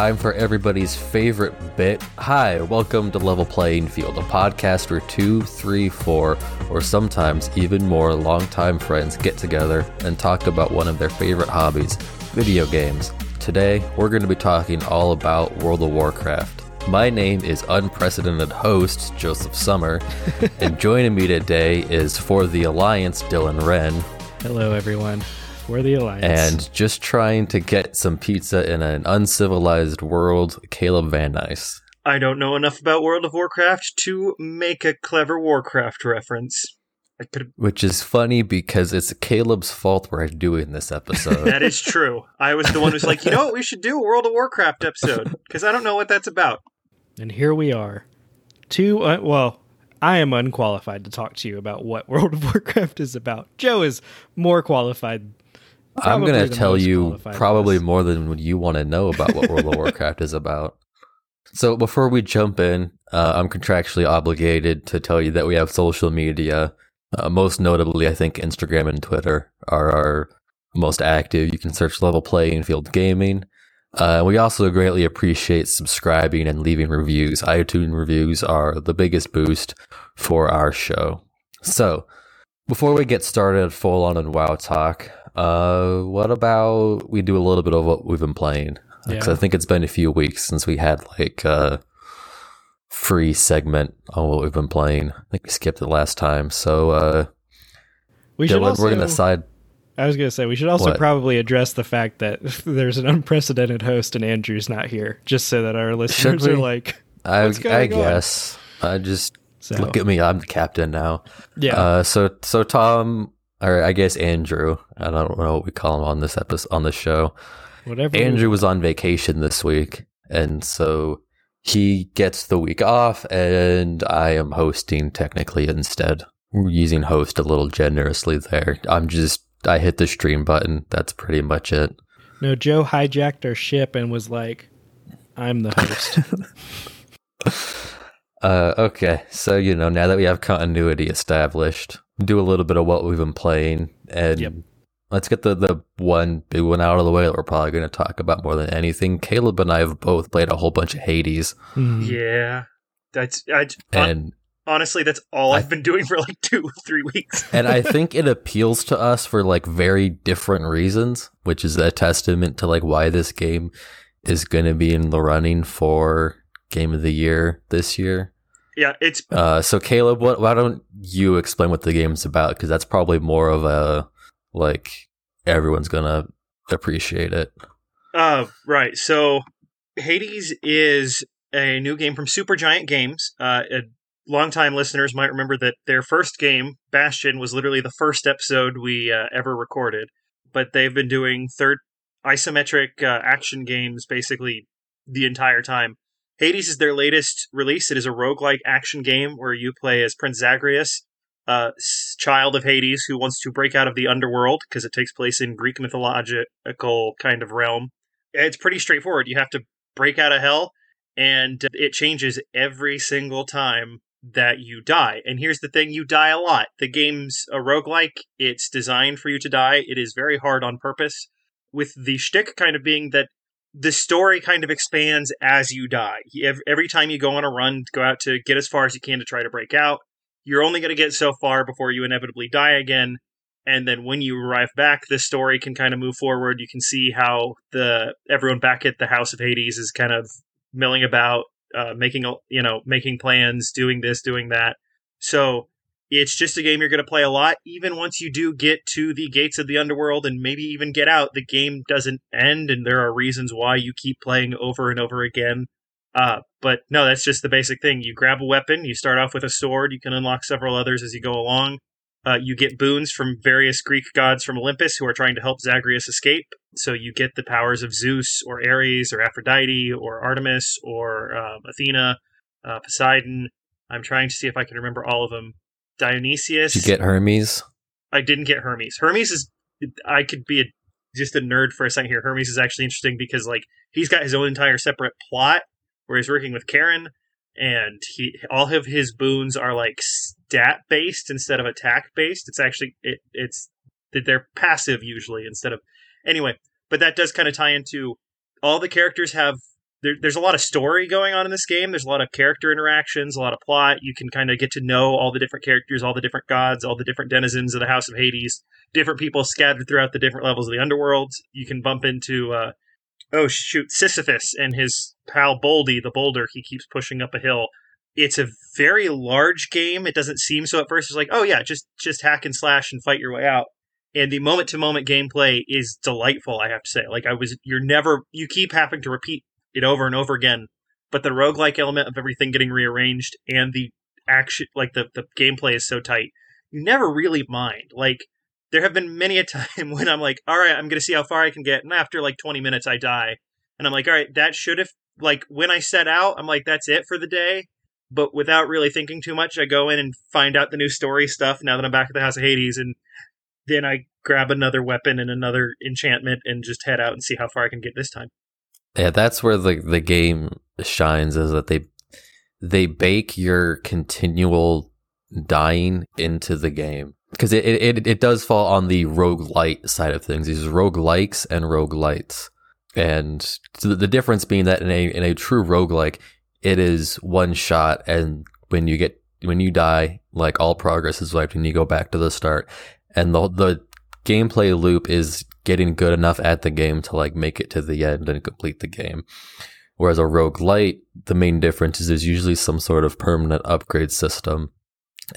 time for everybody's favorite bit. Hi, welcome to Level Playing Field, a podcast where two, three, four, or sometimes even more longtime friends get together and talk about one of their favorite hobbies, video games. Today, we're going to be talking all about World of Warcraft. My name is unprecedented host Joseph Summer, and joining me today is for the Alliance Dylan Wren. Hello, everyone. We're the Alliance. And just trying to get some pizza in an uncivilized world, Caleb Van Nice. I don't know enough about World of Warcraft to make a clever Warcraft reference. I could Which is funny because it's Caleb's fault we're doing this episode. that is true. I was the one who's like, you know what, we should do a World of Warcraft episode because I don't know what that's about. and here we are. Two, uh, well, I am unqualified to talk to you about what World of Warcraft is about. Joe is more qualified. I'm going to tell you probably us. more than you want to know about what World of Warcraft is about. So before we jump in, uh, I'm contractually obligated to tell you that we have social media. Uh, most notably, I think Instagram and Twitter are our most active. You can search Level Playing Field Gaming. Uh, we also greatly appreciate subscribing and leaving reviews. iTunes reviews are the biggest boost for our show. So, before we get started full on in WoW talk, uh, what about we do a little bit of what we've been playing? Because Yeah. I think it's been a few weeks since we had like a free segment on what we've been playing. I think we skipped it last time. So, uh, We should also, we're gonna side. I was going to say, we should also What? probably address the fact that there's an unprecedented host and Andrew's not here, just so that our listeners are like, I, I on? guess. I just so, look at me. I'm the captain now. yeah. Uh, so so Tom, or I guess Andrew. I don't know what we call him on this episode on this show. whatever. Andrew was on vacation this week, and so he gets the week off, and I am hosting technically instead. We're using host a little generously there. I'm just I hit the stream button. That's pretty much it. No, Joe hijacked our ship and was like, I'm the host. Uh, okay, so you know now that we have continuity established, do a little bit of what we've been playing, and Yep. let's get the the one big one out of the way that we're probably going to talk about more than anything. Caleb and I have both played a whole bunch of Hades, Hmm. Yeah, that's I, and honestly that's all I- I've been doing for like two or three weeks. and I think it appeals to us for like very different reasons, which is a testament to like why this game is going to be in the running for game of the year this year. Yeah, it's Uh, so Caleb, what? Why don't you explain what the game's about? Because that's probably more of a like everyone's gonna appreciate it. Uh, right. So Hades is a new game from Supergiant Games. Uh, uh, longtime listeners might remember that their first game, Bastion, was literally the first episode we uh, ever recorded. But they've been doing third isometric uh, action games basically the entire time. Hades is their latest release. It is a roguelike action game where you play as Prince Zagreus, uh, child of Hades, who wants to break out of the underworld because it takes place in Greek mythological kind of realm. It's pretty straightforward. You have to break out of hell, and it changes every single time that you die. And here's the thing you die a lot. The game's a roguelike, it's designed for you to die. It is very hard on purpose, with the shtick kind of being that the story kind of expands as you die. Every time you go on a run, go out to get as far as you can to try to break out, you're only going to get so far before you inevitably die again. And then when you arrive back, the story can kind of move forward. You can see how the everyone back at the House of Hades is kind of milling about, uh, making you know making plans, doing this, doing that. So it's just a game you're going to play a lot. Even once you do get to the gates of the underworld and maybe even get out, the game doesn't end, and there are reasons why you keep playing over and over again. Uh, but no, that's just the basic thing. You grab a weapon, you start off with a sword, you can unlock several others as you go along. Uh, you get boons from various Greek gods from Olympus who are trying to help Zagreus escape. So you get the powers of Zeus or Ares or Aphrodite or Artemis or um, Athena, uh, Poseidon. I'm trying to see if I can remember all of them. Dionysius. Did you get Hermes? I didn't get Hermes. Hermes is I could be a, just a nerd for a second here. Hermes is actually interesting because like he's got his own entire separate plot where he's working with Charon, and he all of his boons are like stat based instead of attack based. It's actually it it's that they're passive usually instead of anyway. But that does kind of tie into all the characters have there, there's a lot of story going on in this game. There's a lot of character interactions, a lot of plot. You can kind of get to know all the different characters, all the different gods, all the different denizens of the House of Hades, different people scattered throughout the different levels of the underworld. You can bump into, uh, oh shoot, Sisyphus and his pal Bouldy, the boulder he keeps pushing up a hill. It's a very large game. It doesn't seem so at first. It's like, oh yeah, just just hack and slash and fight your way out and the moment to moment gameplay is delightful i have to say like i was you're never you keep having to repeat it over and over again. But the roguelike element of everything getting rearranged and the action, like the, the gameplay is so tight, you never really mind. Like, there have been many a time when I'm like, all right, I'm going to see how far I can get. And after like 20 minutes, I die. And I'm like, all right, that should have, like, when I set out, I'm like, that's it for the day. But without really thinking too much, I go in and find out the new story stuff now that I'm back at the House of Hades. And then I grab another weapon and another enchantment and just head out and see how far I can get this time. Yeah, that's where the the game shines is that they they bake your continual dying into the game. Because it, it it does fall on the roguelite side of things. These rogue likes and roguelites, and so the difference being that in a in a true roguelike, it is one shot, and when you get when you die, like all progress is wiped, and you go back to the start, and the the gameplay loop is getting good enough at the game to like make it to the end and complete the game. Whereas a roguelite, the main difference is there's usually some sort of permanent upgrade system.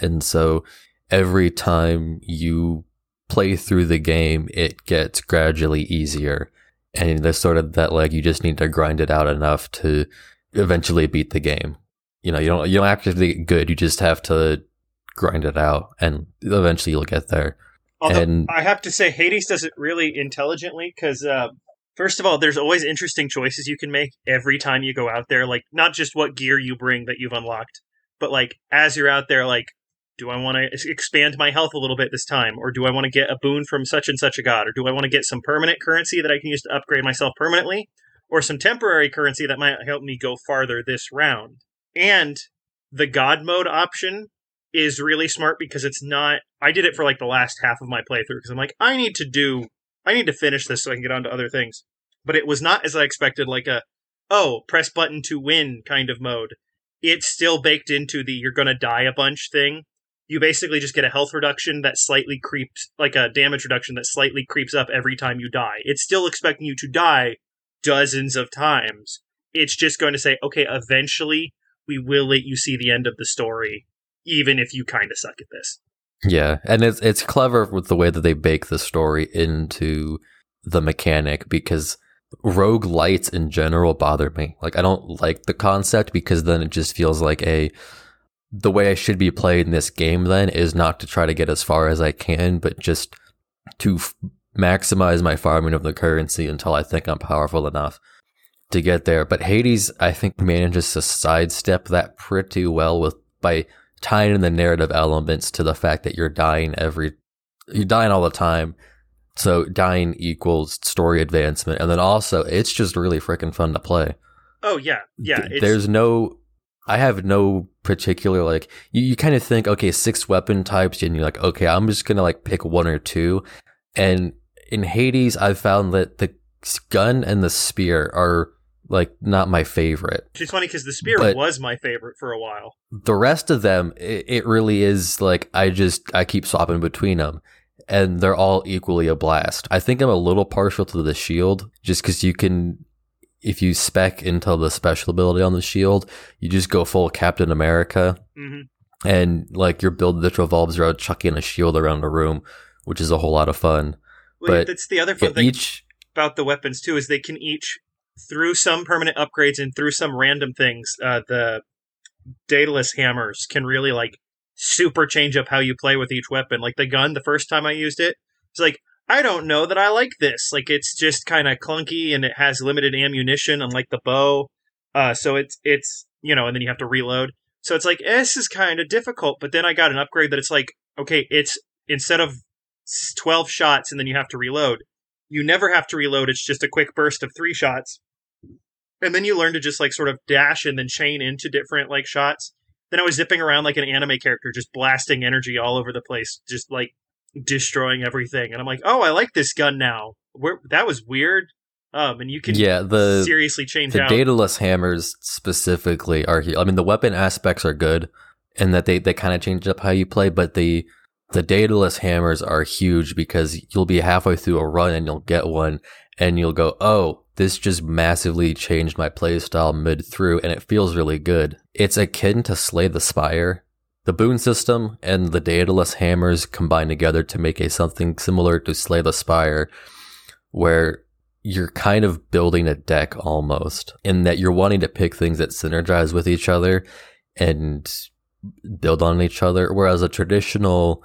And so every time you play through the game, it gets gradually easier. And there's sort of that like you just need to grind it out enough to eventually beat the game. You know, you don't you don't to get good, you just have to grind it out and eventually you'll get there. Although and I have to say, Hades does it really intelligently because, uh, first of all, there's always interesting choices you can make every time you go out there. Like, not just what gear you bring that you've unlocked, but like as you're out there, like, do I want to expand my health a little bit this time? Or do I want to get a boon from such and such a god? Or do I want to get some permanent currency that I can use to upgrade myself permanently? Or some temporary currency that might help me go farther this round? And the god mode option is really smart because it's not. I did it for like the last half of my playthrough because I'm like, I need to do, I need to finish this so I can get on to other things. But it was not as I expected, like a, oh, press button to win kind of mode. It's still baked into the you're gonna die a bunch thing. You basically just get a health reduction that slightly creeps, like a damage reduction that slightly creeps up every time you die. It's still expecting you to die dozens of times. It's just going to say, okay, eventually we will let you see the end of the story even if you kind of suck at this. Yeah, and it's it's clever with the way that they bake the story into the mechanic because roguelites in general bother me. Like I don't like the concept because then it just feels like a the way I should be playing this game then is not to try to get as far as I can, but just to f- maximize my farming of the currency until I think I'm powerful enough to get there. But Hades, I think, manages to sidestep that pretty well with by tying in the narrative elements to the fact that you're dying every you're dying all the time. So dying equals story advancement, and then also it's just really freaking fun to play. Oh yeah, yeah. There's no, I have no particular like. You, you kind of think okay, six weapon types, and you're like, okay, I'm just gonna like pick one or two. And in Hades, I've found that the gun and the spear are like not my favorite. It's funny because the spear but was my favorite for a while. The rest of them, it, it, really is like I just I keep swapping between them, and they're all equally a blast. I think I'm a little partial to the shield just because you can, if you spec into the special ability on the shield, you just go full Captain America, mm-hmm. and like your build that revolves around chucking a shield around a room, which is a whole lot of fun. Well, but that's the other fun thing each, about the weapons too is they can each through some permanent upgrades and through some random things, uh, the Daedalus hammers can really like super change up how you play with each weapon. Like the gun, the first time I used it, it's like I don't know that I like this. Like it's just kind of clunky and it has limited ammunition, unlike the bow. Uh, so it's it's you know, and then you have to reload. So it's like eh, this is kind of difficult. But then I got an upgrade that it's like okay, it's instead of twelve shots and then you have to reload, you never have to reload. It's just a quick burst of three shots. And then you learn to just like sort of dash and then chain into different like shots. Then I was zipping around like an anime character, just blasting energy all over the place, just like destroying everything. And I'm like, oh, I like this gun now. Where that was weird. Um, and you can yeah, the seriously change the out. Daedalus hammers specifically are. I mean, the weapon aspects are good, and that they they kind of change up how you play, but the the Daedalus hammers are huge because you'll be halfway through a run and you'll get one, and you'll go, oh, this just massively changed my playstyle mid through, and it feels really good. It's akin to Slay the Spire. The boon system and the Daedalus hammers combine together to make a something similar to Slay the Spire, where you're kind of building a deck almost in that you're wanting to pick things that synergize with each other and build on each other. Whereas a traditional,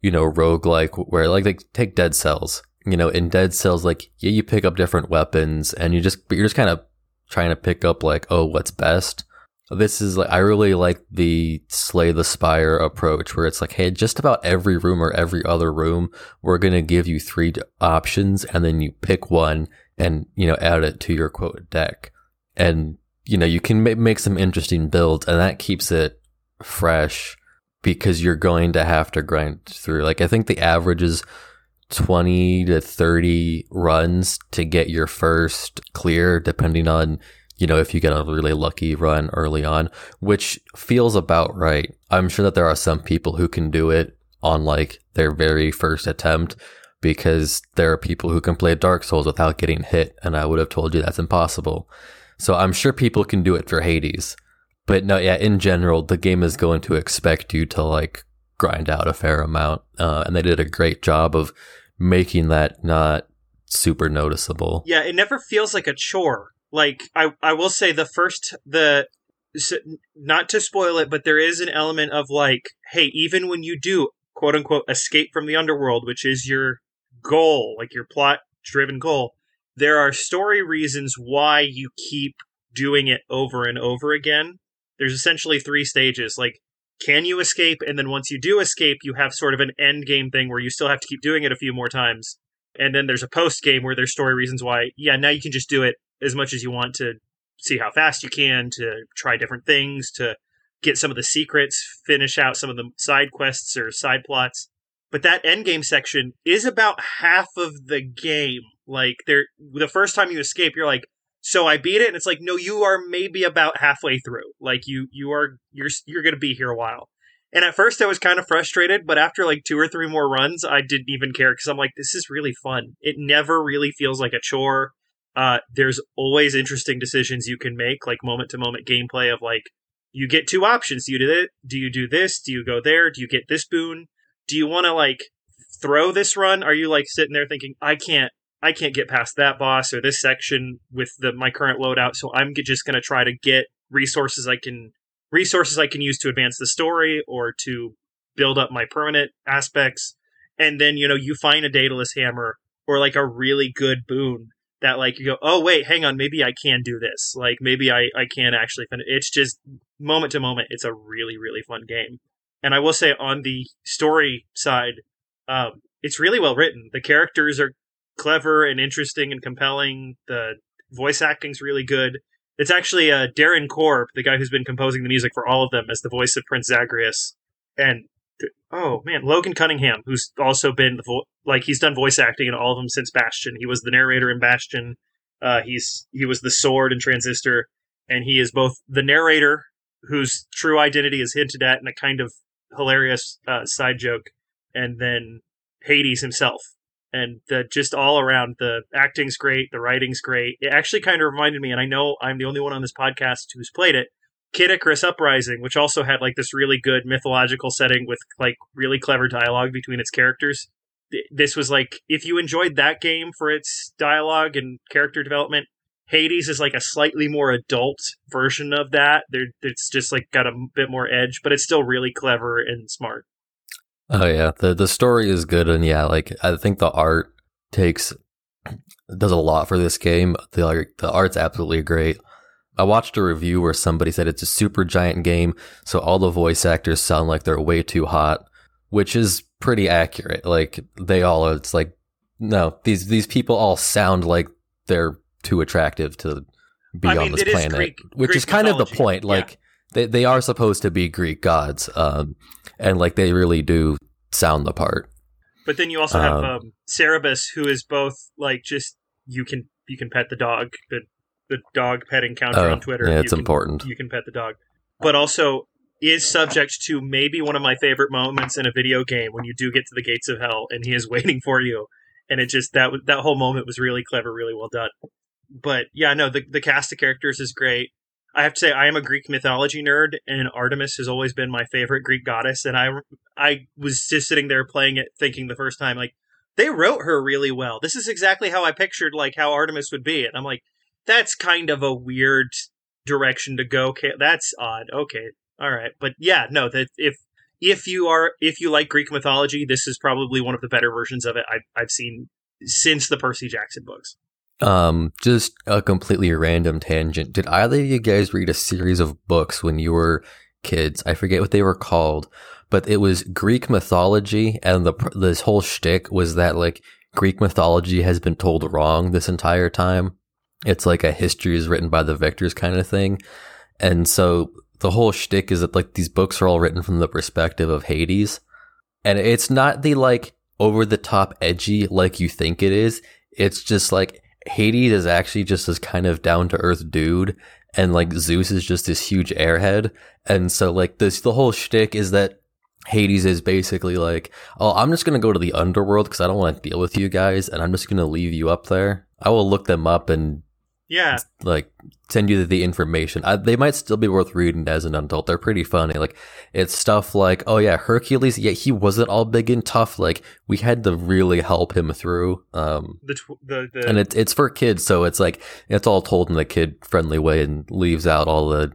you know, roguelike where like they take dead cells, you know, in dead cells, like yeah, you pick up different weapons and you just, but you're just kind of trying to pick up like, oh, what's best. This is like, I really like the slay the spire approach where it's like, hey, just about every room or every other room, we're to give you three options and then you pick one and, you know, add it to your quote deck. And, you know, you can ma- make some interesting builds and that keeps it fresh because you're going to have to grind through. Like, I think the average is 20 to 30 runs to get your first clear, depending on you know, if you get a really lucky run early on, which feels about right. I'm sure that there are some people who can do it on like their very first attempt because there are people who can play Dark Souls without getting hit. And I would have told you that's impossible. So I'm sure people can do it for Hades. But no, yeah, in general, the game is going to expect you to like grind out a fair amount. Uh, and they did a great job of making that not super noticeable. Yeah, it never feels like a chore like I I will say the first the not to spoil it, but there is an element of like, hey, even when you do quote unquote escape from the underworld, which is your goal, like your plot driven goal, there are story reasons why you keep doing it over and over again. There's essentially three stages. Like, can you escape? And then once you do escape, you have sort of an end game thing where you still have to keep doing it a few more times. And then there's a post game where there's story reasons why, yeah, now you can just do it as much as you want to see how fast you can, to try different things, to get some of the secrets, finish out some of the side quests or side plots. But that end game section is about half of the game. Like there the first time you escape, you're like, so I beat it, and it's like, no, you are maybe about halfway through. Like you you are you're you're gonna be here a while. And at first I was kind of frustrated, but after like two or three more runs, I didn't even care because I'm like, this is really fun. It never really feels like a chore. Uh, there's always interesting decisions you can make, like moment to moment gameplay of like, you get two options. Do you do it? Do you do this? Do you go there? Do you get this boon? Do you want to like throw this run? Are you like sitting there thinking, I can't, I can't get past that boss or this section with the my current loadout, so I'm just going to try to get resources I can resources I can use to advance the story or to build up my permanent aspects. And then, you know, you find a Daedalus hammer or like a really good boon that like you go, oh wait, hang on, maybe I can do this. Like maybe I I can actually finish. It's just moment to moment. It's a really really fun game. And I will say on the story side, um, it's really well written. The characters are clever and interesting and compelling. The voice acting's really good. It's actually uh, Darren Korb, the guy who's been composing the music for all of them, as the voice of Prince Zagreus. And oh man, Logan Cunningham, who's also been the vo- like he's done voice acting in all of them since Bastion. He was the narrator in Bastion. Uh, he's he was the sword in Transistor, and he is both the narrator, whose true identity is hinted at in a kind of hilarious uh, side joke, and then Hades himself. And the, just all around, the acting's great, the writing's great. It actually kind of reminded me, and I know I'm the only one on this podcast who's played it, Kid Icarus Uprising, which also had like this really good mythological setting with like really clever dialogue between its characters. This was like if you enjoyed that game for its dialogue and character development, Hades is like a slightly more adult version of that. It's just like got a bit more edge, but it's still really clever and smart. Oh yeah, the the story is good, and yeah, like I think the art takes does a lot for this game. The like, the art's absolutely great. I watched a review where somebody said it's a super giant game, so all the voice actors sound like they're way too hot, which is pretty accurate. Like they all, it's like no, these these people all sound like they're too attractive to be I on this planet, is Greek, which Greek is kind mythology. of the point. Like yeah. they they are supposed to be Greek gods, um, and like they really do sound the part. But then you also have um, um, Cerberus, who is both like just you can you can pet the dog. The the dog pet encounter Oh, on Twitter. yeah, you it's can- important. You can pet the dog, but also is subject to maybe one of my favorite moments in a video game when you do get to the gates of hell and he is waiting for you, and it just that that whole moment was really clever, really well done. But yeah, no, the the cast of characters is great. I have to say, I am a Greek mythology nerd, and Artemis has always been my favorite Greek goddess. And I, I was just sitting there playing it, thinking the first time, like, they wrote her really well. This is exactly how I pictured, like, how Artemis would be. And I'm like, that's kind of a weird direction to go. Okay, That's odd. Okay, all right, but yeah, no, that if if you are if you like Greek mythology, this is probably one of the better versions of it I've I've seen since the Percy Jackson books. Um, just a completely random tangent. Did either of you guys read a series of books when you were kids? I forget what they were called, but it was Greek mythology, and the this whole shtick was that like Greek mythology has been told wrong this entire time. It's like a history is written by the victors kind of thing, and so the whole shtick is that like these books are all written from the perspective of Hades, and it's not the like over the top edgy like you think it is. It's just like Hades is actually just this kind of down to earth dude, and like Zeus is just this huge airhead. And so like this, the whole shtick is that Hades is basically like, oh, I'm just gonna go to the underworld because I don't want to deal with you guys, and I'm just gonna leave you up there. I will look them up and Yeah, like send you the information. I, they might still be worth reading as an adult. They're pretty funny. Like it's stuff like, oh yeah, Hercules. Yeah, he wasn't all big and tough. Like we had to really help him through. Um, the tw- the the and it's it's for kids, so it's like it's all told in a kid friendly way and leaves out all the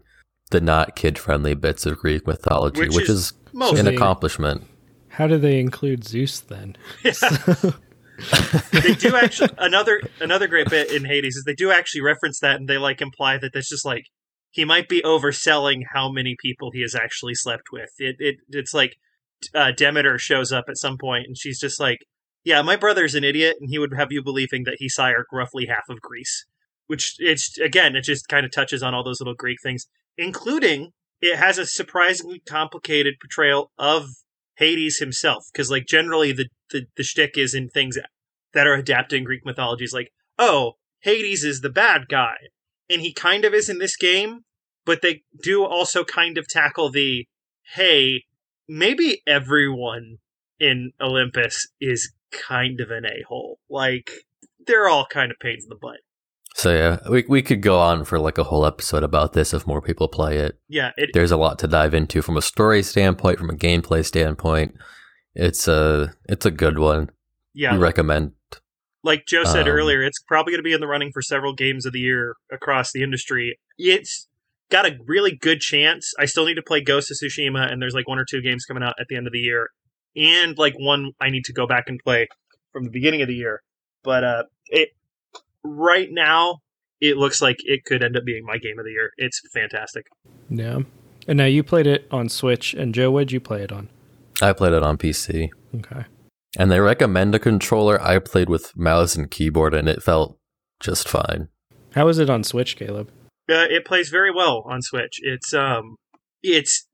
the not kid friendly bits of Greek mythology, Which which, is is, an accomplishment. How do they include Zeus then? they do actually another another great bit in Hades is they do actually reference that and they like imply that that's just like he might be overselling how many people he has actually slept with. It it it's like uh, Demeter shows up at some point and she's just like, "Yeah, my brother's an idiot," and he would have you believing that he sired roughly half of Greece. Which it's again, it just kind of touches on all those little Greek things, including it has a surprisingly complicated portrayal of Hades himself, because like generally the the the shtick is in things that are adapting Greek mythology is like, oh, Hades is the bad guy, and he kind of is in this game, but they do also kind of tackle the, hey, maybe everyone in Olympus is kind of an a hole, like they're all kind of pains in the butt. So yeah, we we could go on for like a whole episode about this if more people play it. Yeah, it There's a lot to dive into from a story standpoint, from a gameplay standpoint. It's a it's a good one. yeah, We recommend. like Joe said Um, earlier, it's probably going to be in the running for several games of the year across the industry. It's got a really good chance. I still need to play Ghost of Tsushima, and there's like one or two games coming out at the end of the year, and like one I need to go back and play from the beginning of the year. But uh, it right now it looks like it could end up being my game of the year. It's fantastic. Yeah. And now you played it on Switch, and Joe, what'd you play it on? I played it on PC, Okay. and they recommend a controller. I played with mouse and keyboard, and it felt just fine. How is it on Switch, Caleb? Uh, it plays very well on Switch. It's um, it's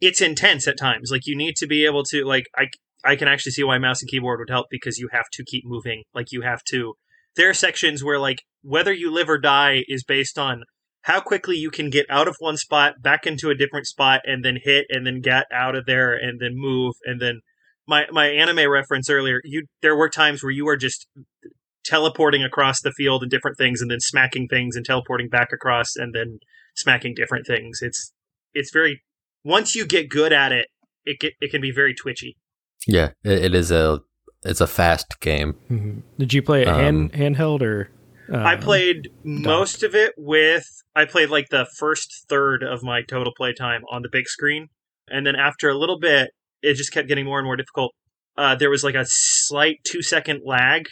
it's intense at times. Like you need to be able to like I I can actually see why mouse and keyboard would help because you have to keep moving. Like you have to. There are sections where like whether you live or die is based on how quickly you can get out of one spot back into a different spot and then hit and then get out of there and then move and then my my anime reference earlier you there were times where you were just teleporting across the field and different things and then smacking things and teleporting back across and then smacking different things. It's it's very once you get good at it it get, it can be very twitchy. Yeah, it, it is a it's a fast game. hmm Did you play it hand, handheld or? Uh, I played most of it with I played like the first third of my total playtime on the big screen, and then after a little bit, it just kept getting more and more difficult. Uh, there was like a slight two second lag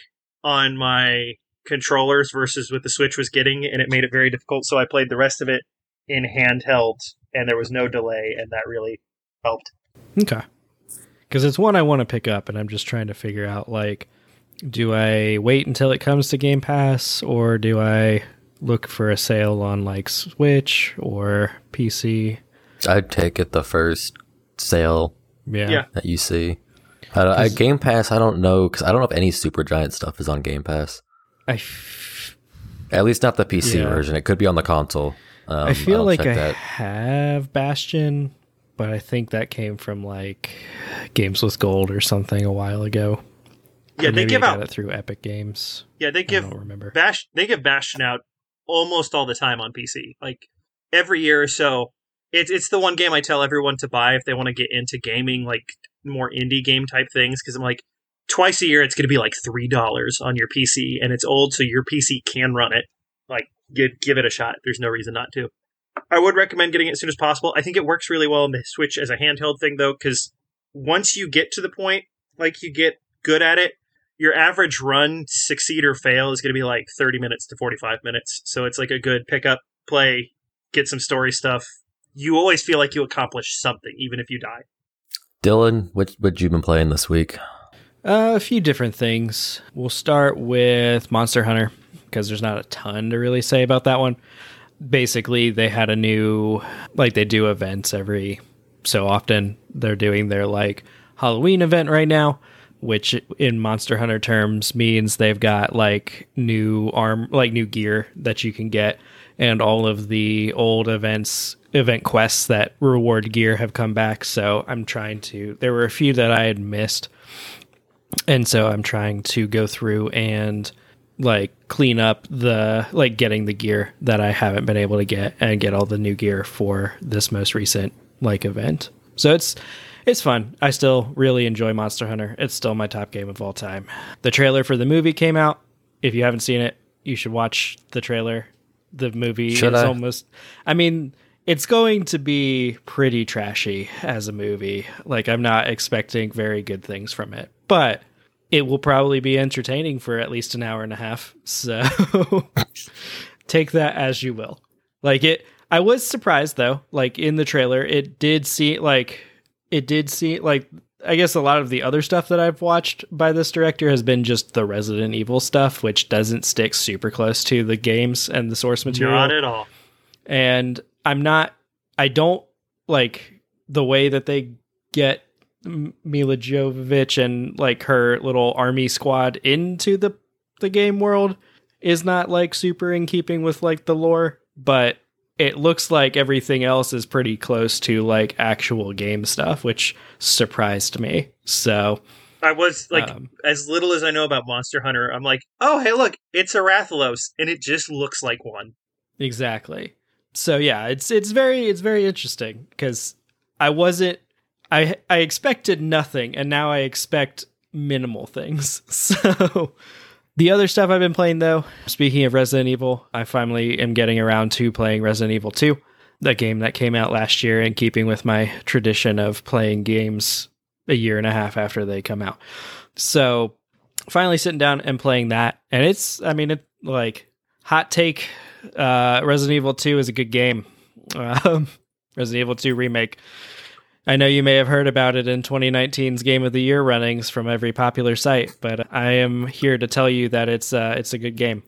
on my controllers versus what the Switch was getting, and it made it very difficult. So I played the rest of it in handheld, and there was no delay, and that really helped. Okay. Because it's one I want to pick up, and I'm just trying to figure out like, do I wait until it comes to Game Pass, or do I look for a sale on like Switch or PC? I'd take it the first sale Yeah. Yeah. that you see. I, I, Game Pass, I don't know because I don't know if any Super Giant stuff is on Game Pass. I f- At least not the PC Yeah. version. It could be on the console. Um, I feel I'll like I that. have Bastion, but I think that came from like Games with Gold or something a while ago. Yeah, they give out. it through Epic Games. Yeah, they give remember. Bash. They give Bastion out almost all the time on PC. Like every year or so. It's it's the one game I tell everyone to buy if they want to get into gaming, like more indie game type things. Because I'm like, twice a year it's going to be like three dollars on your PC, and it's old, so your PC can run it. Like, give give it a shot. There's no reason not to. I would recommend getting it as soon as possible. I think it works really well on the Switch as a handheld thing, though, because once you get to the point, like you get good at it, your average run, succeed or fail, is going to be like 30 minutes to 45 minutes. So it's like a good pick up, play, get some story stuff. You always feel like you accomplished something, even if you die. Dylan, what what you been playing this week? Uh, a few different things. We'll start with Monster Hunter because there's not a ton to really say about that one. Basically, they had a new, like, they do events every so often. They're doing their, like, Halloween event right now, which in Monster Hunter terms means they've got, like, new arm, like, new gear that you can get. And all of the old events, event quests that reward gear have come back. So I'm trying to, there were a few that I had missed and so i'm trying to go through and like clean up the like getting the gear that i haven't been able to get and get all the new gear for this most recent like event. So it's it's fun. I still really enjoy monster hunter. It's still my top game of all time. The trailer for the movie came out. If you haven't seen it you should watch the trailer. The movie Should is I? almost i mean it's going to be pretty trashy as a movie. Like I'm not expecting very good things from it, but it will probably be entertaining for at least an hour and a half. So take that as you will. Like it I was surprised though, like in the trailer, it did see like it did see like I guess a lot of the other stuff that I've watched by this director has been just the Resident Evil stuff, which doesn't stick super close to the games and the source material Not at all. and I'm not I don't like the way that they get Milla Jovovich and like her little army squad into the the game world is not like super in keeping with like the lore, but it looks like everything else is pretty close to like actual game stuff, which surprised me. So, I was like, um, as little as I know about Monster Hunter, I'm like, oh, hey, look, it's a Rathalos, and it just looks like one. Exactly. So yeah, it's it's very it's very interesting because I wasn't I I expected nothing and now I expect minimal things. So the other stuff I've been playing though, speaking of Resident Evil, I finally am getting around to playing Resident Evil 2, the game that came out last year in keeping with my tradition of playing games a year and a half after they come out. So finally sitting down and playing that and it's I mean it like hot take uh Resident Evil 2 is a good game. Um, Resident Evil 2 remake. I know you may have heard about it in 2019's Game of the Year runnings from every popular site, but I am here to tell you that it's uh it's a good game.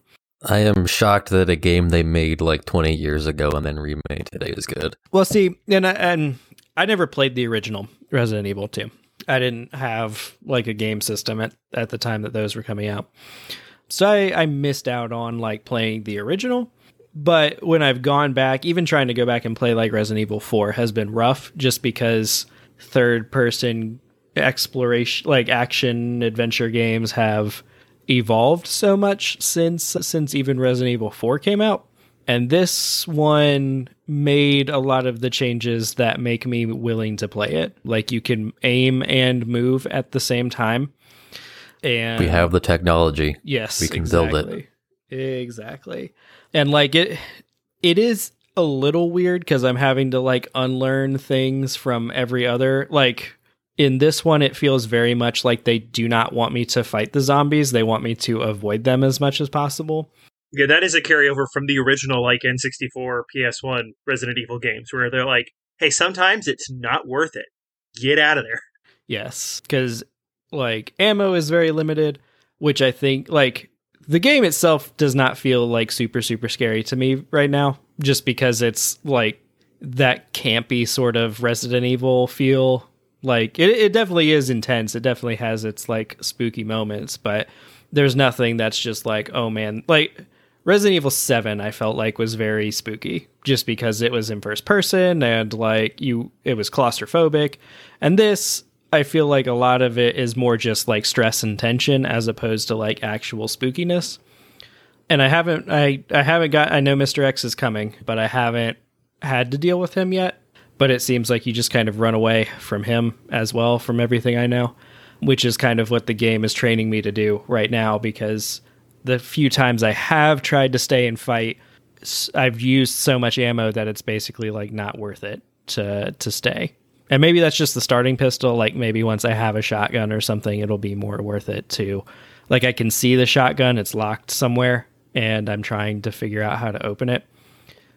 I am shocked that a game they made like 20 years ago and then remade today is good. Well, see, and I, and I never played the original Resident Evil 2. I didn't have like a game system at, at the time that those were coming out. So I, I missed out on like playing the original. But when I've gone back, even trying to go back and play like Resident Evil 4 has been rough just because third person exploration like action adventure games have evolved so much since since even Resident Evil 4 came out. And this one made a lot of the changes that make me willing to play it. Like you can aim and move at the same time. And We have the technology. Yes, We can build it. Exactly. And like it it is a little weird because I'm having to like unlearn things from every other like in this one it feels very much like they do not want me to fight the zombies. They want me to avoid them as much as possible. Yeah, that is a carryover from the original, like N64, PS1 Resident Evil games, where they're like, hey, sometimes it's not worth it. Get out of there. Yes, because like ammo is very limited, which I think like the game itself does not feel like super super scary to me right now, just because it's like that campy sort of Resident Evil feel. Like it, it definitely is intense. It definitely has its like spooky moments, but there's nothing that's just like oh man, like Resident Evil 7 I felt like was very spooky just because it was in first person and like you it was claustrophobic. And this I feel like a lot of it is more just like stress and tension as opposed to like actual spookiness. And I haven't I I haven't got I know Mr. X is coming, but I haven't had to deal with him yet. But it seems like you just kind of run away from him as well from everything I know, which is kind of what the game is training me to do right now because the few times I have tried to stay and fight, I've used so much ammo that it's basically like not worth it to to stay. And maybe that's just the starting pistol. Like maybe once I have a shotgun or something, it'll be more worth it to. Like I can see the shotgun, it's locked somewhere, and I'm trying to figure out how to open it.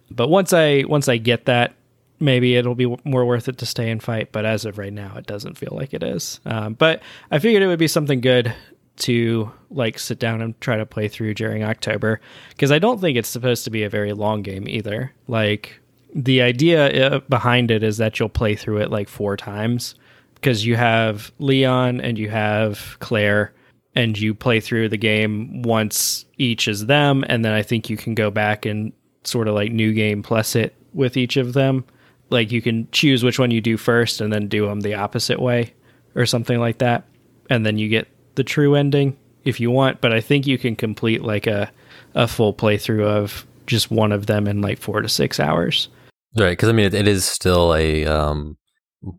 But once I once I get that, maybe it'll be more worth it to stay and fight. But as of right now, it doesn't feel like it is. Um, but I figured it would be something good to like sit down and try to play through during October because I don't think it's supposed to be a very long game either. Like the idea uh, behind it is that you'll play through it like four times because you have Leon and you have Claire and you play through the game once each as them and then I think you can go back and sort of like new game plus it with each of them. Like you can choose which one you do first and then do them the opposite way or something like that. And then you get the true ending if you want, but I think you can complete like a a full playthrough of just one of them in like 4 to 6 hours. Right, because I mean, it, it is still a um,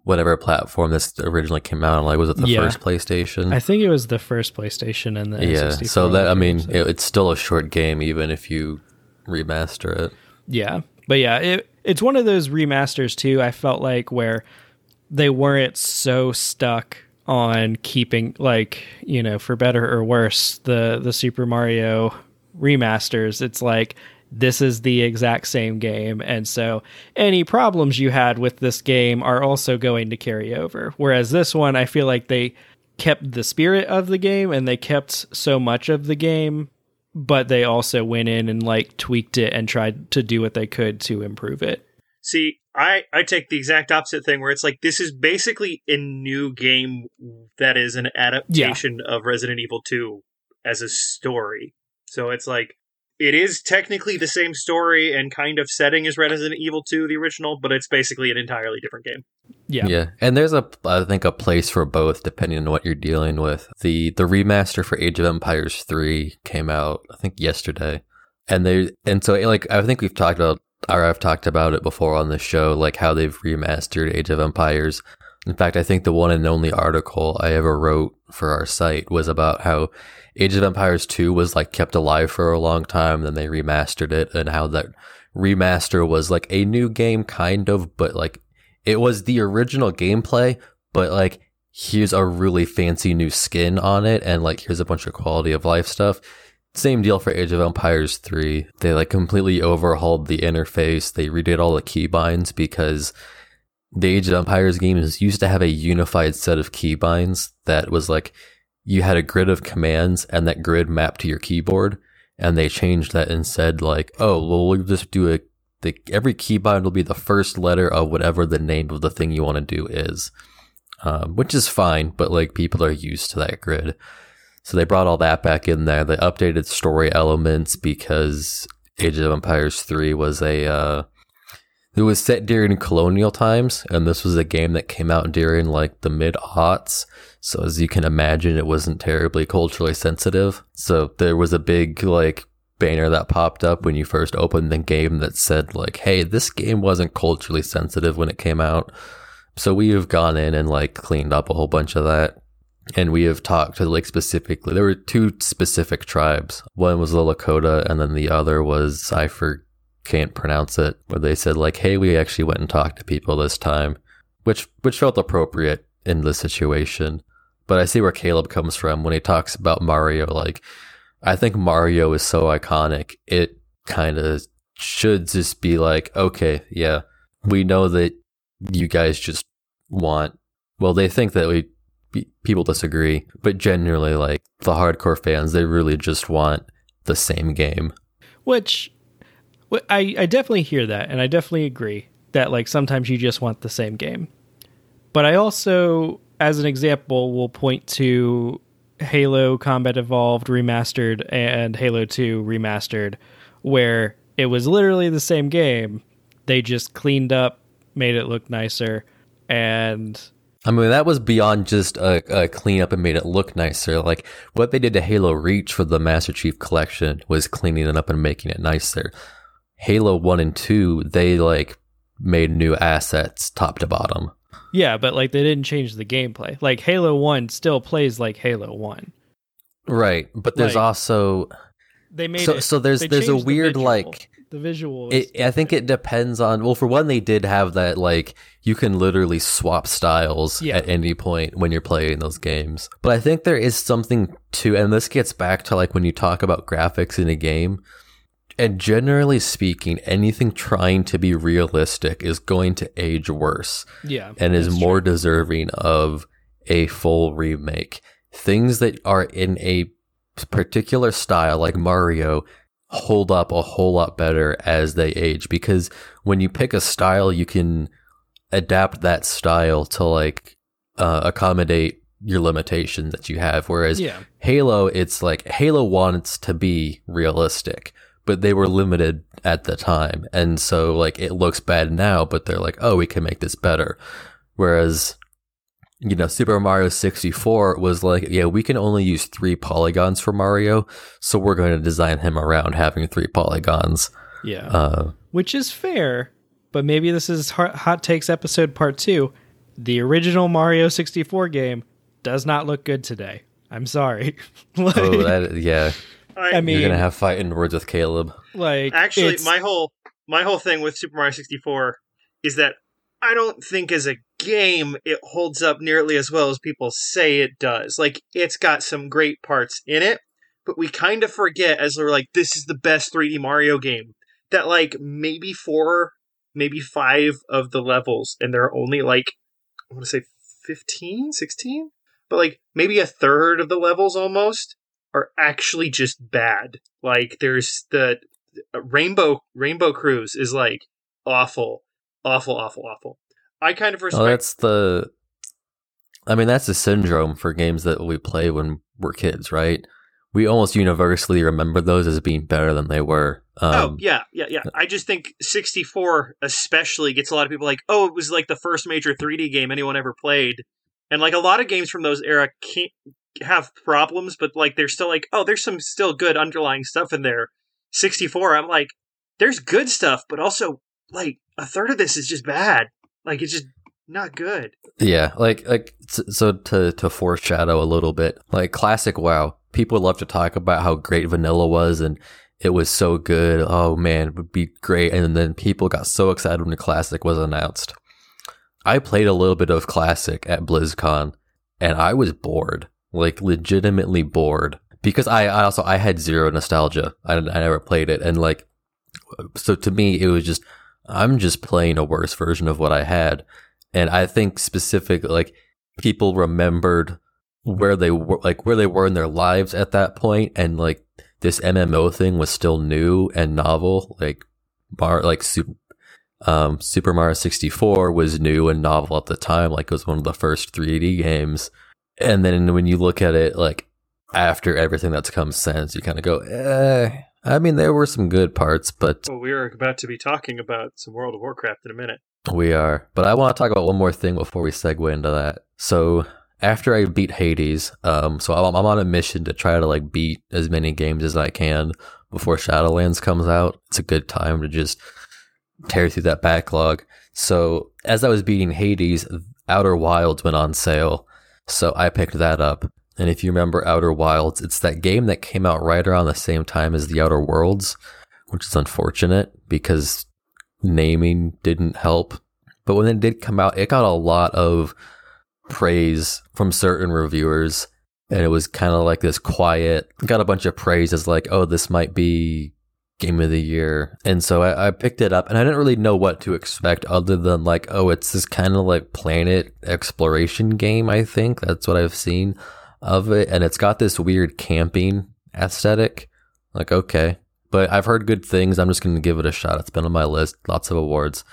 whatever platform this originally came out on. Like, was it the Yeah. first PlayStation? I think it was the first PlayStation and the yeah. N64 So that I mean, so- it, it's still a short game, even if you remaster it. Yeah. But yeah, it it's one of those remasters too, I felt like where they weren't so stuck on keeping like, you know, for better or worse, the the Super Mario remasters. It's like this is the exact same game and so any problems you had with this game are also going to carry over. Whereas this one I feel like they kept the spirit of the game and they kept so much of the game but they also went in and like tweaked it and tried to do what they could to improve it. See, I, I take the exact opposite thing where it's like this is basically a new game that is an adaptation of Resident Evil 2 as a story. So it's like it is technically the same story and kind of setting as Resident Evil 2, the original, but it's basically an entirely different game. Yeah. Yeah, and there's a I think a place for both depending on what you're dealing with. The the remaster for Age of Empires 3 came out I think yesterday. And they and so like I think we've talked about or I've talked about it before on the show like how they've remastered Age of Empires. In fact, I think the one and only article I ever wrote for our site was about how Age of Empires 2 was like kept alive for a long time then they remastered it and how that remaster was like a new game kind of but like it was the original gameplay, but like here's a really fancy new skin on it, and like here's a bunch of quality of life stuff. Same deal for Age of Empires 3. They like completely overhauled the interface. They redid all the keybinds because the Age of Empires games used to have a unified set of keybinds that was like you had a grid of commands and that grid mapped to your keyboard. And they changed that and said like, oh, well, we'll just do a the every keybind will be the first letter of whatever the name of the thing you want to do is, um, which is fine. But like people are used to that grid, so they brought all that back in there. They updated story elements because Age of Empires three was a uh, it was set during colonial times, and this was a game that came out during like the mid aughts. So as you can imagine, it wasn't terribly culturally sensitive. So there was a big like banner that popped up when you first opened the game that said like, "Hey, this game wasn't culturally sensitive when it came out." So we have gone in and like cleaned up a whole bunch of that. And we have talked to like specifically, there were two specific tribes. One was the Lakota, and then the other was, I for, can't pronounce it, where they said like, hey, we actually went and talked to people this time, which, which felt appropriate in the situation. But I see where Caleb comes from when he talks about Mario. Like, I think Mario is so iconic. It kind of should just be like, okay, yeah, we know that you guys just want, well, they think that we, people disagree, but generally, like, the hardcore fans, they really just want the same game. Which wh- I I definitely hear that and I definitely agree that like sometimes you just want the same game. But I also as an example will point to Halo Combat Evolved remastered and Halo 2 remastered where it was literally the same game. They just cleaned up, made it look nicer, and I mean, that was beyond just a, a cleanup and made it look nicer. Like what they did to Halo Reach for the Master Chief Collection was cleaning it up and making it nicer. Halo 1 and 2, they like made new assets top to bottom. yeah, but like they didn't change the gameplay. Like Halo 1 still plays like Halo 1. Right. But there's Like, also They made so it so there's there's a changed the weird like the visual it, I think it depends on well for one they did have that like you can literally swap styles Yeah. at any point when you're playing those games. But I think there is something to and this gets back to like when you talk about graphics in a game and generally speaking anything trying to be realistic is going to age worse yeah, and is more true. deserving of a full remake. Things that are in a particular style, like Mario, hold up a whole lot better as they age because when you pick a style, you can adapt that style to like uh, accommodate your limitation that you have. Whereas Yeah. Halo, it's like Halo wants to be realistic, but they were limited at the time. And so like it looks bad now, but they're like, oh, we can make this better. Whereas, you know, Super Mario 64 was like, yeah, we can only use three polygons for Mario. So we're going to design him around having three polygons. Yeah. Uh, Which is fair, but maybe this is hot, hot takes episode part 2. The original Mario 64 game does not look good today. I'm sorry. like, oh, that, yeah. I, I mean, You're going to have fighting words with Caleb. like actually, it's- my whole my whole thing with Super Mario 64 is that I don't think as a game it holds up nearly as well as people say it does. Like it's got some great parts in it, but we kind of forget as we're like this is the best 3D Mario game that like maybe 4 maybe 5 of the levels and there are only like I want to say 15, 16, but like maybe a third of the levels almost are actually just bad. Like there's the uh, Rainbow Rainbow Cruise is like awful, awful, awful, awful. I kind of respect. Oh, that's the. I mean, that's the syndrome for games that we play when we're kids, right? We almost universally remember those as being better than they were. Um, oh yeah, yeah, yeah. I just think 64 especially gets a lot of people like, oh, it was like the first major 3D game anyone ever played, and like a lot of games from those era can't have problems, but like they're still like, oh, there's some still good underlying stuff in there. 64, I'm like, there's good stuff, but also like a third of this is just bad. Like it's just not good. Yeah, like like so to to foreshadow a little bit, like classic WoW. People love to talk about how great vanilla was and it was so good. Oh man, it would be great. And then people got so excited when the classic was announced. I played a little bit of classic at BlizzCon and I was bored, like legitimately bored because I, I also I had zero nostalgia. I, I never played it and like so to me it was just I'm just playing a worse version of what I had. And I think specific like people remembered where they were like where they were in their lives at that point and like this MMO thing was still new and novel like bar like Super um Super Mario 64 was new and novel at the time like it was one of the first 3D games and then when you look at it like after everything that's come since you kind of go eh I mean there were some good parts but Well, we are about to be talking about some World of Warcraft in a minute. We are. But I want to talk about one more thing before we segue into that. So after I beat Hades, um, so I'm, I'm on a mission to try to like beat as many games as I can before Shadowlands comes out. It's a good time to just tear through that backlog. So as I was beating Hades, Outer Wilds went on sale. So I picked that up. And if you remember Outer Wilds, it's that game that came out right around the same time as the Outer Worlds, which is unfortunate because naming didn't help. But when it did come out, it got a lot of praise from certain reviewers. And it was kind of like this quiet, got a bunch of praise as like, oh, this might be game of the year. And so I, I picked it up and I didn't really know what to expect other than like, oh, it's this kind of like planet exploration game, I think. That's what I've seen of it. And it's got this weird camping aesthetic. Like, okay. But I've heard good things. I'm just going to give it a shot. It's been on my list, lots of awards.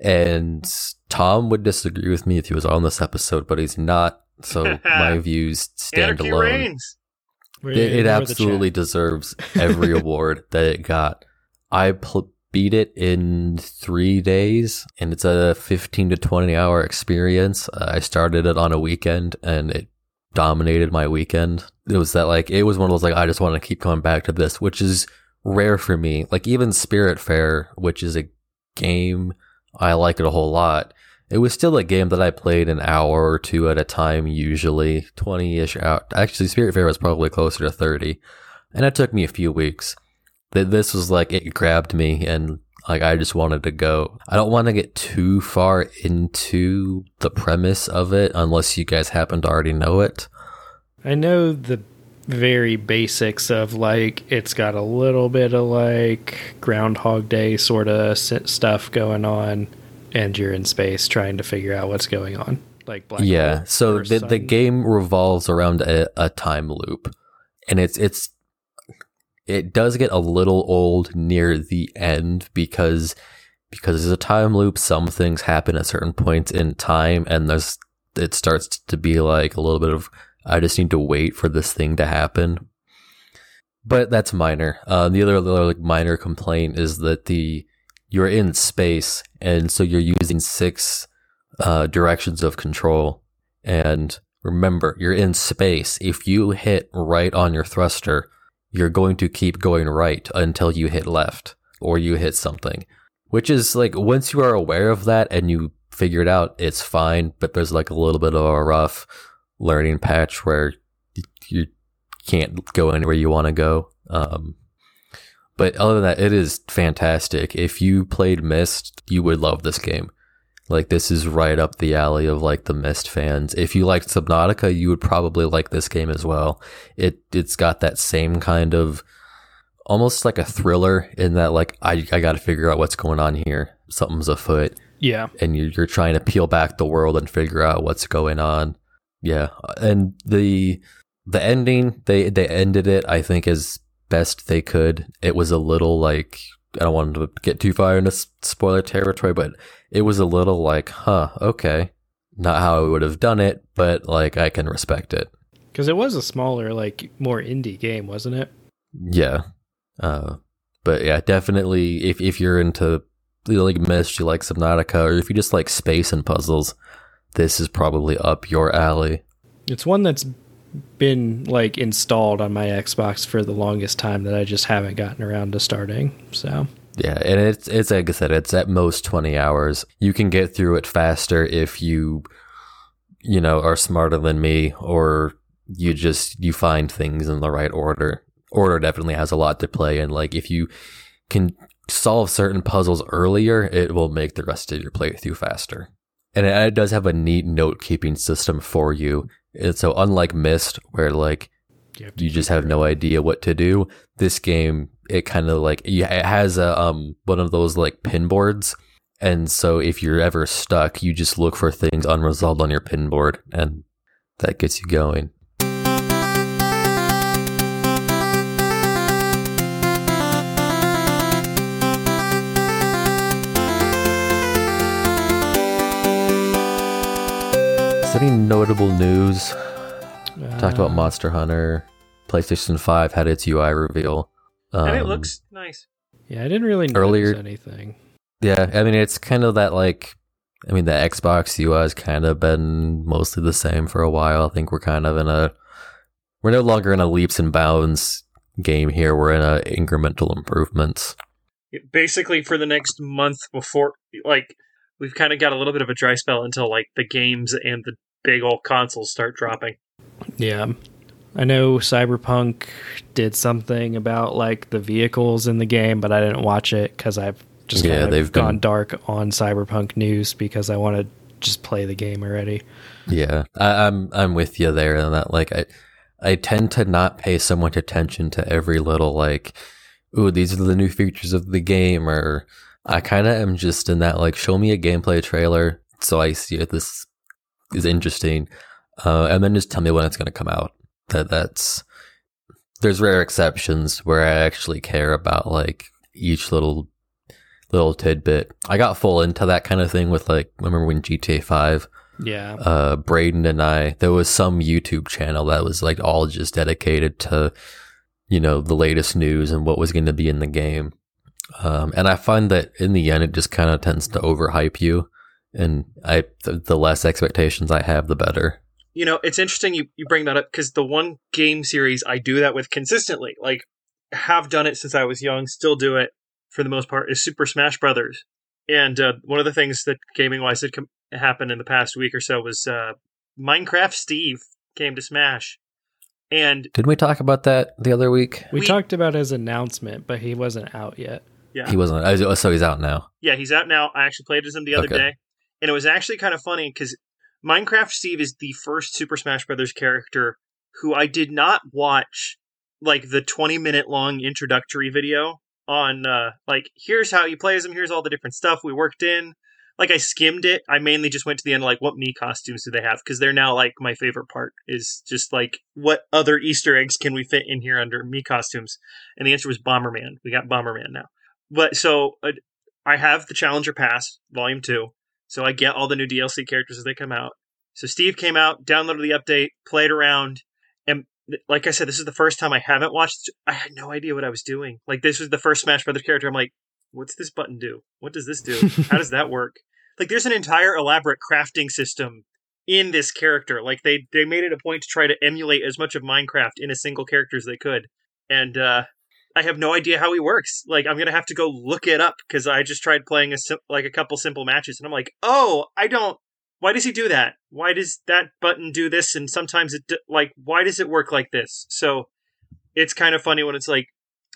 And Tom would disagree with me if he was on this episode, but he's not. So my views stand Anarchy alone. reigns. We're- It, it absolutely deserves every award that it got. I pl- beat it in three days, and it's a 15 to 20 hour experience. Uh, I started it on a weekend, and it dominated my weekend. It was that like it was one of those like I just want to keep coming back to this, which is rare for me. Like even Spiritfarer, which is a game I like it a whole lot. It was still a game that I played an hour or two at a time, usually 20 ish out. Actually, Spiritfarer was probably closer to 30. And it took me a few weeks. This was like, it grabbed me and like I just wanted to go. I don't want to get too far into the premise of it unless you guys happen to already know it. I know the very basics of like it's got a little bit of like Groundhog Day sort of stuff going on and you're in space trying to figure out what's going on. Like black yeah, so the sun. the game revolves around a, a time loop, and it's it's it does get a little old near the end because because there's a time loop. Some things happen at certain points in time, and there's it starts to be like a little bit of I just need to wait for this thing to happen. But that's minor. Uh, the other, other like minor complaint is that the you're in space, and so you're using six uh, directions of control. And remember, you're in space. If you hit right on your thruster, you're going to keep going right until you hit left or you hit something. Which is like once you are aware of that and you figure it out, it's fine. But there's like a little bit of a rough learning patch where you can't go anywhere you want to go. Um, but other than that, it is fantastic. If you played Myst, you would love this game. Like this is right up the alley of like the Myst fans. If you liked Subnautica, you would probably like this game as well. It it's got that same kind of almost like a thriller in that like I I got to figure out what's going on here. Something's afoot. Yeah. And you're, you're trying to peel back the world and figure out what's going on. Yeah. And the the ending they they ended it I think as best they could. It was a little like I don't want to get too far into spoiler territory, but it was a little like, huh, okay, not how I would have done it, but like I can respect it because it was a smaller, like more indie game, wasn't it? Yeah, uh, but yeah, definitely if if you're into you like Myst, you like Subnautica, or if you just like space and puzzles, this is probably up your alley. It's one that's been like installed on my Xbox for the longest time that I just haven't gotten around to starting. So yeah, and it's it's like I said, it's at most twenty hours. You can get through it faster if you you know are smarter than me, or you just you find things in the right order. Order definitely has a lot to play, and like if you can solve certain puzzles earlier, it will make the rest of your playthrough faster. And it does have a neat note keeping system for you and so unlike Myst, where like you, you just have no idea what to do, this game it kind of like it has a um one of those like pin boards. And so if you're ever stuck, you just look for things unresolved on your pin board and that gets you going. Any notable news? Uh, Talked about uh, Monster Hunter. PlayStation 5 had its UI reveal. Um, and it um, looks nice. Yeah, I didn't really earlier, anything. Yeah, I mean, it's kind of that like, I mean, the Xbox UI has kind of been mostly the same for a while. I think we're kind of in a, we're no longer in a leaps and bounds game here. We're in a incremental improvements. Basically, for the next month before, like, we've kind of got a little bit of a dry spell until like the games and the big old consoles start dropping. Yeah. I know Cyberpunk did something about like the vehicles in the game, but I didn't watch it because I've just yeah, they've gone been... dark on Cyberpunk news because I want to just play the game already. Yeah, I, I'm I'm with you there, and that like I I tend to not pay so much attention to every little like, ooh, these are the new features of the game, or I kind of am just in that like, show me a gameplay trailer so I see if this is interesting, uh, and then just tell me when it's going to come out. That that's there's rare exceptions where I actually care about like each little little tidbit. I got full into that kind of thing with like remember when GTA Five. Yeah. Uh, Braden and I, there was some YouTube channel that was like all just dedicated to, you know, the latest news and what was going to be in the game. Um, and I find that in the end, it just kind of tends to overhype you. And I, the, the less expectations I have, the better. You know, it's interesting you, you bring that up because the one game series I do that with consistently, like have done it since I was young, still do it for the most part, is Super Smash Brothers. And uh, one of the things that gaming wise did com- happen in the past week or so was uh, Minecraft Steve came to Smash. And Did we talk about that the other week? We, We- talked about his announcement, but he wasn't out yet. yeah, He wasn't. oh, So he's out now. Yeah, he's out now. I actually played with him the other Okay. day, and it was actually kind of funny because Minecraft Steve is the first Super Smash Brothers character who I did not watch like the 20 minute long introductory video on uh like here's how you play as him, here's all the different stuff we worked in. Like I skimmed it. I mainly just went to the end like what me costumes do they have because they're now like my favorite part is just like what other Easter eggs can we fit in here under me costumes? And the answer was Bomberman. We got Bomberman now. But so uh, I have the Challenger Pass, Volume 2, so I get all the new DLC characters as they come out. So Steve came out, downloaded the update, played around, and like I said, this is the first time I haven't watched. I had no idea what I was doing. Like, this was the first Smash Brothers character. I'm like, what's this button do? What does this do? How does that work? Like, there's an entire elaborate crafting system in this character. Like, they, they made it a point to try to emulate as much of Minecraft in a single character as they could. And, uh, I have no idea how he works. Like I'm gonna have to go look it up because I just tried playing a sim- like a couple simple matches, and I'm like, oh, I don't. Why does he do that? Why does that button do this? And sometimes it like, why does it work like this? So it's kind of funny when it's like,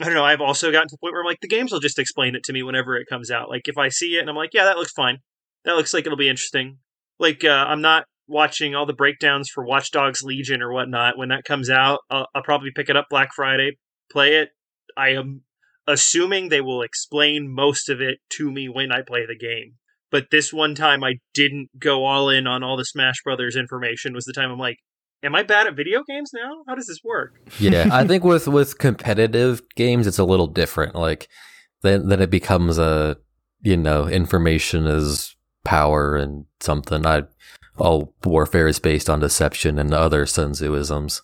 I don't know. I've also gotten to the point where I'm like, the games will just explain it to me whenever it comes out. Like if I see it and I'm like, yeah, that looks fine. That looks like it'll be interesting. Like uh, I'm not watching all the breakdowns for Watch Dogs Legion or whatnot. When that comes out, I'll, I'll probably pick it up Black Friday, play it, I am assuming they will explain most of it to me when I play the game. But this one time I didn't go all in on all the Smash Brothers information was the time I'm like, am I bad at video games now? How does this work? Yeah, I think with with competitive games, it's a little different. Like then then it becomes a you know information is power and something. I all warfare is based on deception and other Sun Tzuisms.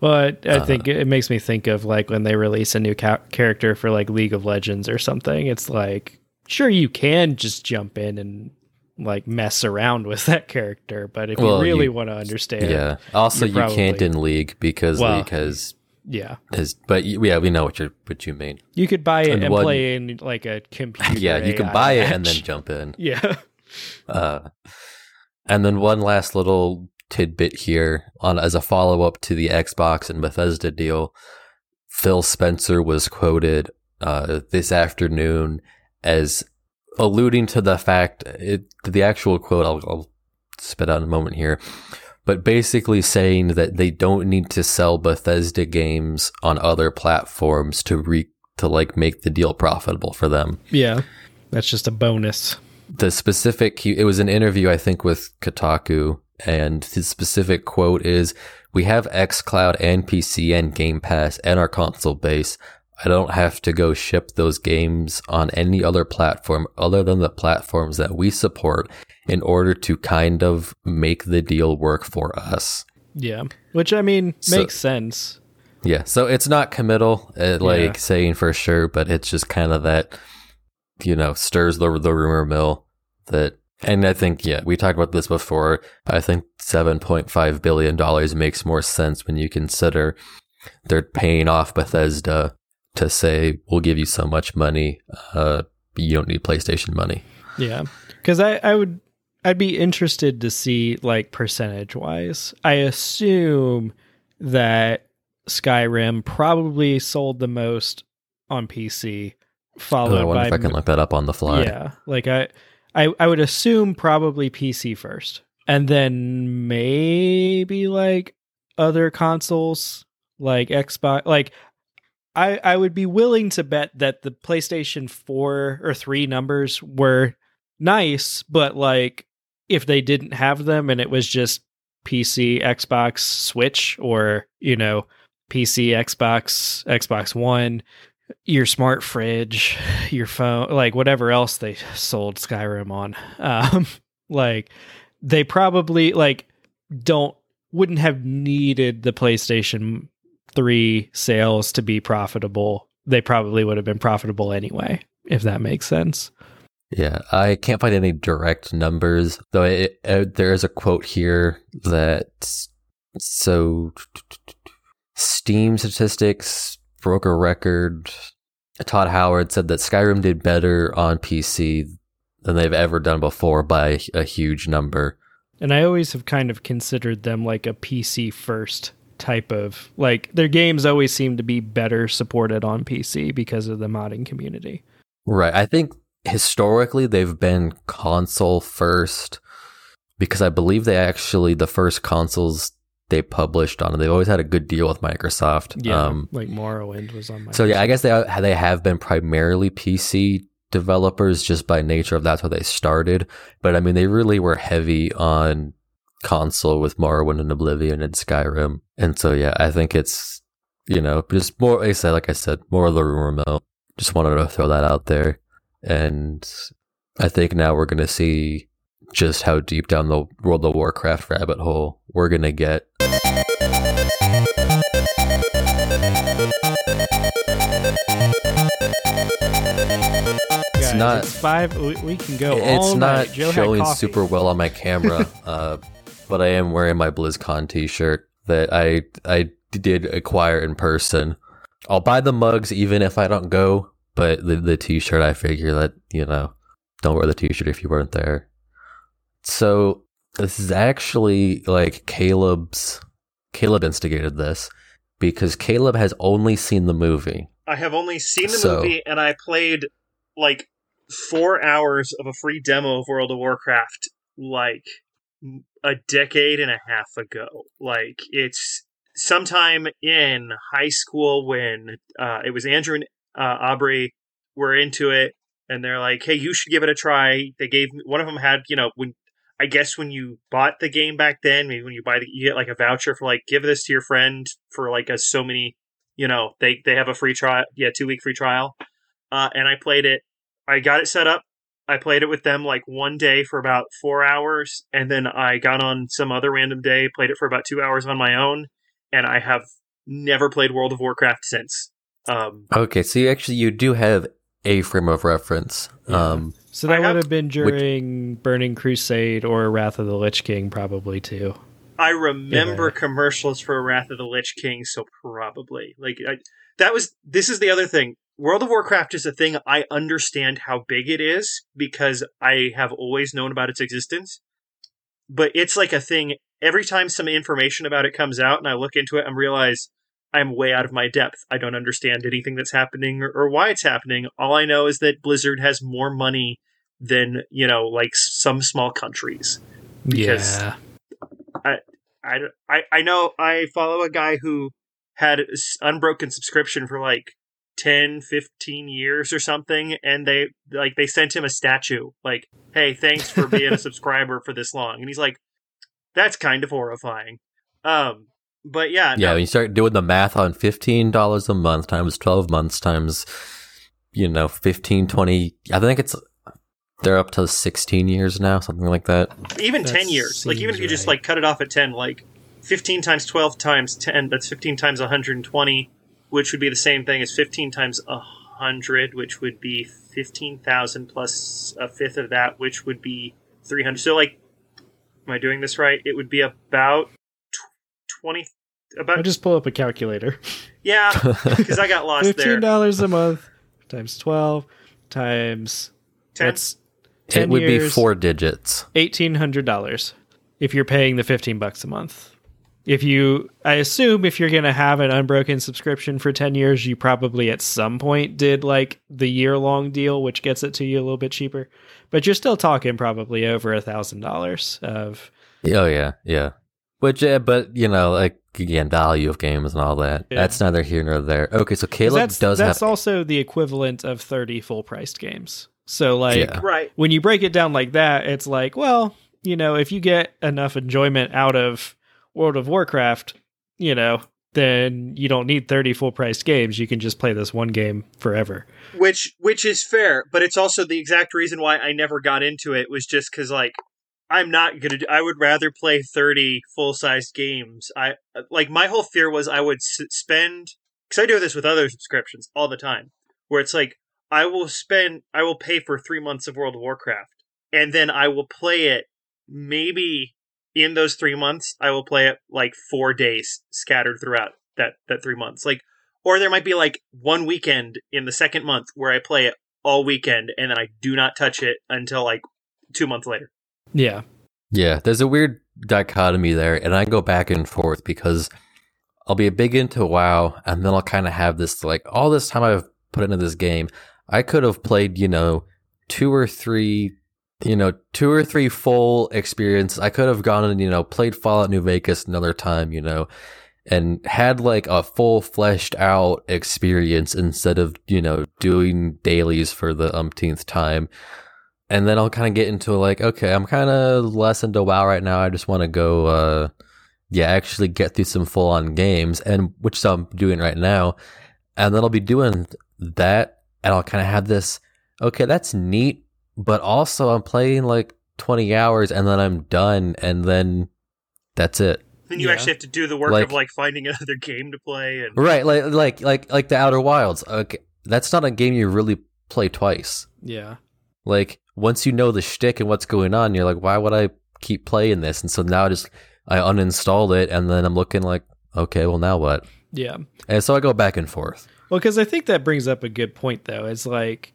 Well, I, I Uh, think it makes me think of like when they release a new ca- character for like League of Legends or something. It's like, sure, you can just jump in and like mess around with that character, but if Well, you really you- want to understand, Yeah. Also, you You're can't in League because Well, League has yeah, has. But yeah, we know what you what you mean. you could buy it And and, one- play in like a computer. yeah, you can AI buy it and then jump in. yeah, Uh, and then one last little tidbit here on as a follow up to the Xbox and Bethesda deal. Phil Spencer was quoted uh, this afternoon as alluding to the fact it, the actual quote I'll, I'll spit out in a moment here, but basically saying that they don't need to sell Bethesda games on other platforms to re to like make the deal profitable for them yeah. That's just a bonus. the specific it was an interview i think with kotaku and his specific quote is we have xcloud and pc and game pass and our console base i don't have to go ship those games on any other platform other than the platforms that we support in order to kind of make the deal work for us Yeah, which I mean So- makes sense. yeah so it's not committal uh, like Yeah. saying for sure but it's just kind of that you know stirs the the rumor mill that and I think yeah we talked about this before. I think 7.5 billion dollars makes more sense when you consider they're paying off Bethesda to say we'll give you so much money uh you don't need PlayStation money. Yeah, because I I would I'd be interested to see like percentage wise. I assume that Skyrim probably sold the most on PC, followed Oh, I wonder by if I can look that up on the fly. Yeah, like I, I I would assume probably PC first, and then maybe like other consoles like Xbox. Like I I would be willing to bet that the PlayStation four or three numbers were nice, but like if they didn't have them and it was just PC, Xbox, Switch, or you know PC, Xbox, Xbox One, your smart fridge, your phone, like whatever else they sold Skyrim on. Um, like they probably like don't wouldn't have needed the PlayStation 3 sales to be profitable. They probably would have been profitable anyway. if that makes sense. Yeah, I can't find any direct numbers, though. It, it, there is a quote here that so Steam statistics broke a record. Todd Howard said that Skyrim did better on PC than they've ever done before by a huge number. And I always have kind of considered them like a PC first type of like their games always seem to be better supported on PC because of the modding community. Right. I think historically they've been console first because I believe they actually the first consoles they published on it. they've always had a good deal with Microsoft. Yeah, um, like Morrowind was on. Microsoft. So yeah, I guess they they have been primarily PC developers just by nature of that's where they started. But I mean, they really were heavy on console with Morrowind and Oblivion and Skyrim. And so yeah, I think it's you know just more. Like I said, like I said, more of the rumor mill. Just wanted to throw that out there. And I think now we're going to see just how deep down the World of Warcraft rabbit hole we're going to get. It's not it's five. We, we, can go. It's not showing super well on my camera, uh, but I am wearing my BlizzCon T-shirt that I I did acquire in person. I'll buy the mugs even if I don't go, but the, the t-shirt, I figure that, you know, don't wear the t-shirt if you weren't there. So this is actually like Caleb's, Caleb instigated this because Caleb has only seen the movie. I have only seen the so, movie and I played like four hours of a free demo of World of Warcraft like a decade and a half ago. Like it's sometime in high school when uh, it was Andrew and uh, Aubrey were into it, and they're like, "Hey, you should give it a try." They gave one of them had you know when I guess when you bought the game back then, maybe when you buy the you get like a voucher for like give this to your friend for like a so many you know they they have a free trial yeah two week free trial, uh, and I played it. I got it set up. I played it with them like one day for about four hours, and then I got on some other random day, played it for about two hours on my own, and I have never played World of Warcraft since. Um, okay, so you actually you do have a frame of reference. Yeah. So that would have been during which, Burning Crusade or Wrath of the Lich King, probably too. I remember yeah. commercials for Wrath of the Lich King, so probably like I, that was. This is the other thing. World of Warcraft is a thing I understand how big it is because I have always known about its existence. But it's like a thing every time some information about it comes out and I look into it, I realize I'm way out of my depth. I don't understand anything that's happening or, or, why it's happening. All I know is that Blizzard has more money than you know, like some small countries. Because yeah. I, I, I, I know I follow a guy who had unbroken subscription for like 10 15 years or something and they like they sent him a statue like hey thanks for being a subscriber for this long and he's like that's kind of horrifying um but yeah, yeah. No. When you start doing the math on fifteen dollars a month times twelve months times, you know, 15, 20, I think it's they're up to sixteen years now, something like that. Even that ten years, like even if you right. just like cut it off at ten, like fifteen times twelve times ten, that's fifteen times one hundred and twenty, which would be the same thing as fifteen times a hundred, which would be fifteen thousand plus a fifth of that, which would be three hundred. So like, am I doing this right? It would be about twenty about. I'll just pull up a calculator. Yeah, because I got lost Fifteen dollars a month times twelve times ten. That's ten it would years, be four digits. Eighteen hundred dollars if you're paying the fifteen bucks a month. If you, I assume, if you're going to have an unbroken subscription for 10 years, you probably at some point did like the year long deal, which gets it to you a little bit cheaper. But you're still talking probably over a thousand dollars of. Oh, yeah. Yeah. Which, uh, but you know, like again, value of games and all that. Yeah. That's neither here nor there. Okay, so Caleb that's, does. That's have... also the equivalent of thirty full priced games. So, like, yeah. right when you break it down like that, it's like, well, you know, if you get enough enjoyment out of World of Warcraft, you know, then you don't need 30 full priced games. You can just play this one game forever. Which which is fair, but it's also the exact reason why I never got into it was just cuz like I'm not gonna. Do, I would rather play thirty full sized games. I like my whole fear was I would s- spend because I do this with other subscriptions all the time, where it's like I will spend I will pay for 3 months of World of Warcraft and then I will play it maybe in those 3 months I will play it like 4 days scattered throughout that that 3 months. Like or there might be like one weekend in the second month where I play it all weekend and then I do not touch it until like 2 months later. Yeah. Yeah, there's a weird dichotomy there, and I go back and forth because I'll be a big into WoW, and then I'll kind of have this like all this time I've put into this game. I could have played, you know, two or three, you know, two or three full experience. I could have gone and you know played Fallout New Vegas another time, you know, and had like a full fleshed out experience instead of you know doing dailies for the umpteenth time and then I'll kind of get into like, okay, I'm kind of less into WoW right now. I just want to go, uh, yeah, actually get through some full on games, and which I'm doing right now. And then I'll be doing that, and I'll kind of have this, okay, that's neat, but also I'm playing like 20 hours, and then I'm done, and then that's it. Then you Yeah. actually have to do the work Like- of like finding another game to play and Right, like like like like the Outer Wilds. Okay, that's not a game you really play twice. Yeah. Like once you know the shtick and what's going on, you're like, why would I keep playing this? And so now I just I uninstalled it, and then I'm looking like, okay, well now what? Yeah. And so I go back and forth. Well, because I think that brings up a good point, though. It's like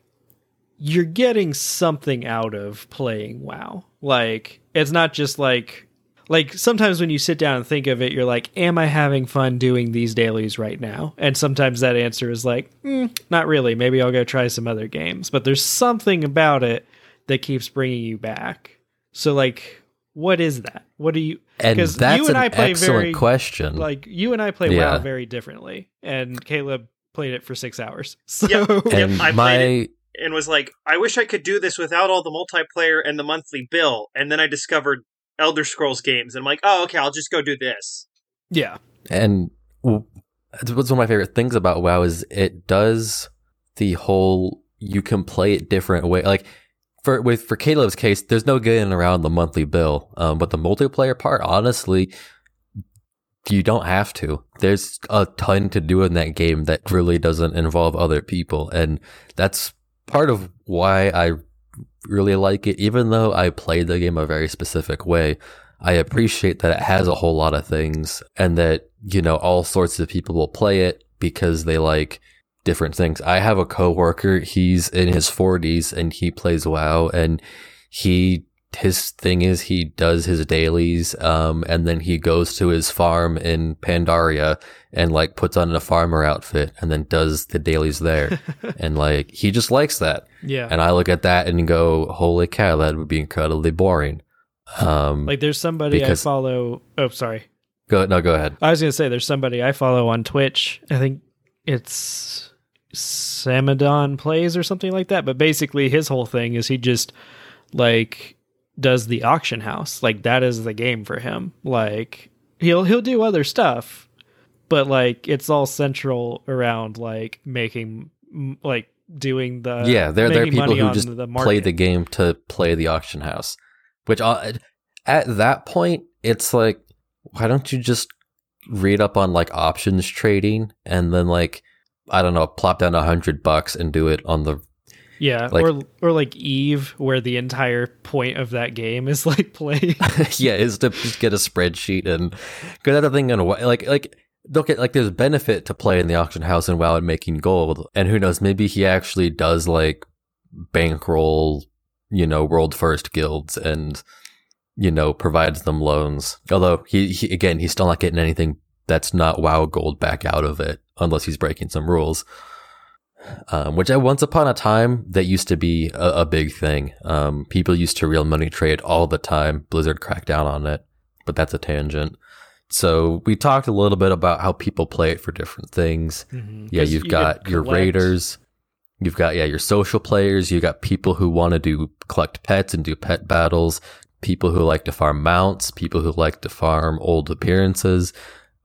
you're getting something out of playing WoW. Like it's not just like like sometimes when you sit down and think of it, you're like, "Am I having fun doing these dailies right now?" And sometimes that answer is like, mm, "Not really. Maybe I'll go try some other games." But there's something about it that keeps bringing you back. So, like, what is that? What do you? And that's you and an I play excellent very- question. Like you and I play Yeah. WoW very differently, and Caleb played it for six hours. So Yep. and I played my and was like, I wish I could do this without all the multiplayer and the monthly bill. And then I discovered Elder Scrolls games, and I'm like, oh, okay, I'll just go do this. yeah, and w- it's what's one of my favorite things about WoW is it does the whole you can play it different way. Like for with for Caleb's case, there's no getting around the monthly bill. Um, but the multiplayer part, honestly, you don't have to. There's a ton to do in that game that really doesn't involve other people, and that's part of why I really like it. Even though I played the game a very specific way, I appreciate that it has a whole lot of things and that, you know, all sorts of people will play it because they like different things. I have a coworker, he's in his 40s and he plays WoW and he his thing is he does his dailies um and then he goes to his farm in Pandaria and like puts on a farmer outfit and then does the dailies there. and like he just likes that. yeah. And I look at that and go, "Holy cow, that would be incredibly boring." Um, like there's somebody because- I follow. Oh, sorry. go no, go ahead. I was gonna say there's somebody I follow on Twitch. I think it's Samadon plays or something like that. But basically, his whole thing is he just like does the auction house. Like that is the game for him. Like he'll he'll do other stuff, but like it's all central around like making like doing the yeah, there there are people who just the play the game to play the auction house. Which uh, at that point, it's like, why don't you just read up on like options trading and then like I don't know, plop down a hundred bucks and do it on the Yeah, Like- or or like Eve, where the entire point of that game is like playing. yeah, is to just get a spreadsheet and get that thing in a way. Like, like, look at, like, there's benefit to playing the auction house and WoW and making gold. And who knows, maybe he actually does, like, bankroll, you know, world first guilds and, you know, provides them loans. Although, he, he again, he's still not getting anything that's not WoW gold back out of it unless he's breaking some rules. Um, which I once upon a time that used to be a, a big thing. Um, people used to real money trade all the time. Blizzard cracked down on it, but that's a tangent. So we talked a little bit about how people play it for different things. Mhm. Yeah, you've you got your raiders. You've got yeah your social players. You got people who want to do collect pets and do pet battles. People who like to farm mounts. People who like to farm old appearances,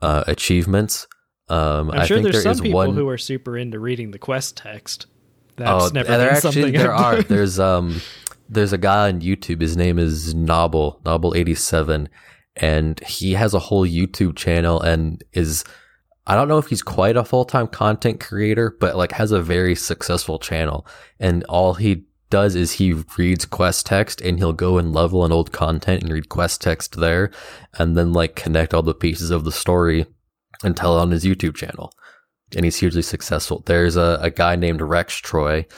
uh, achievements. Um, I'm sure there's there some people one. who are super into reading the quest text. That's oh, never there actually there are. There's um there's a guy on YouTube. His name is Nobbel Nobbel eighty seven, and he has a whole YouTube channel and is I don't know if he's quite a full time content creator, but like has a very successful channel. And all he does is he reads quest text and he'll go and level an old content and read quest text there and then like connect all the pieces of the story and tell it on his YouTube channel. And he's hugely successful. There's a, a guy named Rextroy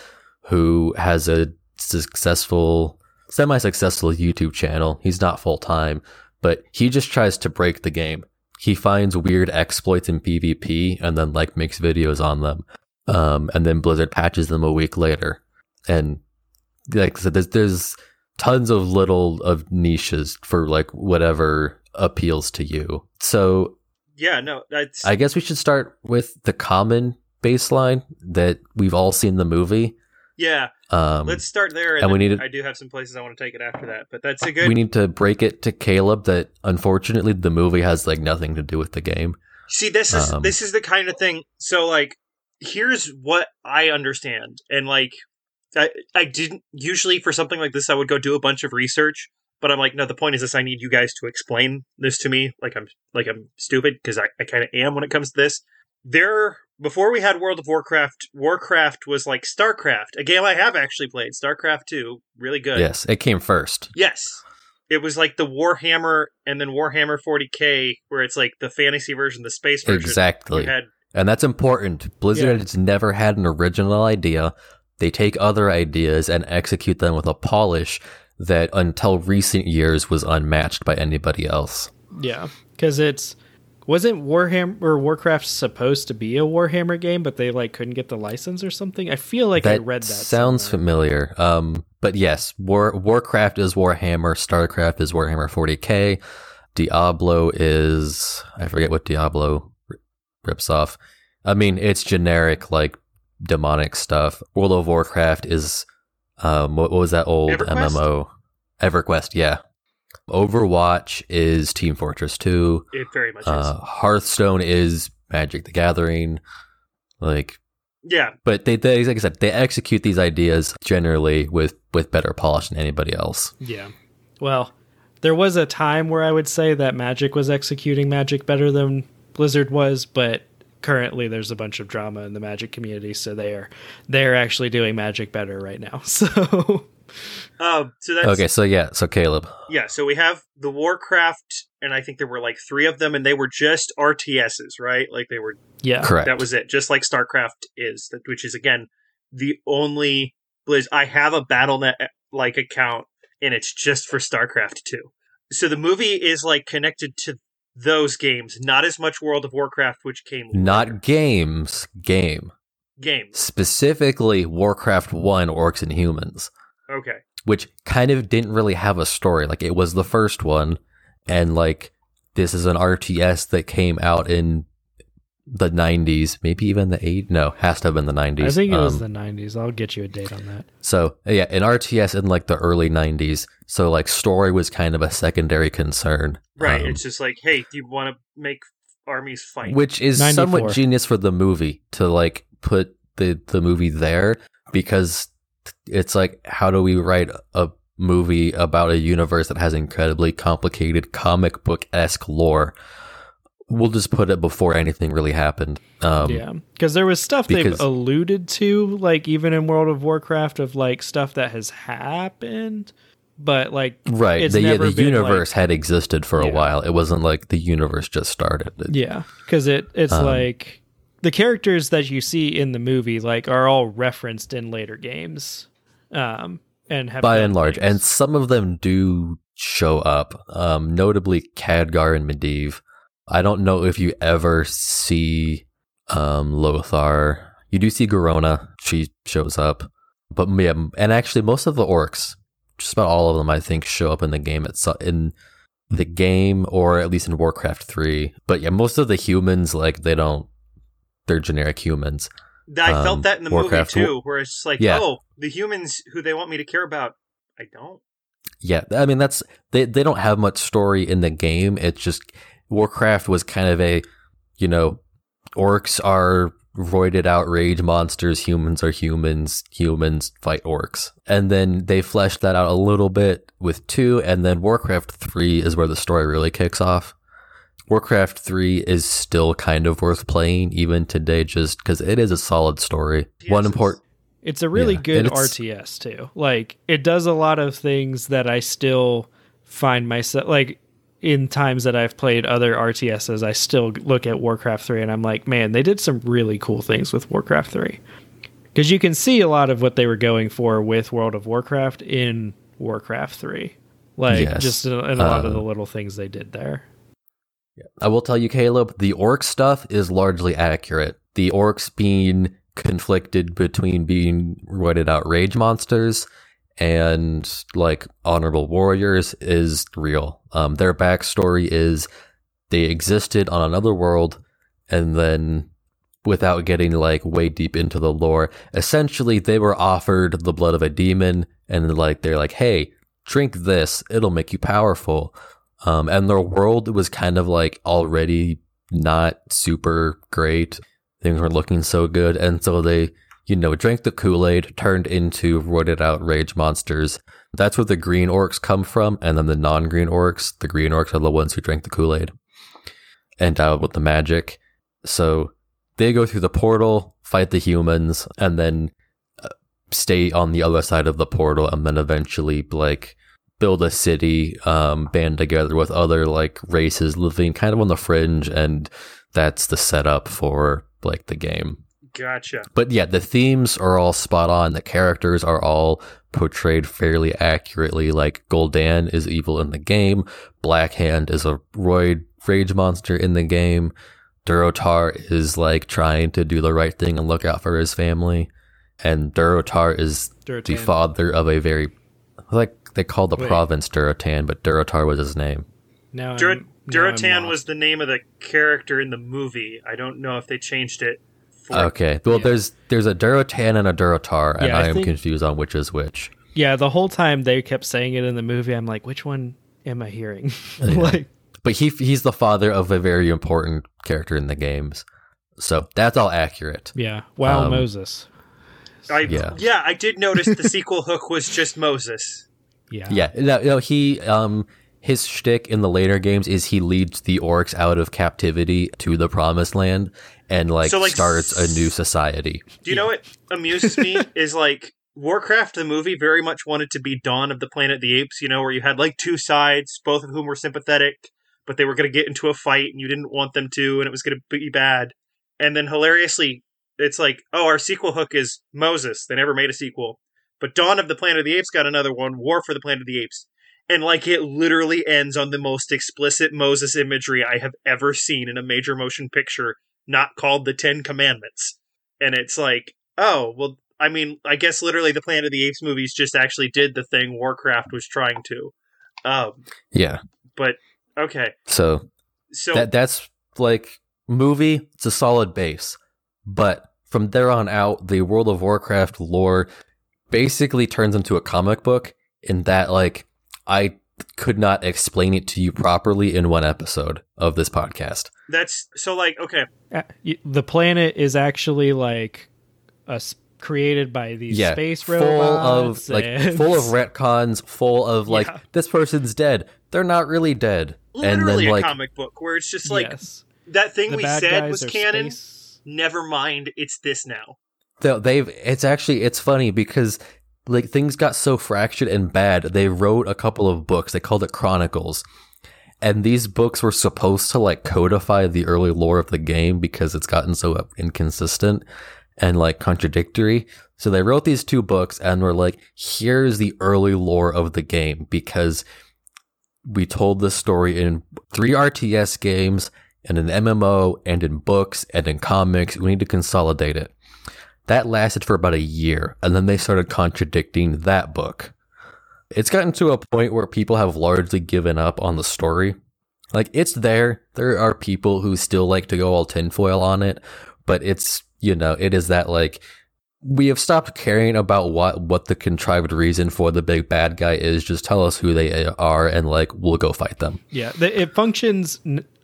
who has a successful, semi successful YouTube channel. He's not full time, but he just tries to break the game. He finds weird exploits in PvP and then like makes videos on them. Um, and then Blizzard patches them a week later. And like I said, there's, there's tons of little of niches for like whatever appeals to you. So Yeah, no, that's I guess we should start with the common baseline that we've all seen the movie. yeah. Um, Let's start there, and, and we need to- I do have some places I want to take it after that, but that's a good. we need to break it to Caleb that unfortunately the movie has like nothing to do with the game. See, this is Um, this is the kind of thing. So, like, here's what I understand, and like, I I didn't usually for something like this I would go do a bunch of research, but I'm like, no. The point is this: I need you guys to explain this to me. Like I'm like I'm stupid because I I kind of am when it comes to this. There, before we had World of Warcraft, Warcraft was like StarCraft, a game I have actually played. StarCraft two, really good. Yes, it came first. Yes. It was like the Warhammer and then Warhammer 40k, where it's like the fantasy version, the space version. Exactly. Had And that's important. Blizzard Yeah. has never had an original idea. They take other ideas and execute them with a polish that until recent years was unmatched by anybody else. Yeah, because it's wasn't Warhammer or Warcraft supposed to be a Warhammer game, but they like couldn't get the license or something. I feel like I read that. sounds somewhere. familiar. Um, but yes, War Warcraft is Warhammer. Starcraft is Warhammer 40k. Diablo is I forget what Diablo rips off. I mean, it's generic like demonic stuff. World of Warcraft is um, what, what was that old EverQuest? MMO? EverQuest, yeah. Overwatch is Team Fortress 2. it very much Uh, Hearthstone is Magic the Gathering. Like. Yeah, but they, they like I said, they execute these ideas generally with with better polish than anybody else. Yeah. Well, there was a time where I would say that Magic was executing Magic better than Blizzard was, but currently there's a bunch of drama in the Magic community, so they are they're actually doing Magic better right now. So um, so that's Okay, so yeah, so Caleb, yeah. So we have the Warcraft, and I think there were like three of them, and they were just RTSs, right? Like they were yeah, correct. that was it, just like StarCraft is, that which is again the only Blizz. I have a BattleNet like account, and it's just for StarCraft two. So the movie is like connected to those games, not as much World of Warcraft, which came later. not games, game. games. Specifically Warcraft 1 Orcs and Humans, Okay, which kind of didn't really have a story. Like it was the first one and like this is an RTS that came out in the 90s, maybe even the 8 no, has to have been the 90s. I think it was Um, the 90s. I'll get you a date on that. So yeah, in RTS in like the early '90s. So like story was kind of a secondary concern, right. um, it's just like, hey, do you want to make armies fight? which is 94. somewhat genius for the movie to like put the the movie there because it's like how do we write a movie about a universe that has incredibly complicated comic book esque lore? We'll just put it before anything really happened. Um, yeah, because there was stuff they've alluded to, like even in World of Warcraft, of like stuff that has happened, but like Right. It's the never the universe had existed for a Yeah. while. It wasn't like the universe just started. It- Yeah, because it it's Um, like the characters that you see in the movie like are all referenced in later games, um, and have by and large, things. and some of them do show up. Um, notably, Khadgar and Medivh. I don't know if you ever see um, Lothar. You do see Garona; she shows up, but yeah, and actually, most of the orcs, just about all of them, I think, show up in the game itself. In the game, or at least in Warcraft Three. But yeah, most of the humans, like they don't. They're generic humans. I um, felt that in the Warcraft movie too, where it's like, Yeah. oh, the humans who they want me to care about, I don't. Yeah, I mean that's they they don't have much story in the game. It's just Warcraft was kind of a, you know, orcs are roided out rage monsters, humans are humans, humans fight orcs. And then they fleshed that out a little bit with 2 and then Warcraft 3 is where the story really kicks off, Warcraft 3 is still kind of worth playing even today just because it is a solid story. Yes, One important. It's a really Yeah, good RTS too. Like it does a lot of things that I still find myself like in times that I've played other RTSs, I still look at Warcraft 3 and I'm like, man, they did some really cool things with Warcraft 3. Cuz you can see a lot of what they were going for with World of Warcraft in Warcraft 3. Like Yes. just in, in a lot of Uh, the little things they did there. I will tell you, Caleb, the orc stuff is largely accurate. The orcs being conflicted between being roided out rage monsters and like honorable warriors is real. Um, their backstory is they existed on another world and then without getting like way deep into the lore, essentially they were offered the blood of a demon and like they're like, hey, drink this, it'll make you powerful. Um, and their world was kind of like already not super great. Things weren't looking so good. And so they, you know, drank the Kool Aid, turned into roided out rage monsters. That's where the green orcs come from. And then the non green orcs, the green orcs are the ones who drank the Kool Aid and out with the magic. So they go through the portal, fight the humans, and then uh, stay on the other side of the portal, and then eventually like build a city, um, band together with other like races living kind of on the fringe, and that's the setup for like the game. Gotcha. But yeah, the themes are all spot on. The characters are all portrayed fairly accurately. Like Gul'dan is evil in the game. Blackhand is a roid rage monster in the game. Durotar is like trying to do the right thing and look out for his family. And Durotar is the father of a very like they call the Wait. province Durotan, but Durotar was his name. Now Dur- I'm- now I'm Duratan lost. was the name of the character in the movie. I don't know if they changed it. For Okay. Well, Yeah. there's there's a Durotan and a Durotar, and Yeah, I I am think- confused on which is which. Yeah, the whole time they kept saying it in the movie, I'm like, which one am I hearing? like, But he he's the father of a very important character in the games. So that's all accurate. yeah, wow, Um, Moses. I, Yeah. yeah. I did notice the sequel hook was just Moses. Yeah, Yeah. No, no, he um his shtick in the later games is he leads the orcs out of captivity to the promised land and like, So, like, starts a new society. Do you know what amuses me is like Warcraft the movie very much wanted to be Dawn of the Planet of the Apes, you know, where you had like two sides, both of whom were sympathetic, but they were going to get into a fight and you didn't want them to and it was going to be bad. And then hilariously, it's like, oh, our sequel hook is Moses. They never made a sequel. But Dawn of the Planet of the Apes got another one, War for the Planet of the Apes. And like it literally ends on the most explicit Moses imagery I have ever seen in a major motion picture, not called the Ten Commandments. And it's like, oh, well, I mean, I guess literally the Planet of the Apes movies just actually did the thing Warcraft was trying to. Um, Yeah. but okay, So so that that's like movie, it's a solid base. But from there on out, the World of Warcraft lore basically turns into a comic book in that like I could not explain it to you properly in one episode of this podcast. that's so like okay, Uh, the planet is actually like a created by these yeah, space full robots, of like full of retcons, full of like Yeah. this person's dead. They're not really dead. and literally then a like comic book where it's just like yes, that thing the we said was canon. space- Never mind, it's this now. So they've it's actually it's funny because like things got so fractured and bad they wrote a couple of books. They called it chronicles. And these books were supposed to like codify the early lore of the game because it's gotten so inconsistent and like contradictory. So they wrote these two books and were like here's the early lore of the game because we told this story in three RTS games and an MMO and in books and in comics. We need to consolidate it that lasted for about a year, and then they started contradicting that book. It's gotten to a point where people have largely given up on the story. Like, it's there. There are people who still like to go all tinfoil on it, but it's, you know, it is that, like, we have stopped caring about what, what the contrived reason for the big bad guy is. Just tell us who they are, and, like, we'll go fight them. Yeah, it functions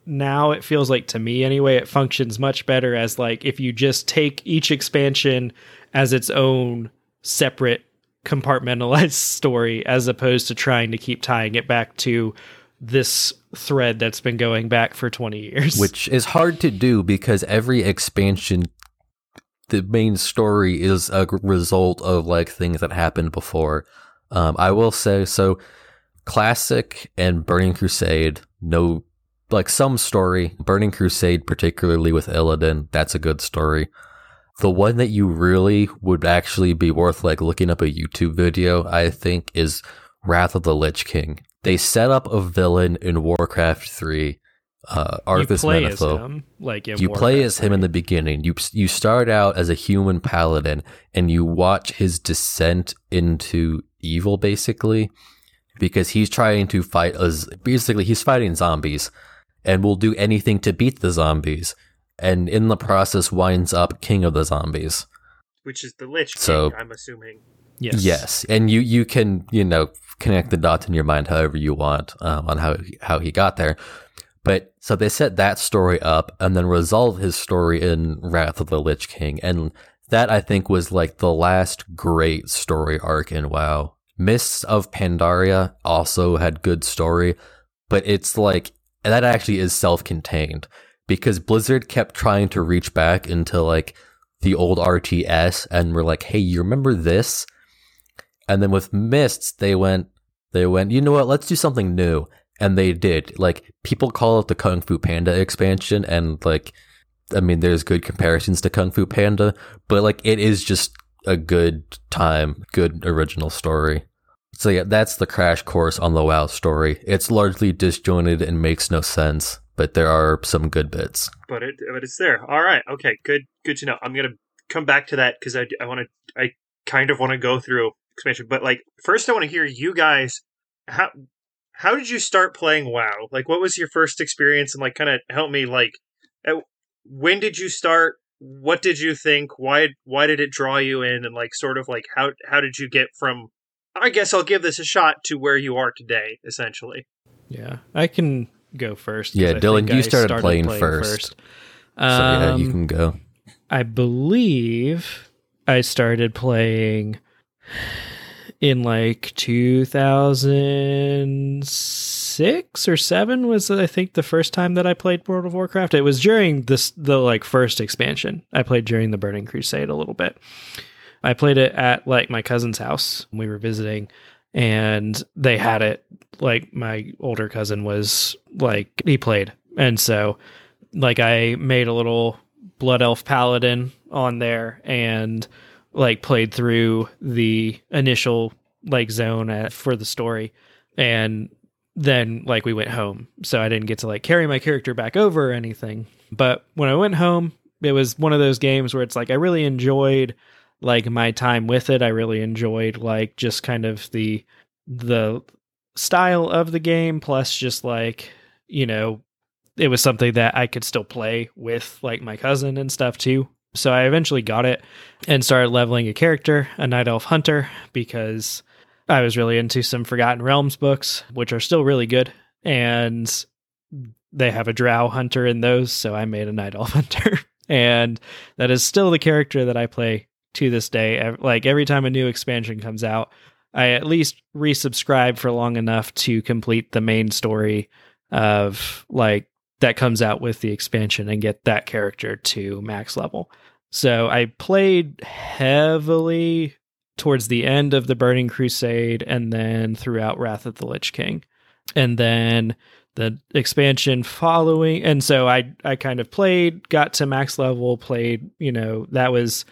now. It feels like to me anyway. It functions much better as like if you just take each expansion as its own separate compartmentalized story, as opposed to trying to keep tying it back to this thread that's been going back for 20 years. which is hard to do because every expansion the main story is a result of like things that happened before um, i will say so classic and burning crusade no like some story burning crusade particularly with illidan that's a good story. The one that you really would actually be worth like looking up a youtube video i think is wrath of the lich king. They set up a villain in warcraft 3 uh, Arthas play as Menethil. him, like you play Warcraft as him in the beginning. You you start out as a human paladin, and you watch his descent into evil, basically, because he's trying to fight as basically he's fighting zombies, and will do anything to beat the zombies, and in the process winds up king of the zombies. which is the Lich King, So- I'm assuming. Yes. Yes, and you you can you know connect the dots in your mind however you want um, on how how he got there. But so they set that story up and then resolve his story in Wrath of the Lich King, and that I think was like the last great story arc in WoW. Mists of Pandaria also had good story, but it's like that actually is self-contained because Blizzard kept trying to reach back into like the old RTS and were like, "Hey, you remember this?" And then with Mists, they went, they went, you know what? Let's do something new, and they did. Like people call it the Kung Fu Panda expansion, and like, I mean, there's good comparisons to Kung Fu Panda, but like, it is just a good time, good original story. So yeah, that's the crash course on the WoW story. It's largely disjointed and makes no sense, but there are some good bits. but it but it's there. All right, okay, good good to know. I'm gonna come back to that because I I want to I kind of want to go through expansion, but like first I want to hear you guys how how did you start playing WoW? Like, what was your first experience? And like, kind of help me like, at, when did you start? What did you think? Why why did it draw you in? And like, sort of like how how did you get from? I guess I'll give this a shot to where you are today, essentially. Yeah. I can go first. Yeah, I Dylan, you I started playing first. So yeah, you Um, can go. I believe I started playing in like 2006 or 7 was I think the first time that I played World of Warcraft. It was during this the like first expansion. I played during the Burning Crusade a little bit. I played it at like my cousin's house. We were visiting and they had it like my older cousin was like he played. And so like I made a little blood elf paladin on there and like played through the initial like zone at, for the story and then like we went home so i didn't get to like carry my character back over or anything but when i went home it was one of those games where it's like i really enjoyed like my time with it i really enjoyed like just kind of the the style of the game plus just like you know it was something that I could still play with like my cousin and stuff too. So I eventually got it and started leveling a character, a night elf hunter, because I was really into some Forgotten Realms books, which are still really good. And they have a drow hunter in those, so I made a night elf hunter. and that is still the character that I play to this day. Like every time a new expansion comes out, I at least resubscribe for long enough to complete the main story of like that comes out with the expansion and get that character to max level. So I played heavily towards the end of the Burning Crusade and then throughout Wrath of the Lich King. And then the expansion following and so I I kind of played, got to max level, played, you know, that was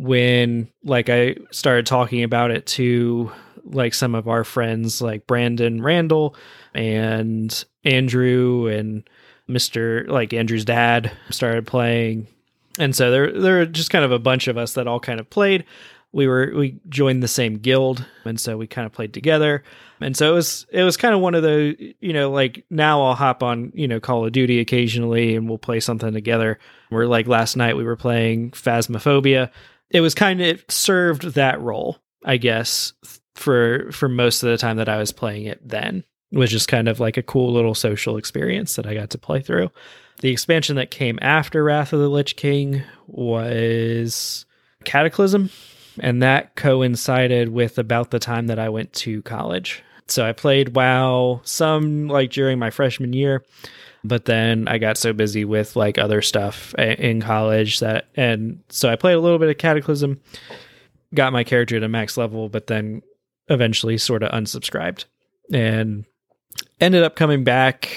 when like I started talking about it to like some of our friends like Brandon Randall and Andrew and Mr. like Andrew's dad started playing. And so there there are just kind of a bunch of us that all kind of played. We were we joined the same guild and so we kind of played together. And so it was it was kind of one of the you know like now I'll hop on, you know, Call of Duty occasionally and we'll play something together. We're like last night we were playing Phasmophobia. It was kind of served that role, I guess, for for most of the time that I was playing it then It was just kind of like a cool little social experience that I got to play through. The expansion that came after Wrath of the Lich King was Cataclysm, and that coincided with about the time that I went to college. so I played WoW some like during my freshman year, but then I got so busy with like other stuff in college that, and so I played a little bit of Cataclysm, got my character to max level, but then eventually sort of unsubscribed and ended up coming back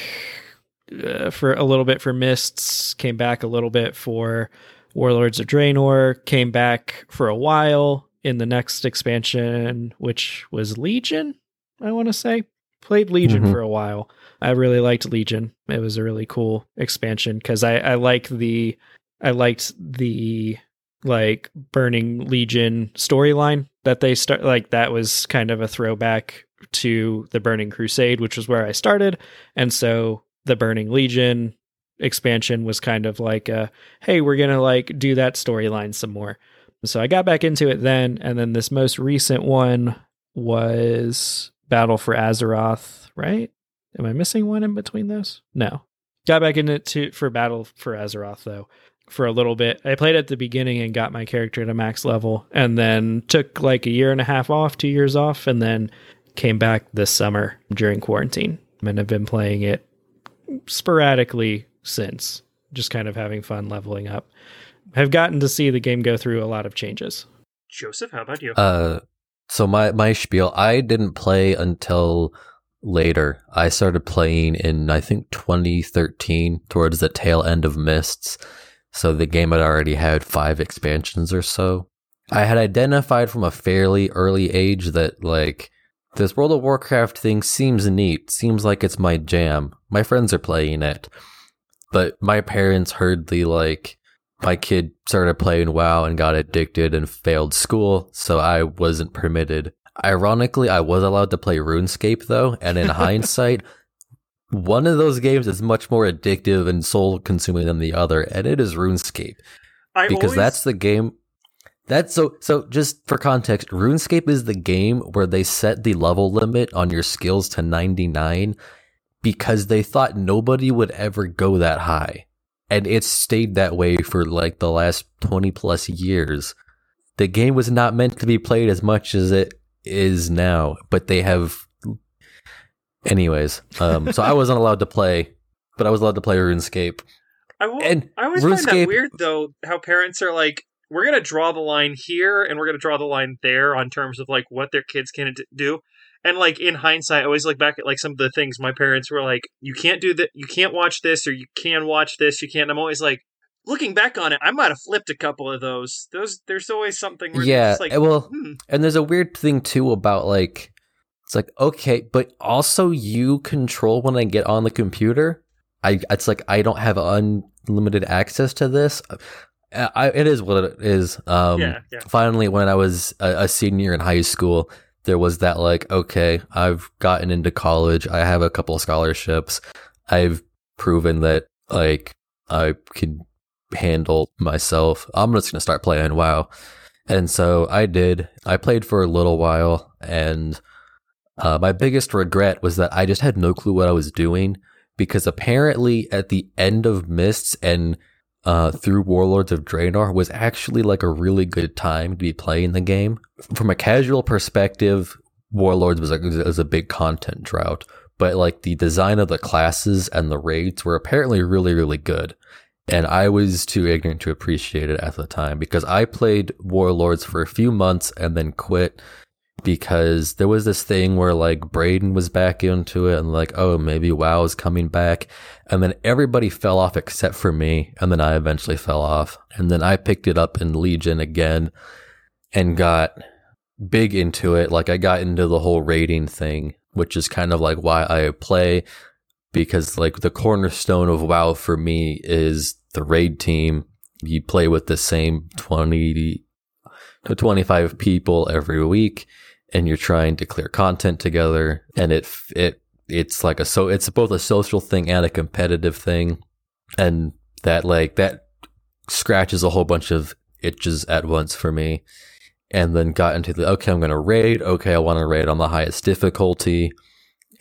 uh, for a little bit for Mists, came back a little bit for Warlords of Draenor, came back for a while in the next expansion, which was Legion, I want to say. Played Legion mm-hmm. for a while. I really liked Legion. It was a really cool expansion because I, I like the I liked the like Burning Legion storyline that they start like that was kind of a throwback to the Burning Crusade, which was where I started. And so the Burning Legion expansion was kind of like a hey, we're to like do that storyline some more. So I got back into it then and then this most recent one was Battle for Azeroth, right? Am I missing one in between those? No. Got back into to, for Battle for Azeroth though for a little bit. I played at the beginning and got my character to max level, and then took like a year and a half off, two years off, and then came back this summer during quarantine and have been playing it sporadically since, just kind of having fun leveling up. Have gotten to see the game go through a lot of changes. Joseph, how about you? Uh, so my my spiel, I didn't play until later. I started playing in I think 2013 towards the tail end of Mists so the game had already had five expansions or so. I had identified from a fairly early age that, like, this World of Warcraft thing seems neat, seems like it's my jam. My friends are playing it. But my parents heard the, like, my kid started playing WoW and got addicted and failed school, so I wasn't permitted. Ironically, I was allowed to play RuneScape though, and in hindsight, one of those games is much more addictive and soul consuming than the other, and it is RuneScape. I because always... that's the game. That's so. So, just for context, RuneScape is the game where they set the level limit on your skills to 99 because they thought nobody would ever go that high. And it stayed that way for like the last 20 plus years. The game was not meant to be played as much as it is now, but they have Anyways, um, so I wasn't allowed to play, but I was allowed to play RuneScape. I, will, and I always RuneScape, find that weird though, how parents are like, we're gonna draw the line here and we're gonna draw the line there on terms of like what their kids can do. And like in hindsight, I always look back at like some of the things my parents were like, you can't do that, you can't watch this, or you can watch this, you can't. I'm always like, looking back on it, I might have flipped a couple of those. Those there's always something. yeah, like, well, hmm. and there's a weird thing too about like it's like, okay, but also you control when I get on the computer. I it's like I don't have unlimited access to this. I, it is what it is. Um, yeah, yeah. Finally, when I was a, a senior in high school, there was that like, okay, I've gotten into college. I have a couple of scholarships. I've proven that like I can handle myself. I'm just gonna start playing WoW, and so I did. I played for a little while, and uh, my biggest regret was that I just had no clue what I was doing because apparently at the end of Mists and uh, through Warlords of Draenor was actually like a really good time to be playing the game. From a casual perspective, Warlords was, was a big content drought, but like the design of the classes and the raids were apparently really, really good. And I was too ignorant to appreciate it at the time because I played Warlords for a few months and then quit because there was this thing where like Braden was back into it and like, oh, maybe WoW is coming back. And then everybody fell off except for me. And then I eventually fell off. And then I picked it up in Legion again and got big into it. Like I got into the whole raiding thing, which is kind of like why I play because like the cornerstone of WoW for me is the raid team. You play with the same 20 to 25 people every week and you're trying to clear content together and it it it's like a so it's both a social thing and a competitive thing and that like that scratches a whole bunch of itches at once for me and then got into the okay i'm going to raid. Okay i want to raid. On the highest difficulty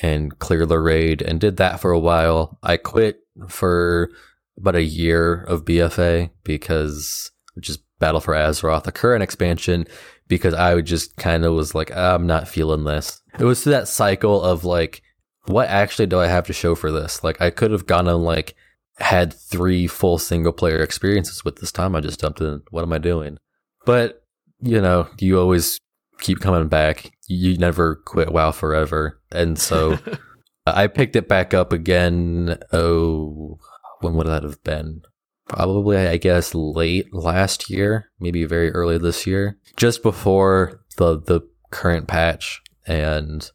and clear the raid and did that for a while i quit for about a year of bfa because which is battle for azeroth the current expansion because I would just kind of was like, I'm not feeling this. It was through that cycle of like, what actually do I have to show for this? Like, I could have gone and like had three full single player experiences with this time I just dumped in. What am I doing? But, you know, you always keep coming back. You never quit WoW forever. And so uh, I picked it back up again. Oh, when would that have been? Probably, I guess, late last year, maybe very early this year, just before the the current patch, and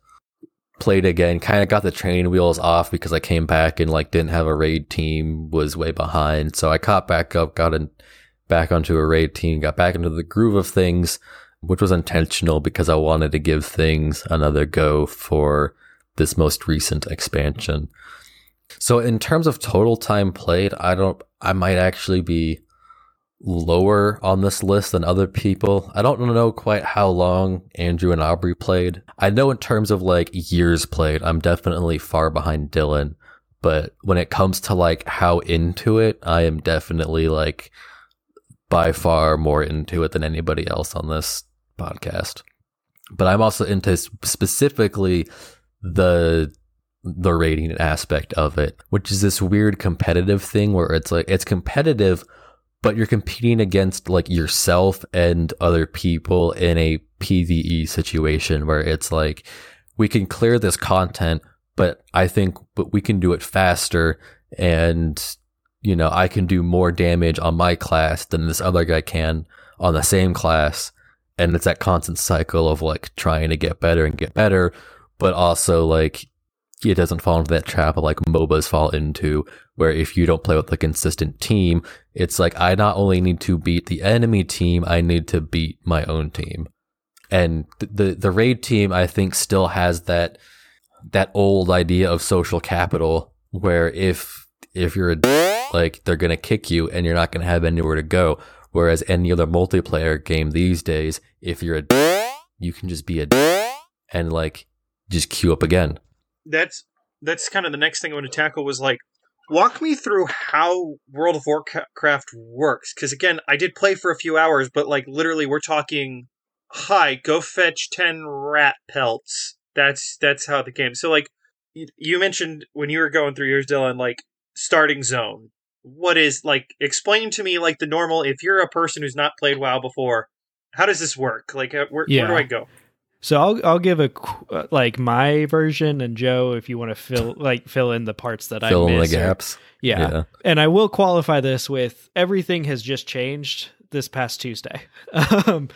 played again. Kind of got the training wheels off because I came back and like didn't have a raid team, was way behind. So I caught back up, got in, back onto a raid team, got back into the groove of things, which was intentional because I wanted to give things another go for this most recent expansion. So in terms of total time played, I don't I might actually be lower on this list than other people. I don't know quite how long Andrew and Aubrey played. I know in terms of like years played, I'm definitely far behind Dylan, but when it comes to like how into it, I am definitely like by far more into it than anybody else on this podcast. But I'm also into specifically the the raiding aspect of it, which is this weird competitive thing where it's like it's competitive, but you're competing against like yourself and other people in a PVE situation where it's like we can clear this content, but I think but we can do it faster and you know, I can do more damage on my class than this other guy can on the same class. And it's that constant cycle of like trying to get better and get better, but also like it doesn't fall into that trap of like MOBAs fall into, where if you don't play with a consistent team, it's like I not only need to beat the enemy team, I need to beat my own team. And the the raid team, I think, still has that that old idea of social capital, where if if you're a like they're gonna kick you and you're not gonna have anywhere to go. Whereas any other multiplayer game these days, if you're a you can just be a and like just queue up again. That's that's kind of the next thing I want to tackle was like walk me through how World of Warcraft works. Because again I did play for a few hours but like literally we're talking hi go fetch 10 rat pelts. That's that's how the game so like you mentioned when you were going through yours Dylan like starting zone what is like explain to me like the normal if you're a person who's not played WoW before how does this work like uh, where, yeah. where do I go so I'll I'll give a uh, like my version, and Joe, if you want to fill like fill in the parts that fill I fill in the gaps. yeah. yeah, and I will qualify this with everything has just changed this past Tuesday. um,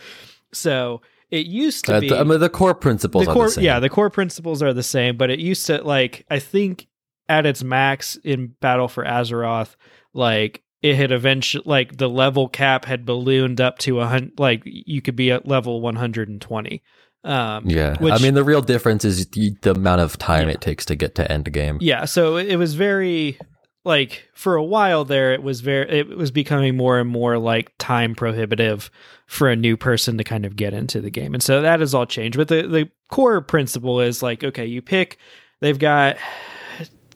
so it used to uh, be. I mean, the core principles the core, the Yeah, the core principles are the same, but it used to like I think at its max in Battle for Azeroth, like it had eventually like the level cap had ballooned up to a hundred. Like you could be at level one hundred and twenty. Um, yeah, which, I mean the real difference is the, the amount of time yeah. it takes to get to end game. Yeah, so it was very like for a while there it was very it was becoming more and more like time prohibitive for a new person to kind of get into the game and so that has all changed but the the core principle is like okay you pick they've got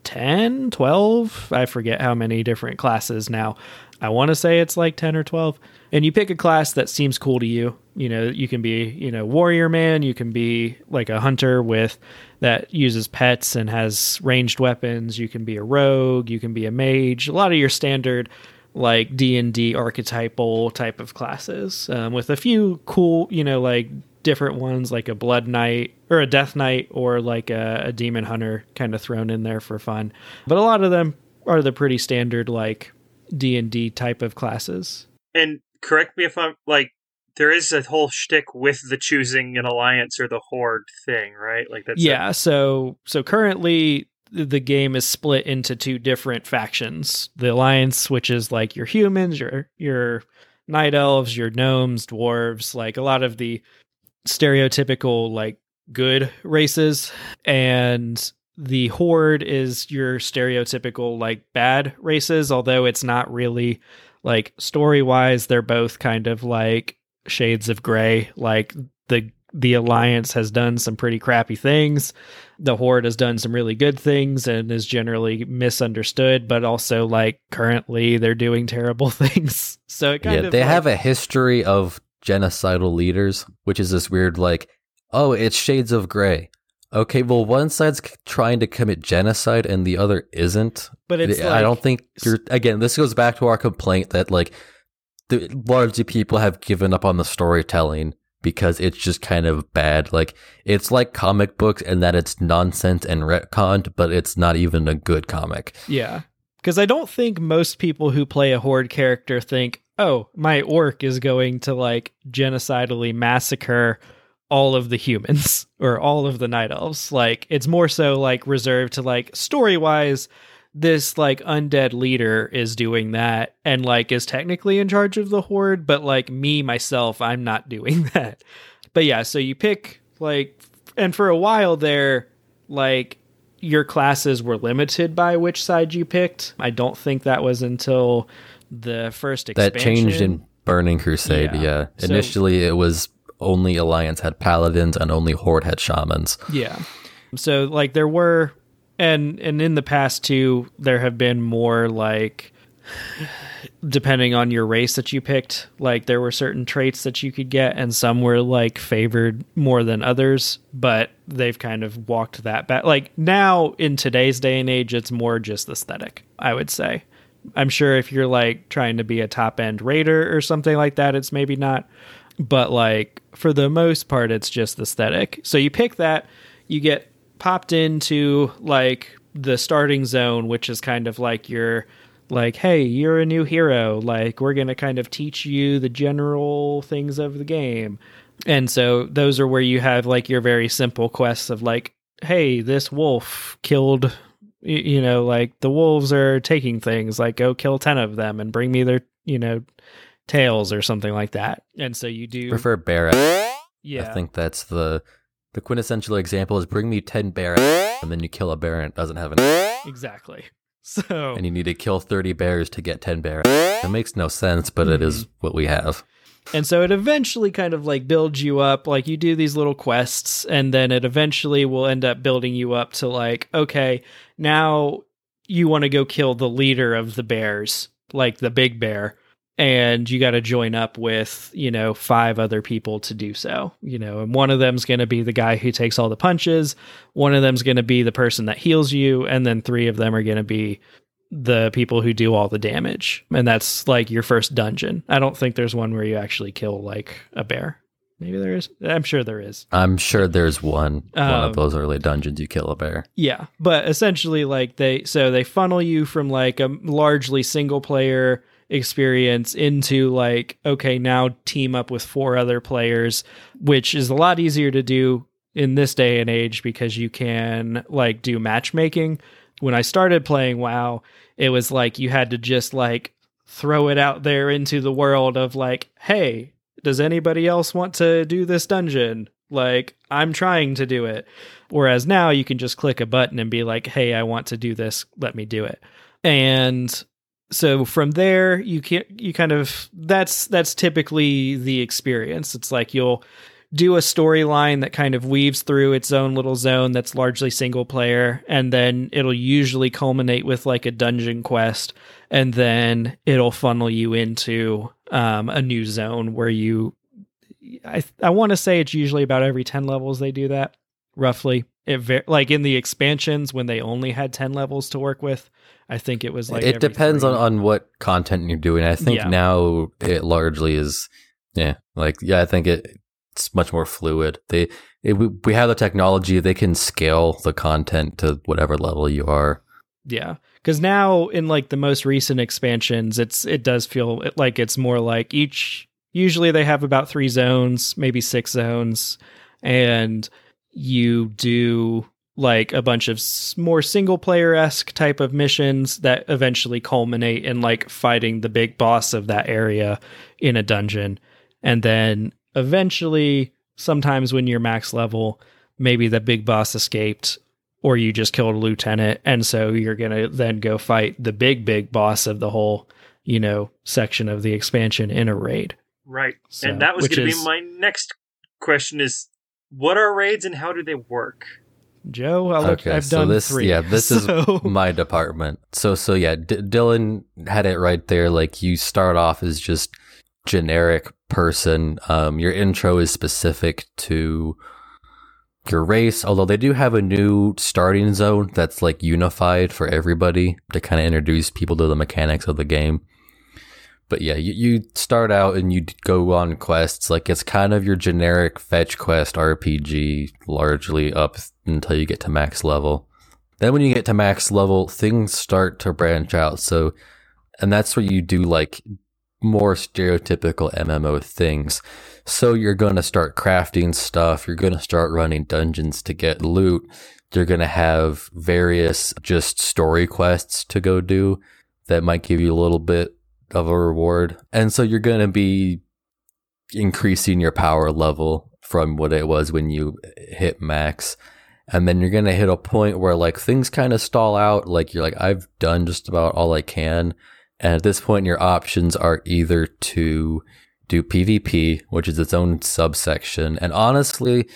10 12 i forget how many different classes now. I want to say it's like 10 or 12 and you pick a class that seems cool to you. You know you can be you know warrior man you can be like a hunter with that uses pets and has ranged weapons. You can be a rogue you can be a mage a lot of your standard like d&d archetypal type of classes um, with a few cool you know like different ones like a blood knight or a death knight or like a, a demon hunter kind of thrown in there for fun but a lot of them are the pretty standard like d&d type of classes and correct me if i'm like there is a whole shtick with the choosing an alliance or the horde thing, right? Like that's yeah. A- so so currently the game is split into two different factions: the alliance, which is like your humans, your your night elves, your gnomes, dwarves, like a lot of the stereotypical like good races, and the horde is your stereotypical like bad races. Although it's not really like story wise, they're both kind of like shades of gray. Like the the alliance has done some pretty crappy things. The horde has done some really good things and is generally misunderstood, but also like currently they're doing terrible things. So it kind yeah, of they like, have a history of genocidal leaders, which is this weird like, oh, it's shades of gray. Okay, well, one side's trying to commit genocide and the other isn't. But it's I like, don't think you're. Again, this goes back to our complaint that like, the, largely people have given up on the storytelling because it's just kind of bad. Like it's like comic books and that it's nonsense and retconned, but it's not even a good comic. Yeah. Because I don't think most people who play a horde character think, oh, my orc is going to like genocidally massacre all of the humans or all of the night elves. Like it's more so like reserved to like story wise, this like undead leader is doing that and like is technically in charge of the horde, but like me myself, I'm not doing that. But yeah, so you pick like and for a while there, like your classes were limited by which side you picked. I don't think that was until the first expansion. That changed in Burning Crusade. Yeah. Yeah, So- initially it was only Alliance had paladins and only Horde had shamans. Yeah. So like there were and and in the past too there have been more like depending on your race that you picked, like there were certain traits that you could get and some were like favored more than others, but they've kind of walked that back. Like now in today's day and age it's more just aesthetic, I would say. I'm sure if you're like trying to be a top end raider or something like that, it's maybe not. But like for the most part, it's just aesthetic. So you pick that, you get popped into like the starting zone, which is kind of like your like, hey, you're a new hero. Like we're gonna kind of teach you the general things of the game. And so those are where you have like your very simple quests of like, hey, this wolf killed you know, like the wolves are taking things, like go kill 10 of them and bring me their, you know, tails or something like that. And so you do Prefer Barret. yeah. I think that's the the quintessential example is bring me ten Barret and then you kill a bear and it doesn't have an exactly. So and you need to kill thirty bears to get ten Barret. It makes no sense, but it Mm-hmm. is what we have. And so it eventually kind of like builds you up. Like you do these little quests, and then it eventually will end up building you up to like, okay, now you want to go kill the leader of the bears, like the big bear. And you got to join up with, you know, five other people to do so, you know, and one of them's going to be the guy who takes all the punches. One of them's going to be the person that heals you. And then three of them are going to be the people who do all the damage. And that's like your first dungeon. I don't think there's one where you actually kill like a bear. Maybe there is. I'm sure there is. I'm sure there's one one Um, of those early dungeons you kill a bear. Yeah, but essentially like they so they funnel you from like a largely single player experience into like okay, now team up with four other players, which is a lot easier to do in this day and age because you can like do matchmaking. When I started playing WoW, it was like you had to just like throw it out there into the world of like, hey, does anybody else want to do this dungeon? Like, I'm trying to do it. Whereas now you can just click a button and be like, hey, I want to do this. Let me do it. And so from there you can you kind of that's that's typically the experience. It's like you'll do a storyline that kind of weaves through its own little zone that's largely single player and then it'll usually culminate with like a dungeon quest and then it'll funnel you into um, a new zone where you i i want to say it's usually about every 10 levels they do that roughly it ver- like in the expansions when they only had 10 levels to work with i think it was like it depends on, on what content you're doing. I think Yeah. now it largely is yeah, like yeah, I think it it's much more fluid. They it, we have the technology, they can scale the content to whatever level you are. Yeah, because now in like the most recent expansions, it's it does feel like it's more like each. Usually they have about three zones, maybe six zones, and you do like a bunch of more single player esque type of missions that eventually culminate in like fighting the big boss of that area in a dungeon, and then eventually, sometimes when you're max level, maybe the big boss escaped or you just killed a lieutenant and so you're going to then go fight the big big boss of the whole you know section of the expansion in a raid Right. So, and that was going to is- be my next question is what are raids and how do they work? joe I look, okay, i've so done this three yeah, this So- is my department. So so yeah, D- Dylan had it right there like you start off as just generic person. Um, your intro is specific to your race, although they do have a new starting zone that's like unified for everybody to kind of introduce people to the mechanics of the game. But yeah, you, you start out and you go on quests. Like it's kind of your generic fetch quest RPG, largely up until you get to max level. Then when you get to max level, things start to branch out. So, and that's where you do like more stereotypical MMO things. So you're going to start crafting stuff. You're going to start running dungeons to get loot. You're going to have various just story quests to go do that might give you a little bit of a reward. And so you're going to be increasing your power level from what it was when you hit max. And then you're going to hit a point where like things kind of stall out. Like you're like, I've done just about all I can. And at this point, your options are either to do PvP, which is its own subsection. And honestly,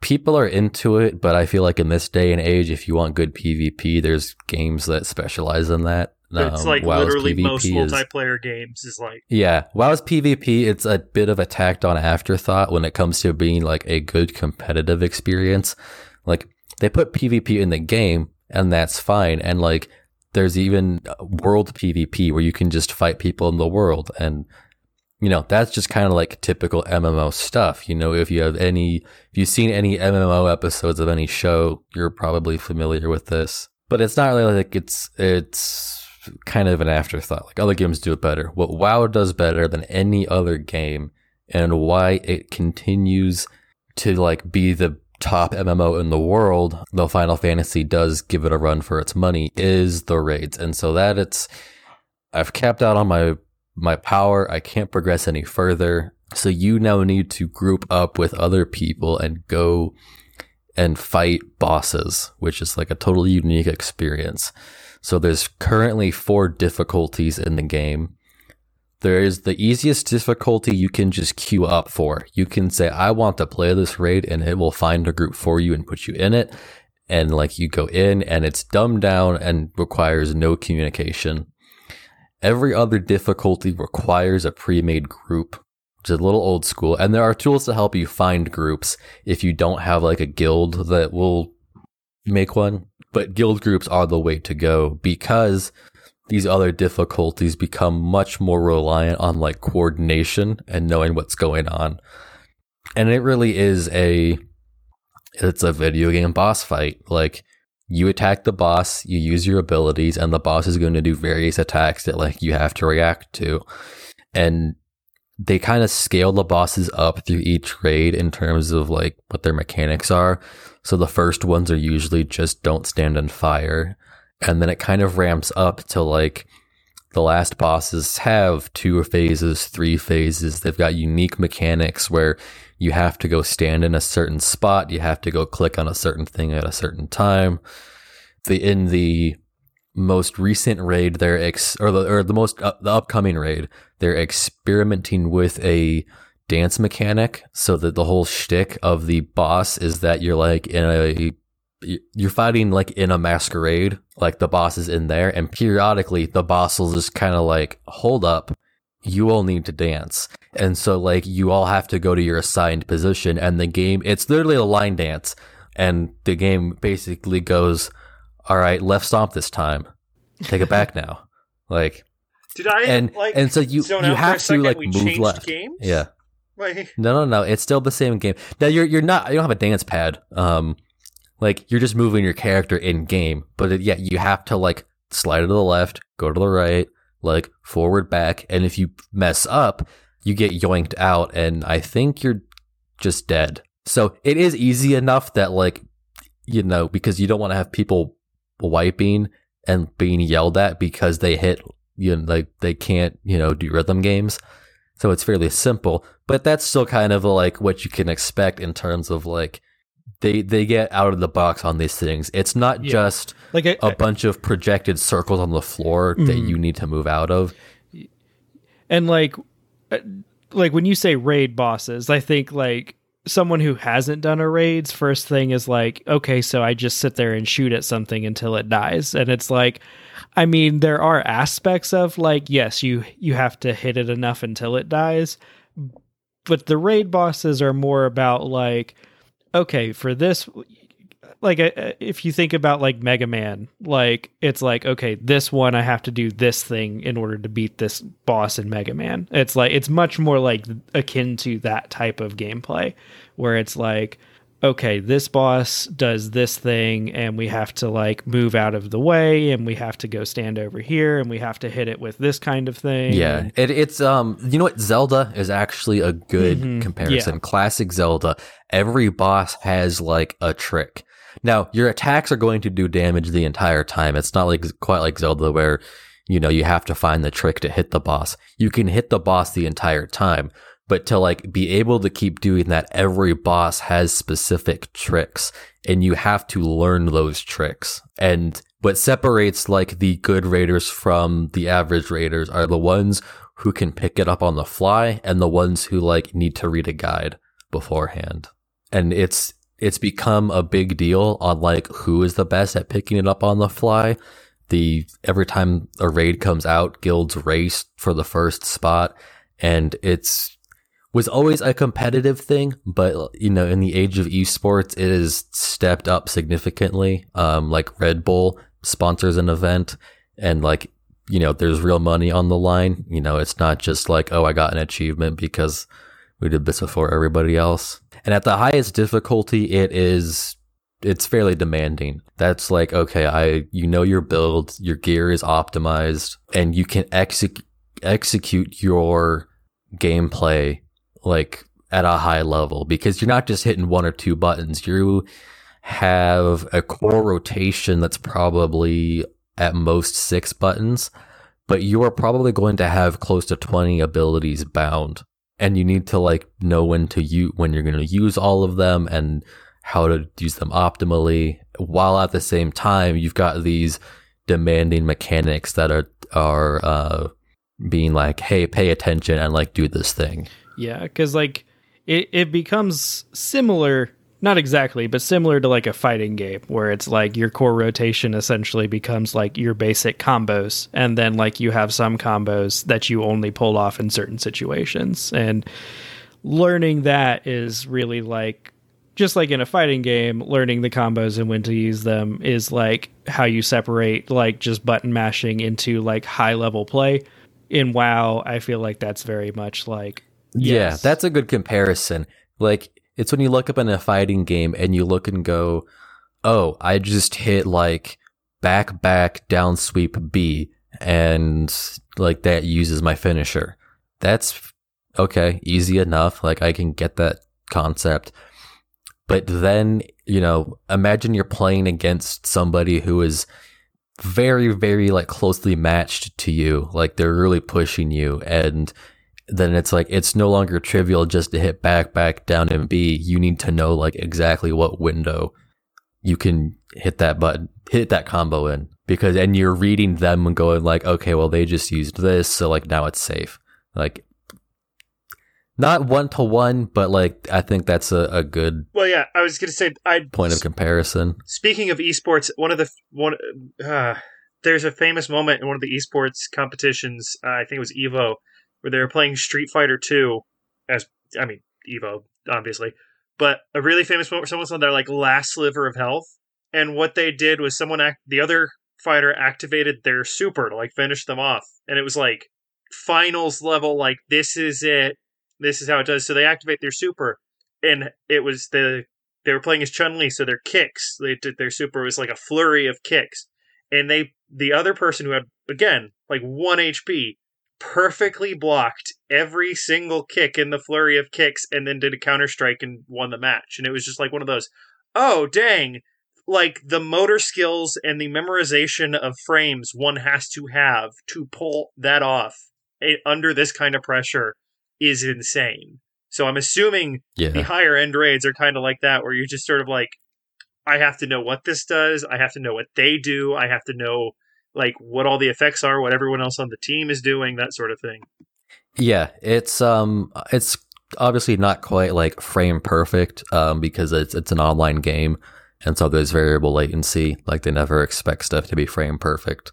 people are into it, but I feel like in this day and age, if you want good PvP, there's games that specialize in that. It's um, like WoW's literally PvP most multiplayer is, games is like yeah. WoW's PvP it's a bit of a tacked on afterthought when it comes to being like a good competitive experience. Like they put PvP in the game and that's fine. And like there's even world PvP where you can just fight people in the world and you know that's just kind of like typical MMO stuff. You know, if you have any, if you've seen any MMO episodes of any show, you're probably familiar with this. But it's not really like it's it's kind of an afterthought. Like other games do it better. What WoW does better than any other game and why it continues to like be the top MMO in the world, though Final Fantasy does give it a run for its money, is the raids. And so that it's I've capped out on my my power. I can't progress any further. So you now need to group up with other people and go and fight bosses, which is like a totally unique experience. So there's currently four difficulties in the game. There is the easiest difficulty you can just queue up for. You can say, I want to play this raid and it will find a group for you and put you in it. And like you go in and it's dumbed down and requires no communication. Every other difficulty requires a pre-made group, which is a little old school. And there are tools to help you find groups if you don't have like a guild that will make one but guild groups are the way to go because these other difficulties become much more reliant on like coordination and knowing what's going on. And it really is a it's a video game boss fight. Like you attack the boss, you use your abilities, and the boss is going to do various attacks that like you have to react to. And they kind of scale the bosses up through each raid in terms of like what their mechanics are. So the first ones are usually just don't stand on fire. And then it kind of ramps up to like the last bosses have two phases, three phases. They've got unique mechanics where you have to go stand in a certain spot. You have to go click on a certain thing at a certain time. The, in the most recent raid, they're ex, or the, or the most, uh, the upcoming raid, they're experimenting with a dance mechanic so that the whole shtick of the boss is that you're like in a you're fighting like in a masquerade, like the boss is in there, and periodically the boss will just kind of like hold up. You all need to dance, and so like you all have to go to your assigned position, and the game it's literally a line dance, and the game basically goes, "All right, left stomp this time, take it back now." Like, did I and like, and so you you have to like move left, games? yeah. Like, no, no, no. It's still the same game. Now you're you're not. You don't have a dance pad. Um, like you're just moving your character in game, but yeah, you have to like slide to the left, go to the right, like forward, back, and if you mess up, you get yoinked out, and I think you're just dead. So it is easy enough that like you know because you don't want to have people wiping and being yelled at because they hit you know like they can't you know do rhythm games. So it's fairly simple, but that's still kind of like what you can expect in terms of like they they get out of the box on these things. It's not yeah. just like a, a bunch of projected circles on the floor mm-hmm. that you need to move out of. And like uh, like when you say raid bosses, I think like someone who hasn't done a raids first thing is like, okay, so I just sit there and shoot at something until it dies. And it's like I mean, there are aspects of like, yes, you you have to hit it enough until it dies, but the raid bosses are more about like okay for this like uh, if you think about like mega man like it's like okay this one i have to do this thing in order to beat this boss in mega man. It's like it's much more like akin to that type of gameplay where it's like okay, this boss does this thing and we have to like move out of the way and we have to go stand over here and we have to hit it with this kind of thing. Yeah. It, it's um you know what Zelda is actually a good mm-hmm. comparison. Yeah. Classic Zelda, every boss has like a trick. Now, your attacks are going to do damage the entire time. It's not like quite like Zelda where you know you have to find the trick to hit the boss. You can hit the boss the entire time but to like be able to keep doing that every boss has specific tricks and you have to learn those tricks. And what separates like the good raiders from the average raiders are the ones who can pick it up on the fly and the ones who like need to read a guide beforehand. And it's it's become a big deal on like who is the best at picking it up on the fly. The every time a raid comes out guilds race for the first spot and it's was always a competitive thing, but you know, in the age of esports, it has stepped up significantly. Um, like Red Bull sponsors an event, and like you know, there's real money on the line. You know, it's not just like, oh, I got an achievement because we did this before everybody else. And at the highest difficulty, it is it's fairly demanding. That's like, okay, I you know your build, your gear is optimized, and you can execute execute your gameplay like at a high level because you're not just hitting one or two buttons. You have a core rotation that's probably at most six buttons, but you are probably going to have close to 20 abilities bound. And you need to like know when to use, when you're going to use all of them and how to use them optimally while at the same time you've got these demanding mechanics that are, are, uh, being like, Hey, pay attention and like do this thing. Yeah, because like it, it becomes similar, not exactly, but similar to like a fighting game where it's like your core rotation essentially becomes like your basic combos, and then like you have some combos that you only pull off in certain situations. And learning that is really like just like in a fighting game, learning the combos and when to use them is like how you separate like just button mashing into like high level play. In WoW, I feel like that's very much like Yes. Yeah, that's a good comparison. Like it's when you look up in a fighting game and you look and go, "Oh, I just hit like back back down sweep B and like that uses my finisher." That's okay, easy enough. Like I can get that concept. But then, you know, imagine you're playing against somebody who is very very like closely matched to you. Like they're really pushing you and then it's like it's no longer trivial just to hit back, back, down, and B. You need to know like exactly what window you can hit that button, hit that combo in because, and you're reading them and going like, okay, well they just used this, so like now it's safe. Like not one to one, but like I think that's a, a good. Well, yeah, I was gonna say I point of comparison. Speaking of esports, one of the one uh, there's a famous moment in one of the esports competitions. Uh, I think it was Evo where they were playing Street Fighter 2 as I mean Evo obviously, but a really famous moment where someone's on their like last sliver of health, and what they did was someone act the other fighter activated their super to like finish them off, and it was like finals level like this is it, this is how it does. So they activate their super, and it was the they were playing as Chun Li, so their kicks they did their super was like a flurry of kicks, and they the other person who had again like one HP perfectly blocked every single kick in the flurry of kicks and then did a counter strike and won the match. And it was just like one of those, oh, dang. Like the motor skills and the memorization of frames one has to have to pull that off eh, under this kind of pressure is insane. So I'm assuming yeah. the higher end raids are kind of like that, where you're just sort of like, I have to know what this does. I have to know what they do. I have to know like what all the effects are, what everyone else on the team is doing, that sort of thing. Yeah, it's um it's obviously not quite like frame perfect um because it's it's an online game and so there's variable latency like they never expect stuff to be frame perfect.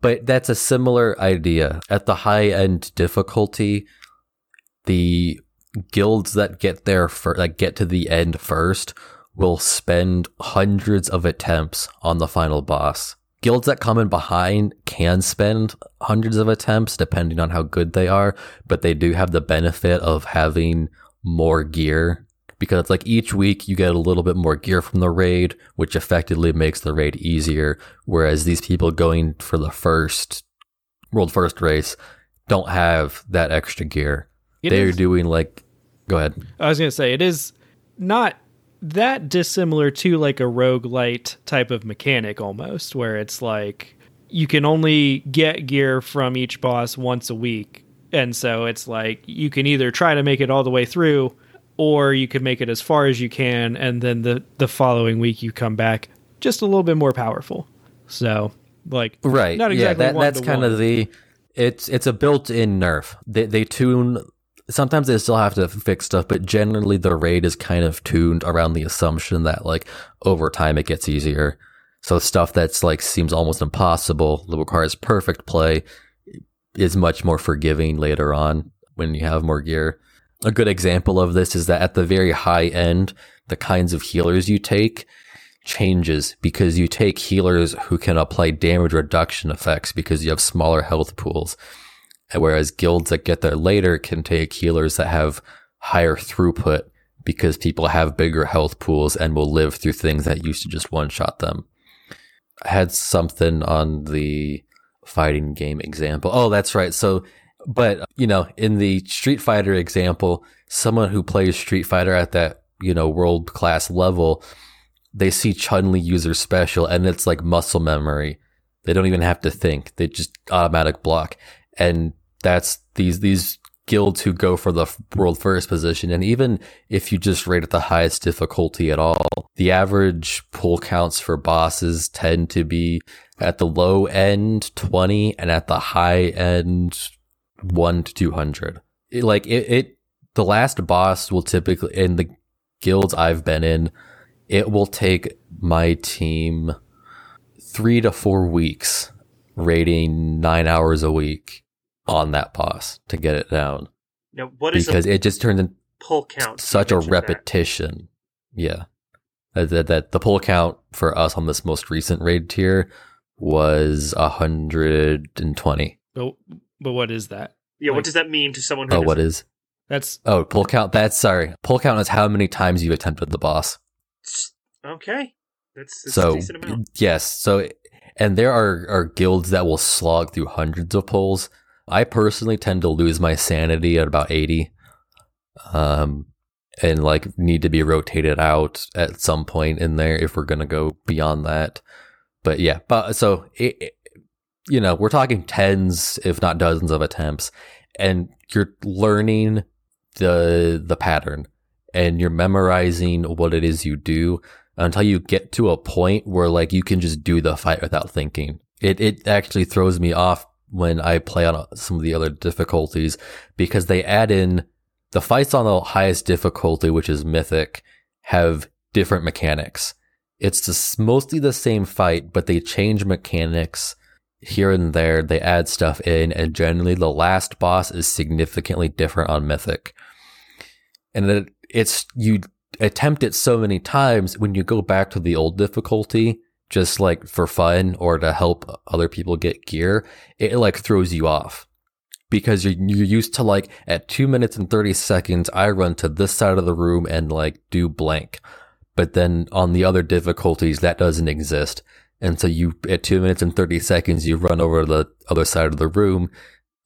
But that's a similar idea. At the high end difficulty, the guilds that get there for like get to the end first will spend hundreds of attempts on the final boss. Guilds that come in behind can spend hundreds of attempts depending on how good they are, but they do have the benefit of having more gear because it's like each week you get a little bit more gear from the raid, which effectively makes the raid easier. Whereas these people going for the first world first race don't have that extra gear. It They're is- doing like, go ahead. I was gonna say it is not that dissimilar to like a roguelite type of mechanic almost, where it's like you can only get gear from each boss once a week. And so it's like you can either try to make it all the way through or you can make it as far as you can and then the the following week you come back just a little bit more powerful. So like Right. not exactly yeah, that, that's kind of the it's it's a built-in nerf. They they tune sometimes they still have to fix stuff, but generally the raid is kind of tuned around the assumption that like over time it gets easier. So stuff that's like seems almost impossible that requires perfect play is much more forgiving later on when you have more gear. A good example of this is that at the very high end, the kinds of healers you take changes because you take healers who can apply damage reduction effects because you have smaller health pools. Whereas guilds that get there later can take healers that have higher throughput because people have bigger health pools and will live through things that used to just one shot them. I had something on the fighting game example. Oh, that's right. So, but you know, in the Street Fighter example, someone who plays Street Fighter at that, you know, world class level, they see Chun Li use her special and it's like muscle memory. They don't even have to think. They just automatic block. And that's these, these guilds who go for the world first position. And even if you just rate at the highest difficulty at all, the average pull counts for bosses tend to be at the low end 20 and at the high end 1 to 200. It, like it, it, the last boss will typically, in the guilds I've been in, it will take my team three to four weeks raiding nine hours a week on that boss to get it down Now, what is because a it just turns into pull count? such a mentioned that. repetition. Yeah. That, that, that the pull count for us on this most recent raid tier was 120. But, but what is that? Yeah, Like- what does that mean to someone who Oh, what is? doesn't- That's Oh, pull count. That's sorry. Pull count is how many times you attempted the boss. Okay. That's, that's a so decent amount. yes. So and there are are guilds that will slog through hundreds of pulls. I personally tend to lose my sanity at about 80. Um and like need to be rotated out at some point in there if we're going to go beyond that. But yeah, but so it, it- you know, we're talking tens if not dozens of attempts and you're learning the the pattern and you're memorizing what it is you do until you get to a point where like you can just do the fight without thinking. It it actually throws me off when I play on some of the other difficulties because they add in the fights on the highest difficulty, which is mythic, have different mechanics. It's just mostly the same fight, but they change mechanics here and there. They add stuff in, and generally the last boss is significantly different on mythic. And it, it's you attempt it so many times when you go back to the old difficulty just like for fun or to help other people get gear it like throws you off. Because you're, you're used to like at 2 minutes and 30 seconds i run to this side of the room and like do blank. But then on the other difficulties that doesn't exist. And so you at 2 minutes and 30 seconds you run over to the other side of the room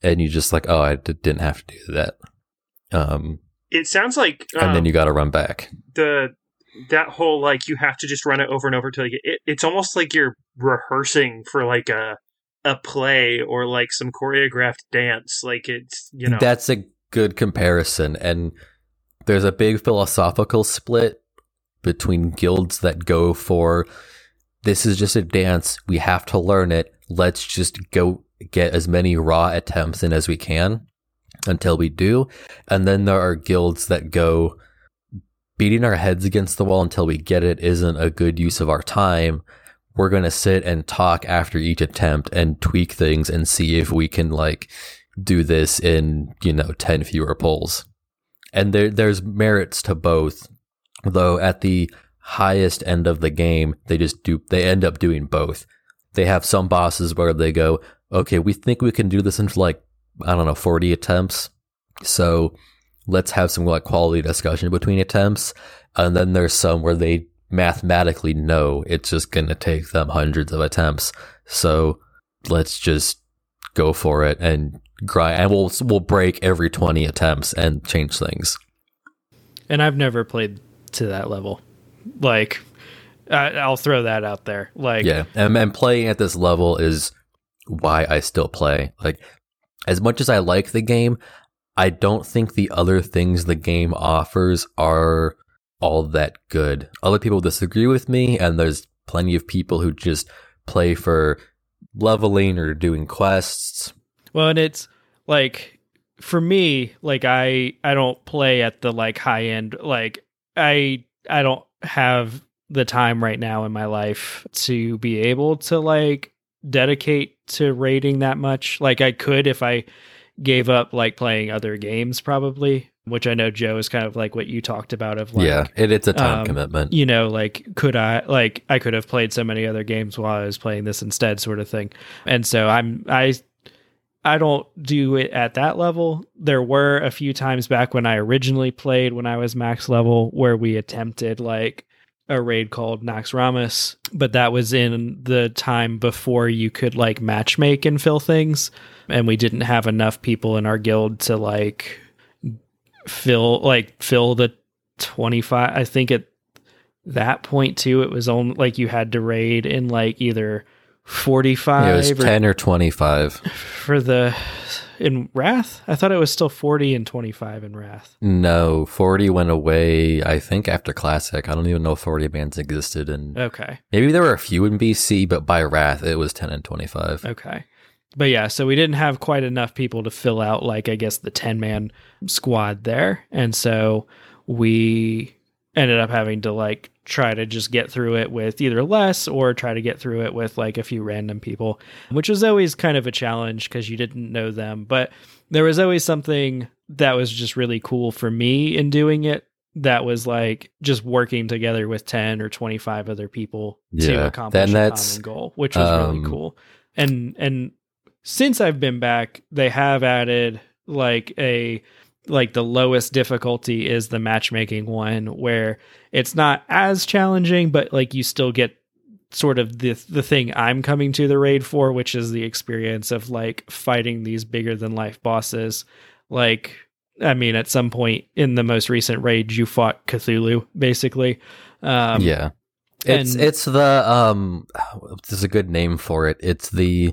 and you just like oh i d- didn't have to do that. Um It sounds like and um, then you got to run back. the that whole like you have to just run it over and over till you get it. It's almost like you're rehearsing for like a a play or like some choreographed dance. Like it's you know That's a good comparison. And there's a big philosophical split between guilds that go for this is just a dance. We have to learn it. Let's just go get as many raw attempts in as we can until we do. And then there are guilds that go beating our heads against the wall until we get it isn't a good use of our time. We're going to sit and talk after each attempt and tweak things and see if we can like do this in, you know, 10 fewer pulls. And there there's merits to both, though at the highest end of the game, they just do they end up doing both. They have some bosses where they go, "Okay, we think we can do this in like I don't know, 40 attempts." So, let's have some like quality discussion between attempts. And then there's some where they mathematically know it's just going to take them hundreds of attempts. So, let's just go for it and grind and we'll we'll break every 20 attempts and change things. And I've never played to that level. Like I, I'll throw that out there. Like Yeah, and, and playing at this level is why I still play. Like as much as I like the game, I don't think the other things the game offers are all that good. Other people disagree with me, and there's plenty of people who just play for leveling or doing quests. Well, and it's like for me, like I I don't play at the like high end. Like I I don't have the time right now in my life to be able to like dedicate to raiding that much. Like I could if I gave up like playing other games probably, which I know Joe is kind of like what you talked about of like yeah, it, it's a time um, commitment. you know, like could I like I could have played so many other games while I was playing this instead, sort of thing. And so I'm I I don't do it at that level. There were a few times back when I originally played when I was max level where we attempted like a raid called Naxxramas, but that was in the time before you could like matchmake and fill things. And we didn't have enough people in our guild to like fill like fill the 25 i think at that point too it was only like you had to raid in like either 45 Yeah, it was or 10 or 25. for the in wrath i thought it was still 40 and 25 in wrath No, 40 went away, I think, after Classic. I don't even know if 40 bands existed. And okay maybe there were a few in BC, but by Wrath, it was 10 and 25. okay but yeah so we didn't have quite enough people to fill out like i guess the 10 man squad there and so we ended up having to like try to just get through it with either less or try to get through it with like a few random people which was always kind of a challenge because you didn't know them. But there was always something that was just really cool for me in doing it that was like just working together with 10 or 25 other people to Yeah, accomplish then a common goal which was um, really cool. And and since I've been back, they have added like a like the lowest difficulty is the matchmaking one where it's not as challenging, but like you still get sort of the the thing I'm coming to the raid for, which is the experience of like fighting these bigger than life bosses. Like I mean, at some point in the most recent raid, you fought Cthulhu, basically. Um, yeah. It's and- it's the um there's a good name for it. It's the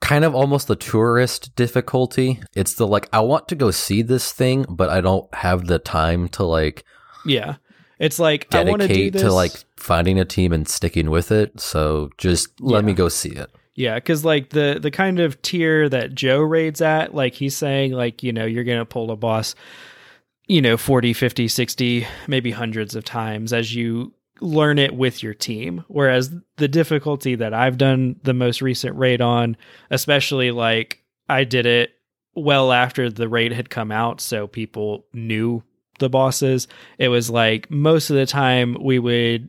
kind of almost the tourist difficulty. It's the like I want to go see this thing, but I don't have the time to like yeah. It's like I want to do dedicate this. to like finding a team and sticking with it. So just let me go see it. Yeah, because like the the kind of tier that Joe raids at, like he's saying, like, you know, you're gonna pull a boss, you know, 40, 50, 60, maybe hundreds of times as you learn it with your team. Whereas the difficulty that I've done the most recent raid on, especially like I did it well after the raid had come out, so people knew the bosses. It was like most of the time we would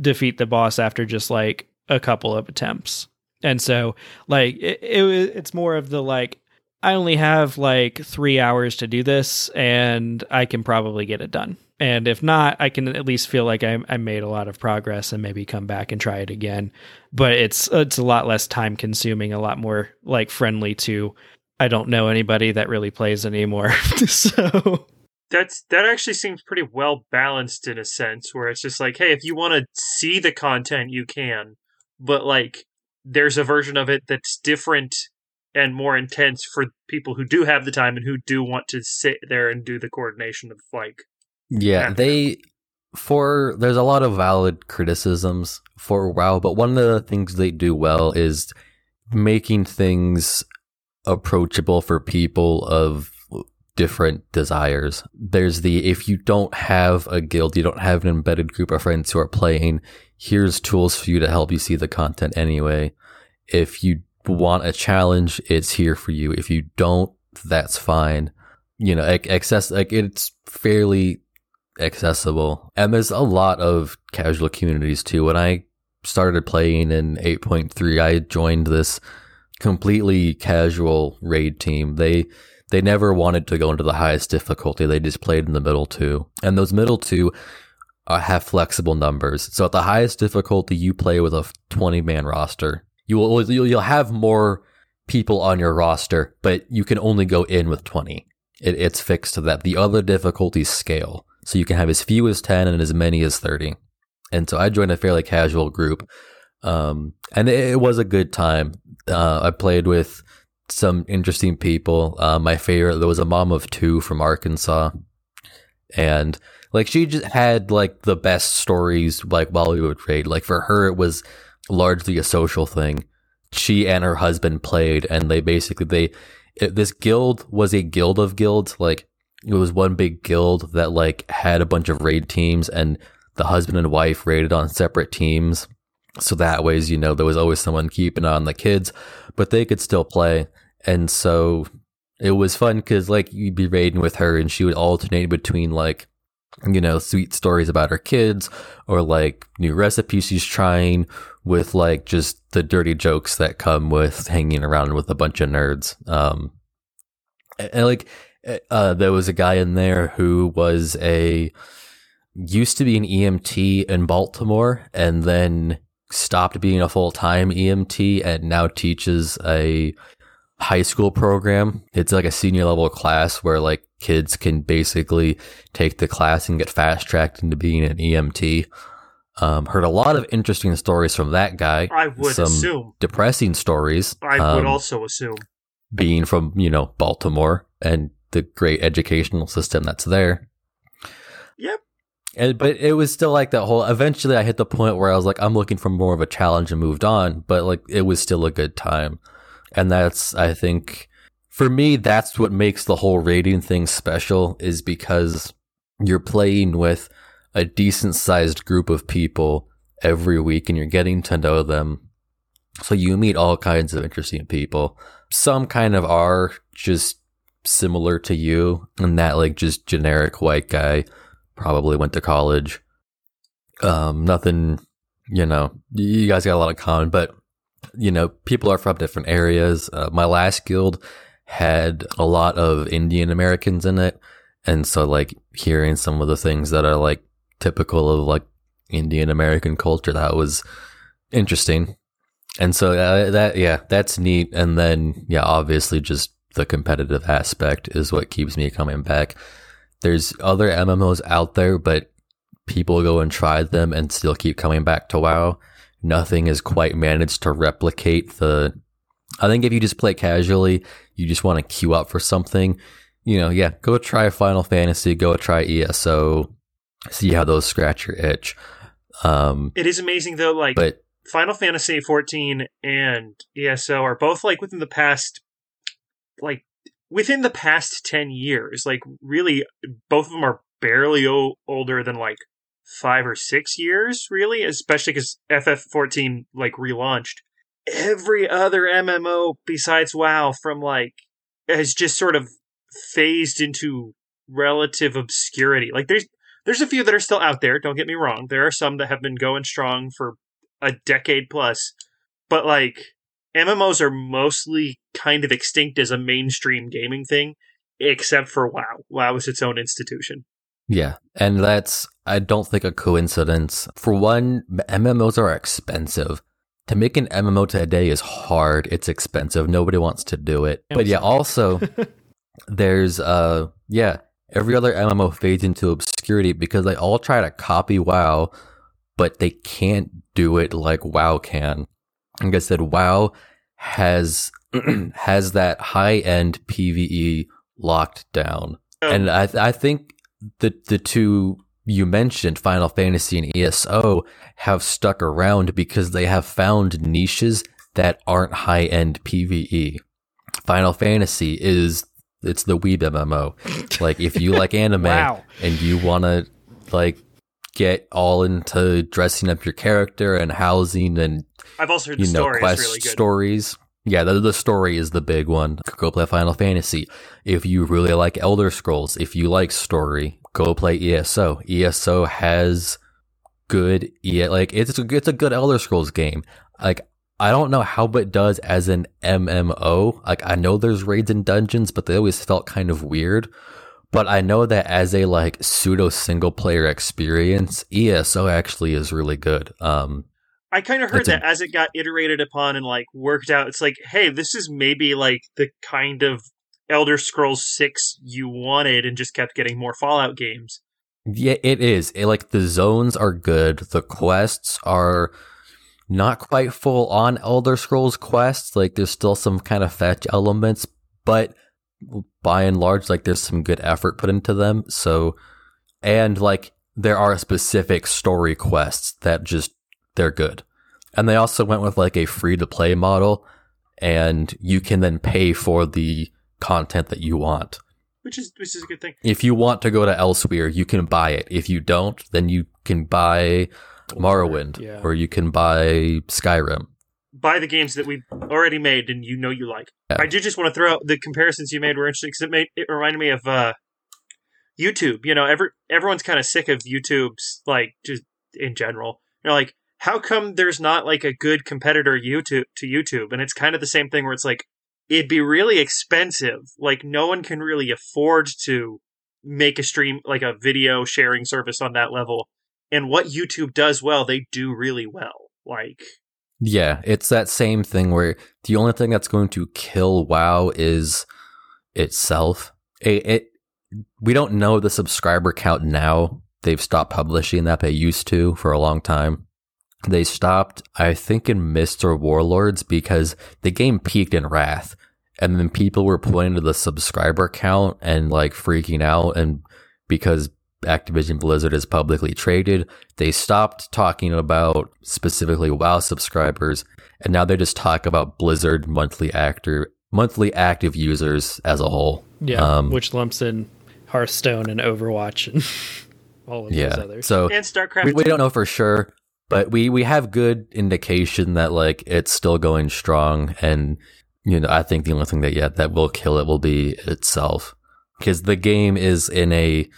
defeat the boss after just like a couple of attempts. And so like it, it it's more of the like I only have like 3 hours to do this and I can probably get it done. And if not, I can at least feel like I, I made a lot of progress and maybe come back and try it again. But it's it's a lot less time consuming, a lot more like friendly to I don't know anybody that really plays anymore. so That's that actually seems pretty well balanced in a sense, where it's just like, hey, if you want to see the content, you can, but like, there's a version of it that's different and more intense for people who do have the time and who do want to sit there and do the coordination of like, Yeah, they for there's a lot of valid criticisms for WoW, but one of the things they do well is making things approachable for people of different desires. There's the if you don't have a guild, you don't have an embedded group of friends who are playing, here's tools for you to help you see the content anyway. If you want a challenge, it's here for you. If you don't, that's fine. You know, access like it's fairly accessible, and there's a lot of casual communities too. When I started playing in 8.3, I joined this completely casual raid team. They they never wanted to go into the highest difficulty. They just played in the middle two, and those middle two uh, have flexible numbers. So at the highest difficulty, you play with a 20 man roster. You will you'll have more people on your roster, but you can only go in with 20. It, it's fixed to that. The other difficulties scale, so you can have as few as 10 and as many as 30. And so I joined a fairly casual group, um, and it, it, was a good time. Uh, I played with some interesting people. Uh, my favorite, there was a mom of two from Arkansas, and like she just had like the best stories like while we would trade. Like for her, it was largely a social thing. She and her husband played, and they basically they it, this guild was a guild of guilds. Like it was one big guild that like had a bunch of raid teams, and the husband and wife raided on separate teams. So that ways, you know, there was always someone keeping on the kids, but they could still play. And so it was fun because like you'd be raiding with her and she would alternate between like you know sweet stories about her kids or like new recipes she's trying with like just the dirty jokes that come with hanging around with a bunch of nerds um and, and like uh there was a guy in there who was a used to be an EMT in Baltimore and then stopped being a full-time EMT and now teaches a high school program. It's like a senior level class where like kids can basically take the class and get fast tracked into being an EMT. Um, heard a lot of interesting stories from that guy. I would some assume. depressing stories. I um, would also assume. being from you know Baltimore and the great educational system that's there. Yep. And, but it was still like that whole. Eventually, I hit the point where I was like, I'm looking for more of a challenge and moved on. But like, it was still a good time, and that's I think for me, that's what makes the whole raiding thing special. Is because you're playing with a decent sized group of people every week, and you're getting to know them. So you meet all kinds of interesting people. Some kind of are just similar to you, and that like just generic white guy probably went to college. Um, nothing, you know, you guys got a lot of common, but you know, people are from different areas. Uh, my last guild had a lot of Indian Americans in it. And so like hearing some of the things that are like typical of like Indian American culture, that was interesting. And so uh, that, yeah, that's neat. And then, yeah, obviously just the competitive aspect is what keeps me coming back. There's other MMOs out there, but people go and try them and still keep coming back to WoW. Nothing has quite managed to replicate the. I think if you just play casually, you just want to queue up for something, you know, yeah, go try Final Fantasy, go try ESO, see how those scratch your itch. Um, It is amazing though, like but Final Fantasy 14 and ESO are both like within the past like within the past 10 years. Like really both of them are barely o- older than like 5 or 6 years, really, especially cuz FF14 like relaunched. Every other MMO besides WoW from like has just sort of phased into relative obscurity. Like there's there's a few that are still out there, don't get me wrong. There are some that have been going strong for a decade plus. But like MMOs are mostly kind of extinct as a mainstream gaming thing, except for WoW. WoW is its own institution. Yeah, and that's I don't think a coincidence. For one, MMOs are expensive. To make an MMO today is hard. It's expensive. Nobody wants to do it. But yeah, also there's uh yeah, every other MMO fades into obscurity because they all try to copy WoW, but they can't do it like WoW can. Like I said, WoW has has that high end PVE locked down, Oh. and I I think the the two you mentioned, Final Fantasy and ESO, have stuck around because they have found niches that aren't high end PVE. Final Fantasy is it's the weeb MMO. Like if you like anime Wow. and you want to like get all into dressing up your character and housing and I've also heard the you know story quest really good. stories Yeah, the, the story is the big one. Go play Final Fantasy. If you really like Elder Scrolls, if you like story, go play ESO. ESO has good, yeah, like it's a, it's a good Elder Scrolls game. Like I don't know how it does as an MMO. Like I know there's raids and dungeons, but they always felt kind of weird. But I know that as a like pseudo single player experience, ESO actually is really good. Um, I kind of heard It's a- that as it got iterated upon and like worked out, it's like, hey, this is maybe like the kind of Elder Scrolls Six you wanted, and just kept getting more Fallout games. Yeah, it is. It, like the zones are good. The quests are not quite full on Elder Scrolls quests. Like there's still some kind of fetch elements, but by and large, like there's some good effort put into them. So, and like there are specific story quests that just they're good. And they also went with like a free to play model, and you can then pay for the content that you want. which is which is a good thing. If you want to go to Elsweyr, you can buy it. If you don't, then you can buy Morrowind yeah. or you can buy Skyrim. Buy the games that we've already made and you know you like. Yeah. I do just want to throw out the comparisons you made were interesting because it made it reminded me of uh, YouTube. You know, every everyone's kind of sick of YouTube's like just in general. You know, like how come there's not like a good competitor YouTube to YouTube? And it's kind of the same thing where it's like it'd be really expensive. Like no one can really afford to make a stream like a video sharing service on that level. And what YouTube does well, they do really well. Like Yeah, it's that same thing where the only thing that's going to kill WoW is itself. It, it we don't know the subscriber count now. They've stopped publishing that. They used to for a long time. They stopped, I think, in Mr. Warlords because the game peaked in Wrath. And then people were pointing to the subscriber count and like freaking out. And because Activision Blizzard is publicly traded, they stopped talking about specifically WoW subscribers. And now they just talk about Blizzard monthly actor monthly active users as a whole. Yeah, Um, which lumps in Hearthstone and Overwatch and all of those Yeah. others. So and StarCraft. we, we don't know for sure, but we we have good indication that like it's still going strong, and you know I think the only thing that yeah that will kill it will be itself because the game is in a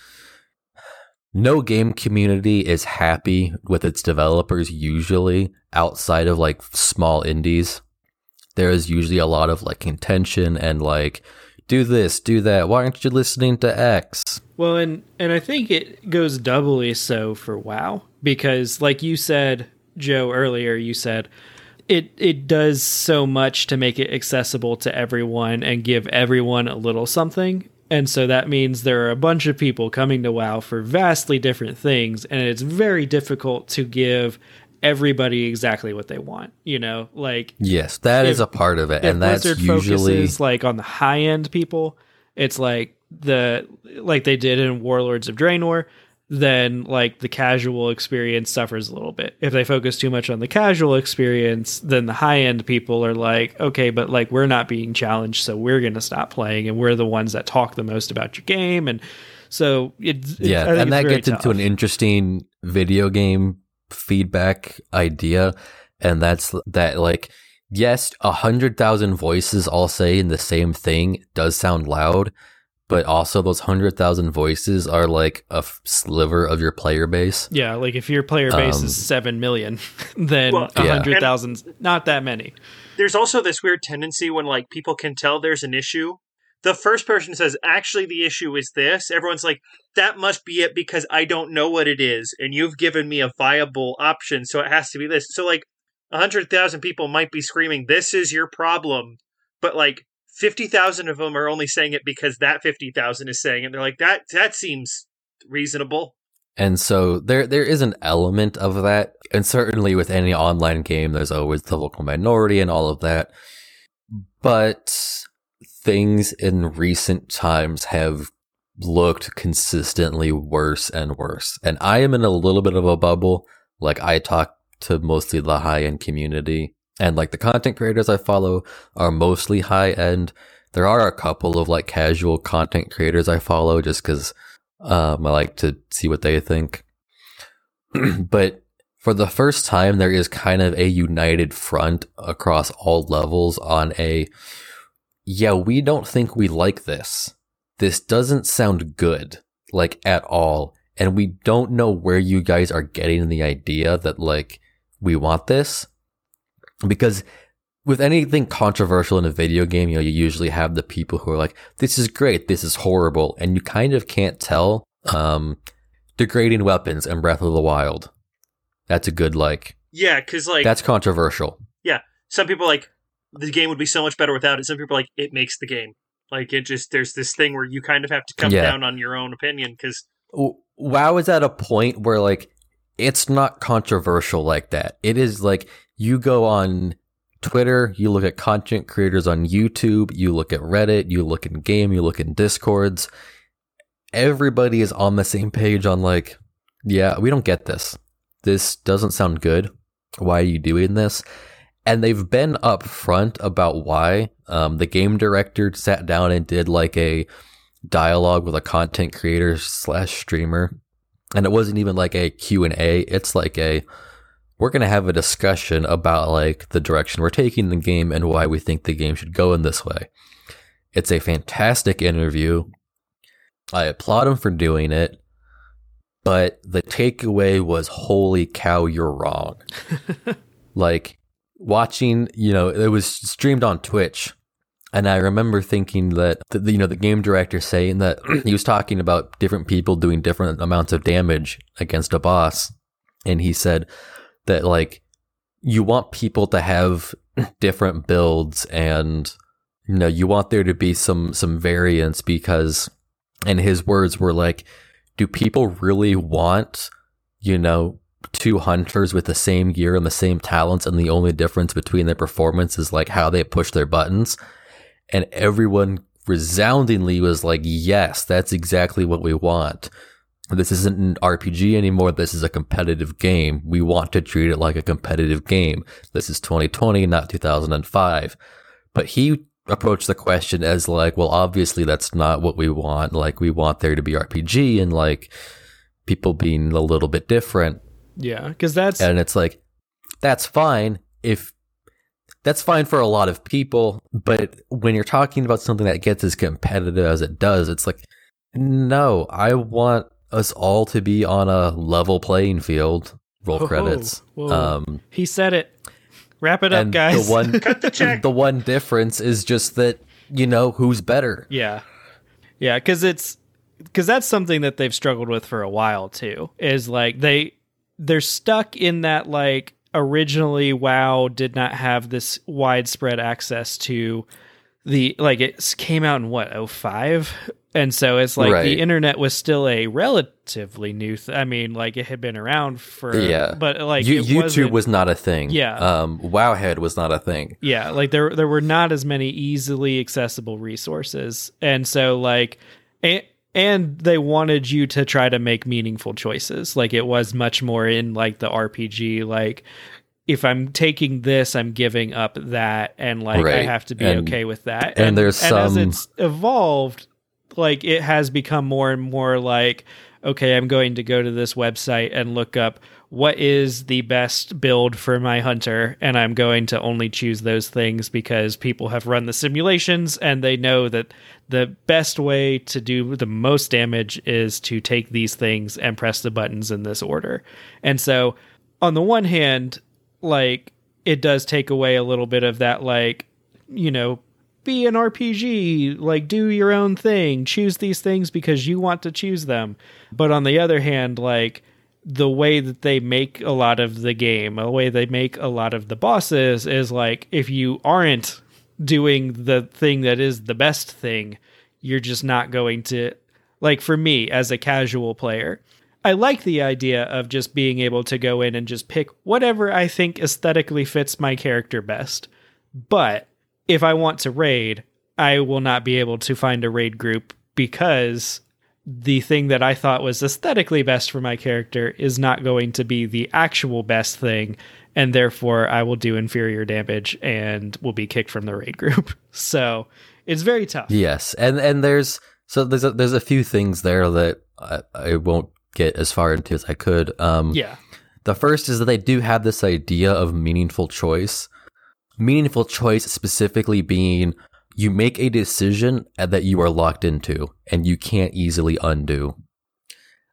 no game community is happy with its developers usually outside of like small indies. There is usually a lot of like contention and like do this, do that. Why aren't you listening to X? Well, and and I think it goes doubly so for WoW because, like you said, Joe earlier, you said it it does so much to make it accessible to everyone and give everyone a little something. And so that means there are a bunch of people coming to WoW for vastly different things, and it's very difficult to give everybody exactly what they want. You know, like Yes, that is If- a part of it, and that's Blizzard usually like on the high end people, it's like the like they did in Warlords of Draenor. Then like the casual experience suffers a little bit. If they focus too much on the casual experience, then the high end people are like, okay, but like we're not being challenged, so we're gonna stop playing, and we're the ones that talk the most about your game, and so it's it's- yeah, and that gets into an interesting video game feedback idea, and that's that like yes, a hundred thousand voices all saying the same thing does sound loud, but also those hundred thousand voices are like a f- sliver of your player base. yeah, like if your player base Um, is seven million, then Well, a yeah. not that many. there's also this weird tendency when like people can tell there's an issue. The first person says, "Actually, the issue is this." Everyone's like, "That must be it because I don't know what it is, and you've given me a viable option, so it has to be this." So like, a hundred thousand people might be screaming, "This is your problem," but like fifty thousand of them are only saying it because that fifty thousand is saying it. They're like, "That that seems reasonable." And so there there is an element of that. And certainly with any online game there's always the vocal minority and all of that. But things in recent times have looked consistently worse and worse. And I am in a little bit of a bubble. Like I talk to mostly the high end community and like the content creators I follow are mostly high end. There are a couple of like casual content creators I follow just cause um, I like to see what they think. but for the first time, there is kind of a united front across all levels on a, yeah, we don't think we like this. This doesn't sound good, like at all. And we don't know where you guys are getting the idea that, like, we want this. Because with anything controversial in a video game, you know, you usually have the people who are like, this is great, this is horrible. And you kind of can't tell. Um, degrading weapons and Breath of the Wild that's a good like. Yeah, because like that's controversial. Yeah, some people like the game would be so much better without it. Some people like it makes the game. Like it just there's this thing where you kind of have to come yeah. down on your own opinion because WoW is at a point where like it's not controversial like that. It is like you go on Twitter, you look at content creators on YouTube, you look at Reddit, you look in game, you look in Discords. Everybody is on the same page on like, yeah, we don't get this this doesn't sound good. Why are you doing this? And they've been upfront about why. Um, the game director sat down and did like a dialogue with a content creator slash streamer. And it wasn't even like a Q&A. It's like a, we're going to have a discussion about like the direction we're taking the game and why we think the game should go in this way. It's a fantastic interview. I applaud him for doing it but the takeaway was holy cow you're wrong like watching you know it was streamed on twitch and i remember thinking that the, you know the game director saying that he was talking about different people doing different amounts of damage against a boss and he said that like you want people to have different builds and you know you want there to be some some variance because and his words were like do people really want, you know, two hunters with the same gear and the same talents and the only difference between their performance is like how they push their buttons? And everyone resoundingly was like, yes, that's exactly what we want. This isn't an RPG anymore. This is a competitive game. We want to treat it like a competitive game. This is 2020, not 2005. But he approached the question as like, well, obviously that's not what we want. Like we want there to be RPG and like people being a little bit different. Yeah, because that's and it's like that's fine if that's fine for a lot of people, but when you're talking about something that gets as competitive as it does, it's like no, I want us all to be on a level playing field. Roll credits. Um, he said it. Wrap it up, guys. The one, Cut the check. The one difference is just that you know who's better. Yeah, yeah, because it's because that's something that they've struggled with for a while too. Is like they they're stuck in that like originally WoW did not have this widespread access to the like it came out in what 05 and so it's like right. the internet was still a relatively new th- i mean like it had been around for yeah. but like you, youtube was not a thing. Yeah. Um wowhead was not a thing. Yeah like there there were not as many easily accessible resources. And so like and, and they wanted you to try to make meaningful choices. Like it was much more in like the rpg like if I'm taking this, I'm giving up that, and like right. I have to be and, okay with that. And, and there's and some as it's evolved, like it has become more and more like, okay, I'm going to go to this website and look up what is the best build for my hunter, and I'm going to only choose those things because people have run the simulations and they know that the best way to do the most damage is to take these things and press the buttons in this order. And so, on the one hand, like it does take away a little bit of that like you know be an RPG, like do your own thing, choose these things because you want to choose them. But on the other hand, like the way that they make a lot of the game, the way they make a lot of the bosses is like if you aren't doing the thing that is the best thing, you're just not going to like for me as a casual player. I like the idea of just being able to go in and just pick whatever I think aesthetically fits my character best. But if I want to raid, I will not be able to find a raid group because the thing that I thought was aesthetically best for my character is not going to be the actual best thing, and therefore I will do inferior damage and will be kicked from the raid group. So it's very tough. Yes, and and there's so there's a, there's a few things there that I, I won't get as far into as I could. Um, yeah The first is that they do have this idea of meaningful choice. Meaningful choice specifically being you make a decision that you are locked into and you can't easily undo.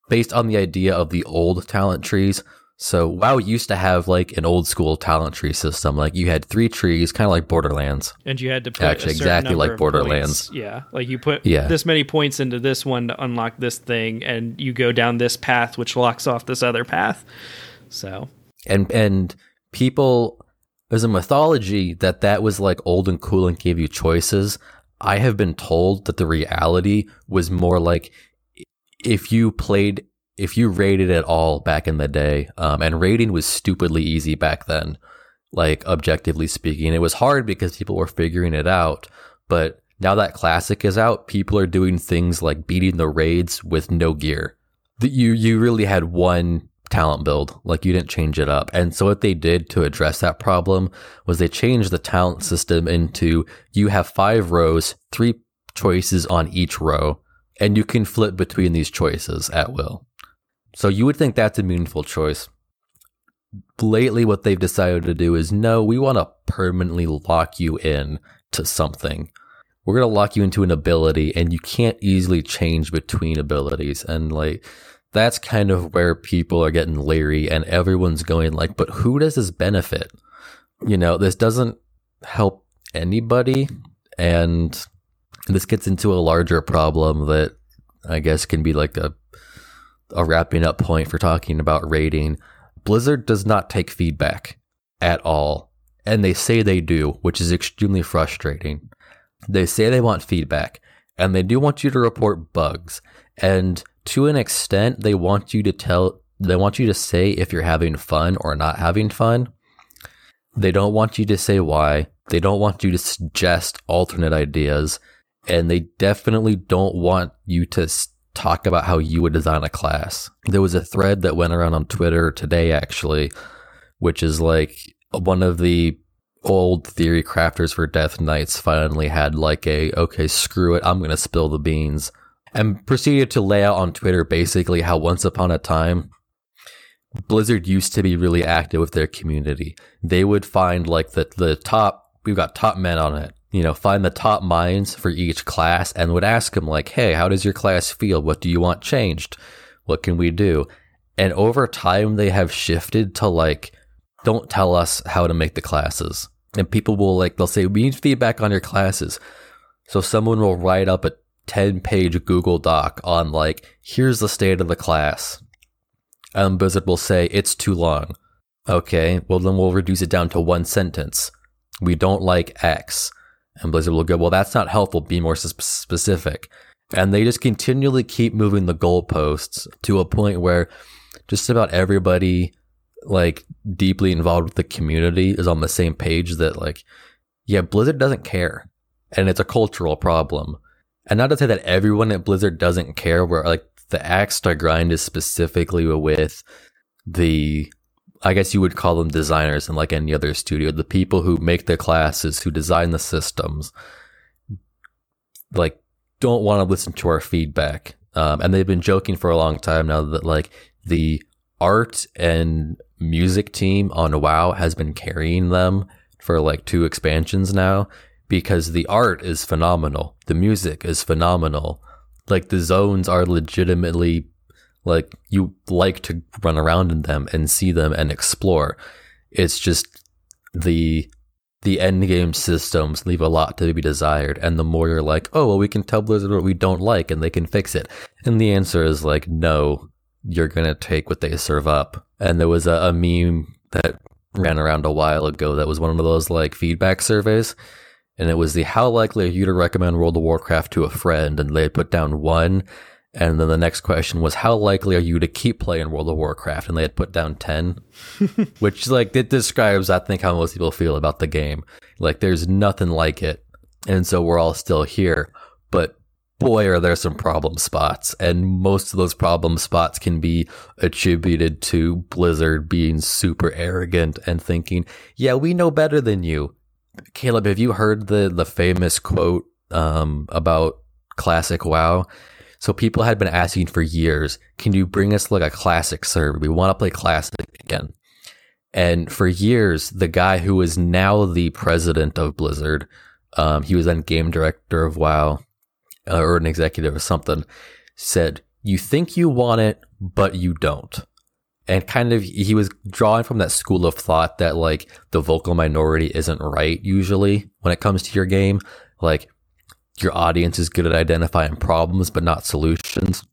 Based on the idea of the old talent trees, so WoW used to have like an old school talent tree system. Like you had three trees, kind of like Borderlands. And you had to put Actually, exactly like Borderlands. points. Yeah, like you put Yeah. this many points into this one to unlock this thing, and you go down this path, which locks off this other path. So and and people there's a mythology that that was like old and cool and gave you choices i have been told that the reality was more like if you played if you raided at all back in the day um, and raiding was stupidly easy back then like objectively speaking it was hard because people were figuring it out but now that classic is out people are doing things like beating the raids with no gear. That you you really had one talent build like you didn't change it up. And so what they did to address that problem was they changed the talent system into you have five rows three choices on each row and you can flip between these choices at will so you would think that's a meaningful choice. Lately what they've decided to do is no we want to permanently lock you in to something. We're going to lock you into an ability and you can't easily change between abilities. And like that's kind of where people are getting leery and everyone's going like but who does this benefit? You know this doesn't help anybody and this gets into a larger problem that i guess can be like a a wrapping up point for talking about raiding. Blizzard does not take feedback at all and they say they do which is extremely frustrating. They say they want feedback and they do want you to report bugs and to an extent they want you to tell they want you to say if you're having fun or not having fun. They don't want you to say why. They don't want you to suggest alternate ideas and they definitely don't want you to talk about how you would design a class there was a thread that went around on twitter today actually which is like one of the old theory crafters for death knights finally had like a okay screw it i'm gonna spill the beans and proceeded to lay out on Twitter basically how once upon a time Blizzard used to be really active with their community. They would find like the the top we've got top men on it. You know, find the top minds for each class and would ask them like, "Hey, how does your class feel? What do you want changed? What can we do?" And over time they have shifted to like don't tell us how to make the classes. And people will like they'll say, "We need feedback on your classes." So someone will write up a 10 page Google Doc on like, here's the state of the class. And Blizzard will say, it's too long. Okay, well then we'll reduce it down to one sentence. We don't like X. And Blizzard will go, well, that's not helpful. Be more sp- specific. And they just continually keep moving the goalposts to a point where just about everybody, like deeply involved with the community, is on the same page that, like, yeah, Blizzard doesn't care. And it's a cultural problem. And not to say that everyone at Blizzard doesn't care, where like the axe to grind is specifically with the, I guess you would call them designers in like any other studio, the people who make the classes, who design the systems, like don't want to listen to our feedback. Um, and they've been joking for a long time now that like the art and music team on WoW has been carrying them for like two expansions now because the art is phenomenal. The music is phenomenal. Like the zones are legitimately like you like to run around in them and see them and explore. It's just the the end game systems leave a lot to be desired. And the more you're like, oh well we can tell Blizzard what we don't like and they can fix it. And the answer is like, no, you're gonna take what they serve up. And there was a, a meme that ran around a while ago that was one of those like feedback surveys and it was the how likely are you to recommend World of Warcraft to a friend, and they put down one, and then the next question was how likely are you to keep playing World of Warcraft, and they had put down ten, which like it describes I think how most people feel about the game. Like there's nothing like it, and so we're all still here, but. Boy, are there some problem spots, and most of those problem spots can be attributed to Blizzard being super arrogant and thinking, yeah, we know better than you. Caleb, have you heard the the famous quote um, about classic WoW? So people had been asking for years, can you bring us like a classic server? We want to play classic again. And for years, the guy who is now the president of Blizzard, um, he was then game director of WoW uh, or an executive or something, said, You think you want it, but you don't. And kind of, he was drawing from that school of thought that like the vocal minority isn't right usually when it comes to your game. Like your audience is good at identifying problems, but not solutions.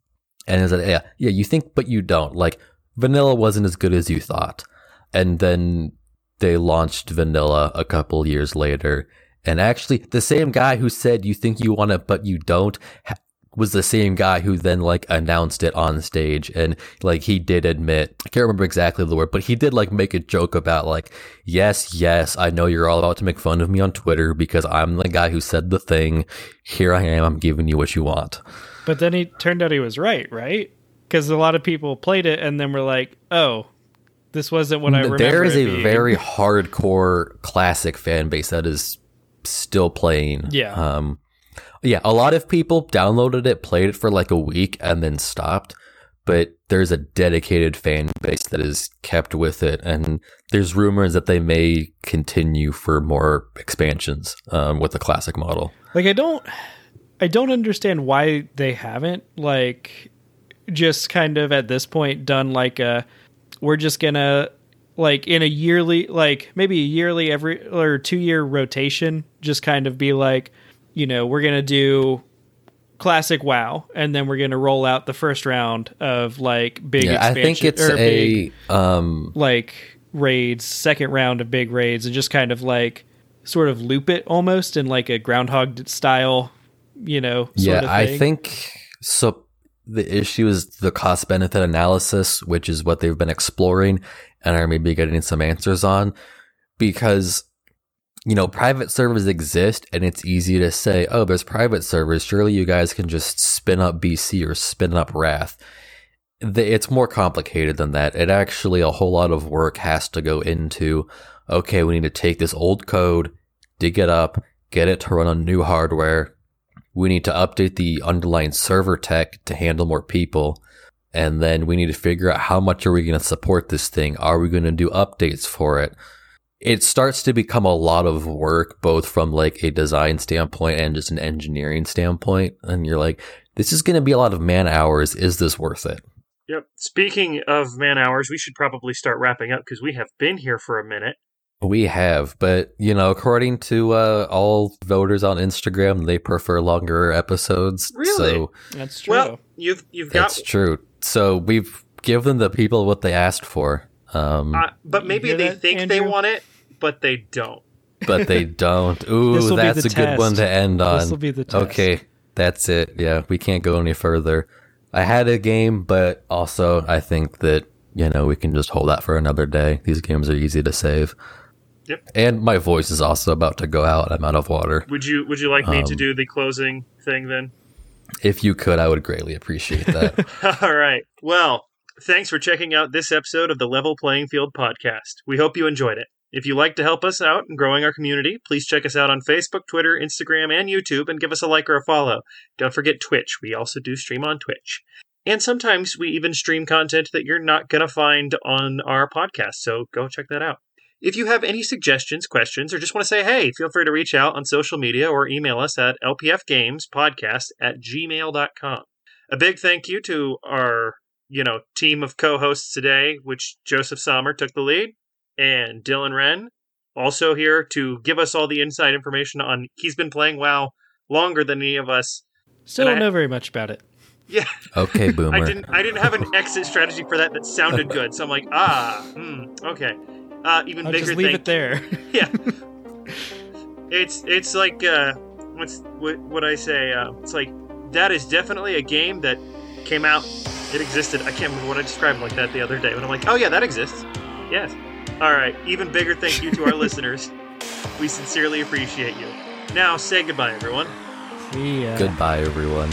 And is like, yeah, yeah, you think, but you don't. Like vanilla wasn't as good as you thought. And then they launched vanilla a couple years later. And actually, the same guy who said you think you want it, but you don't, ha- was the same guy who then like announced it on stage and like he did admit I can't remember exactly the word but he did like make a joke about like yes yes I know you're all about to make fun of me on Twitter because I'm the guy who said the thing here I am I'm giving you what you want But then he turned out he was right, right? Because a lot of people played it and then were like, "Oh, this wasn't what I remember." there is a being." very hardcore classic fan base that is still playing Yeah. um yeah a lot of people downloaded it played it for like a week and then stopped. But there's a dedicated fan base that is kept with it and there's rumors that they may continue for more expansions um, with the classic model. Like I don't, I don't understand why they haven't like just kind of at this point done like a, we're just gonna like in a yearly like maybe a yearly every or two year rotation just kind of be like you know we're gonna do classic wow and then we're gonna roll out the first round of like big yeah i think it's or big, um like raids second round of big raids and just kind of like sort of loop it almost in like a groundhog style you know sort yeah i think so the issue is the cost benefit analysis which is what they've been exploring and are maybe getting some answers on because you know private servers exist and it's easy to say oh there's private servers surely you guys can just spin up bc or spin up wrath it's more complicated than that it actually a whole lot of work has to go into okay we need to take this old code dig it up get it to run on new hardware we need to update the underlying server tech to handle more people. And then we need to figure out how much are we going to support this thing? Are we going to do updates for it? It starts to become a lot of work, both from like a design standpoint and just an engineering standpoint. And you're like, this is going to be a lot of man hours. Is this worth it? Yep. Speaking of man hours, we should probably start wrapping up because we have been here for a minute. We have, but you know, according to uh, all voters on Instagram, they prefer longer episodes. Really? So that's true Well, you've you've got, That's true. So we've given the people what they asked for, um, uh, but maybe they that, think they want it, but they don't. but they don't. Ooh, that's the a good one to end on. This'll be the test. Okay, that's it. Yeah, we can't go any further. I had a game, but also I think that you know we can just hold that for another day. These games are easy to save. Yep. And my voice is also about to go out. I'm out of water. Would you Would you like me to Um, do the closing thing then? If you could, I would greatly appreciate that. All right. Well, thanks for checking out this episode of the Level Playing Field podcast. We hope you enjoyed it. If you'd like to help us out in growing our community, please check us out on Facebook, Twitter, Instagram, and YouTube and give us a like or a follow. Don't forget Twitch. We also do stream on Twitch. And sometimes we even stream content that you're not going to find on our podcast, so go check that out. If you have any suggestions, questions, or just want to say hey, feel free to reach out on social media or email us at lpfgamespodcast at gmail.com. A big thank you to our, you know, team of co-hosts today, which Joseph Sommer took the lead, and Dylan Wren, also here to give us all the inside information on. He's been playing WoW longer than any of us. still and don't I- know very much about it Yeah, Okay, boomer. I didn't. I didn't have an exit strategy for that that sounded good. So I'm like, ah, hmm, okay. Uh, even i'll bigger just leave thank it there yeah. It's it's like uh, what's what what I say? Uh, it's like that is definitely a game that came out. It existed. I can't remember what I described like that the other day, but I'm like, oh yeah, that exists. Yes. All right. Even bigger thank you to our listeners. We sincerely appreciate you. Now say goodbye, everyone. See ya. Goodbye, everyone.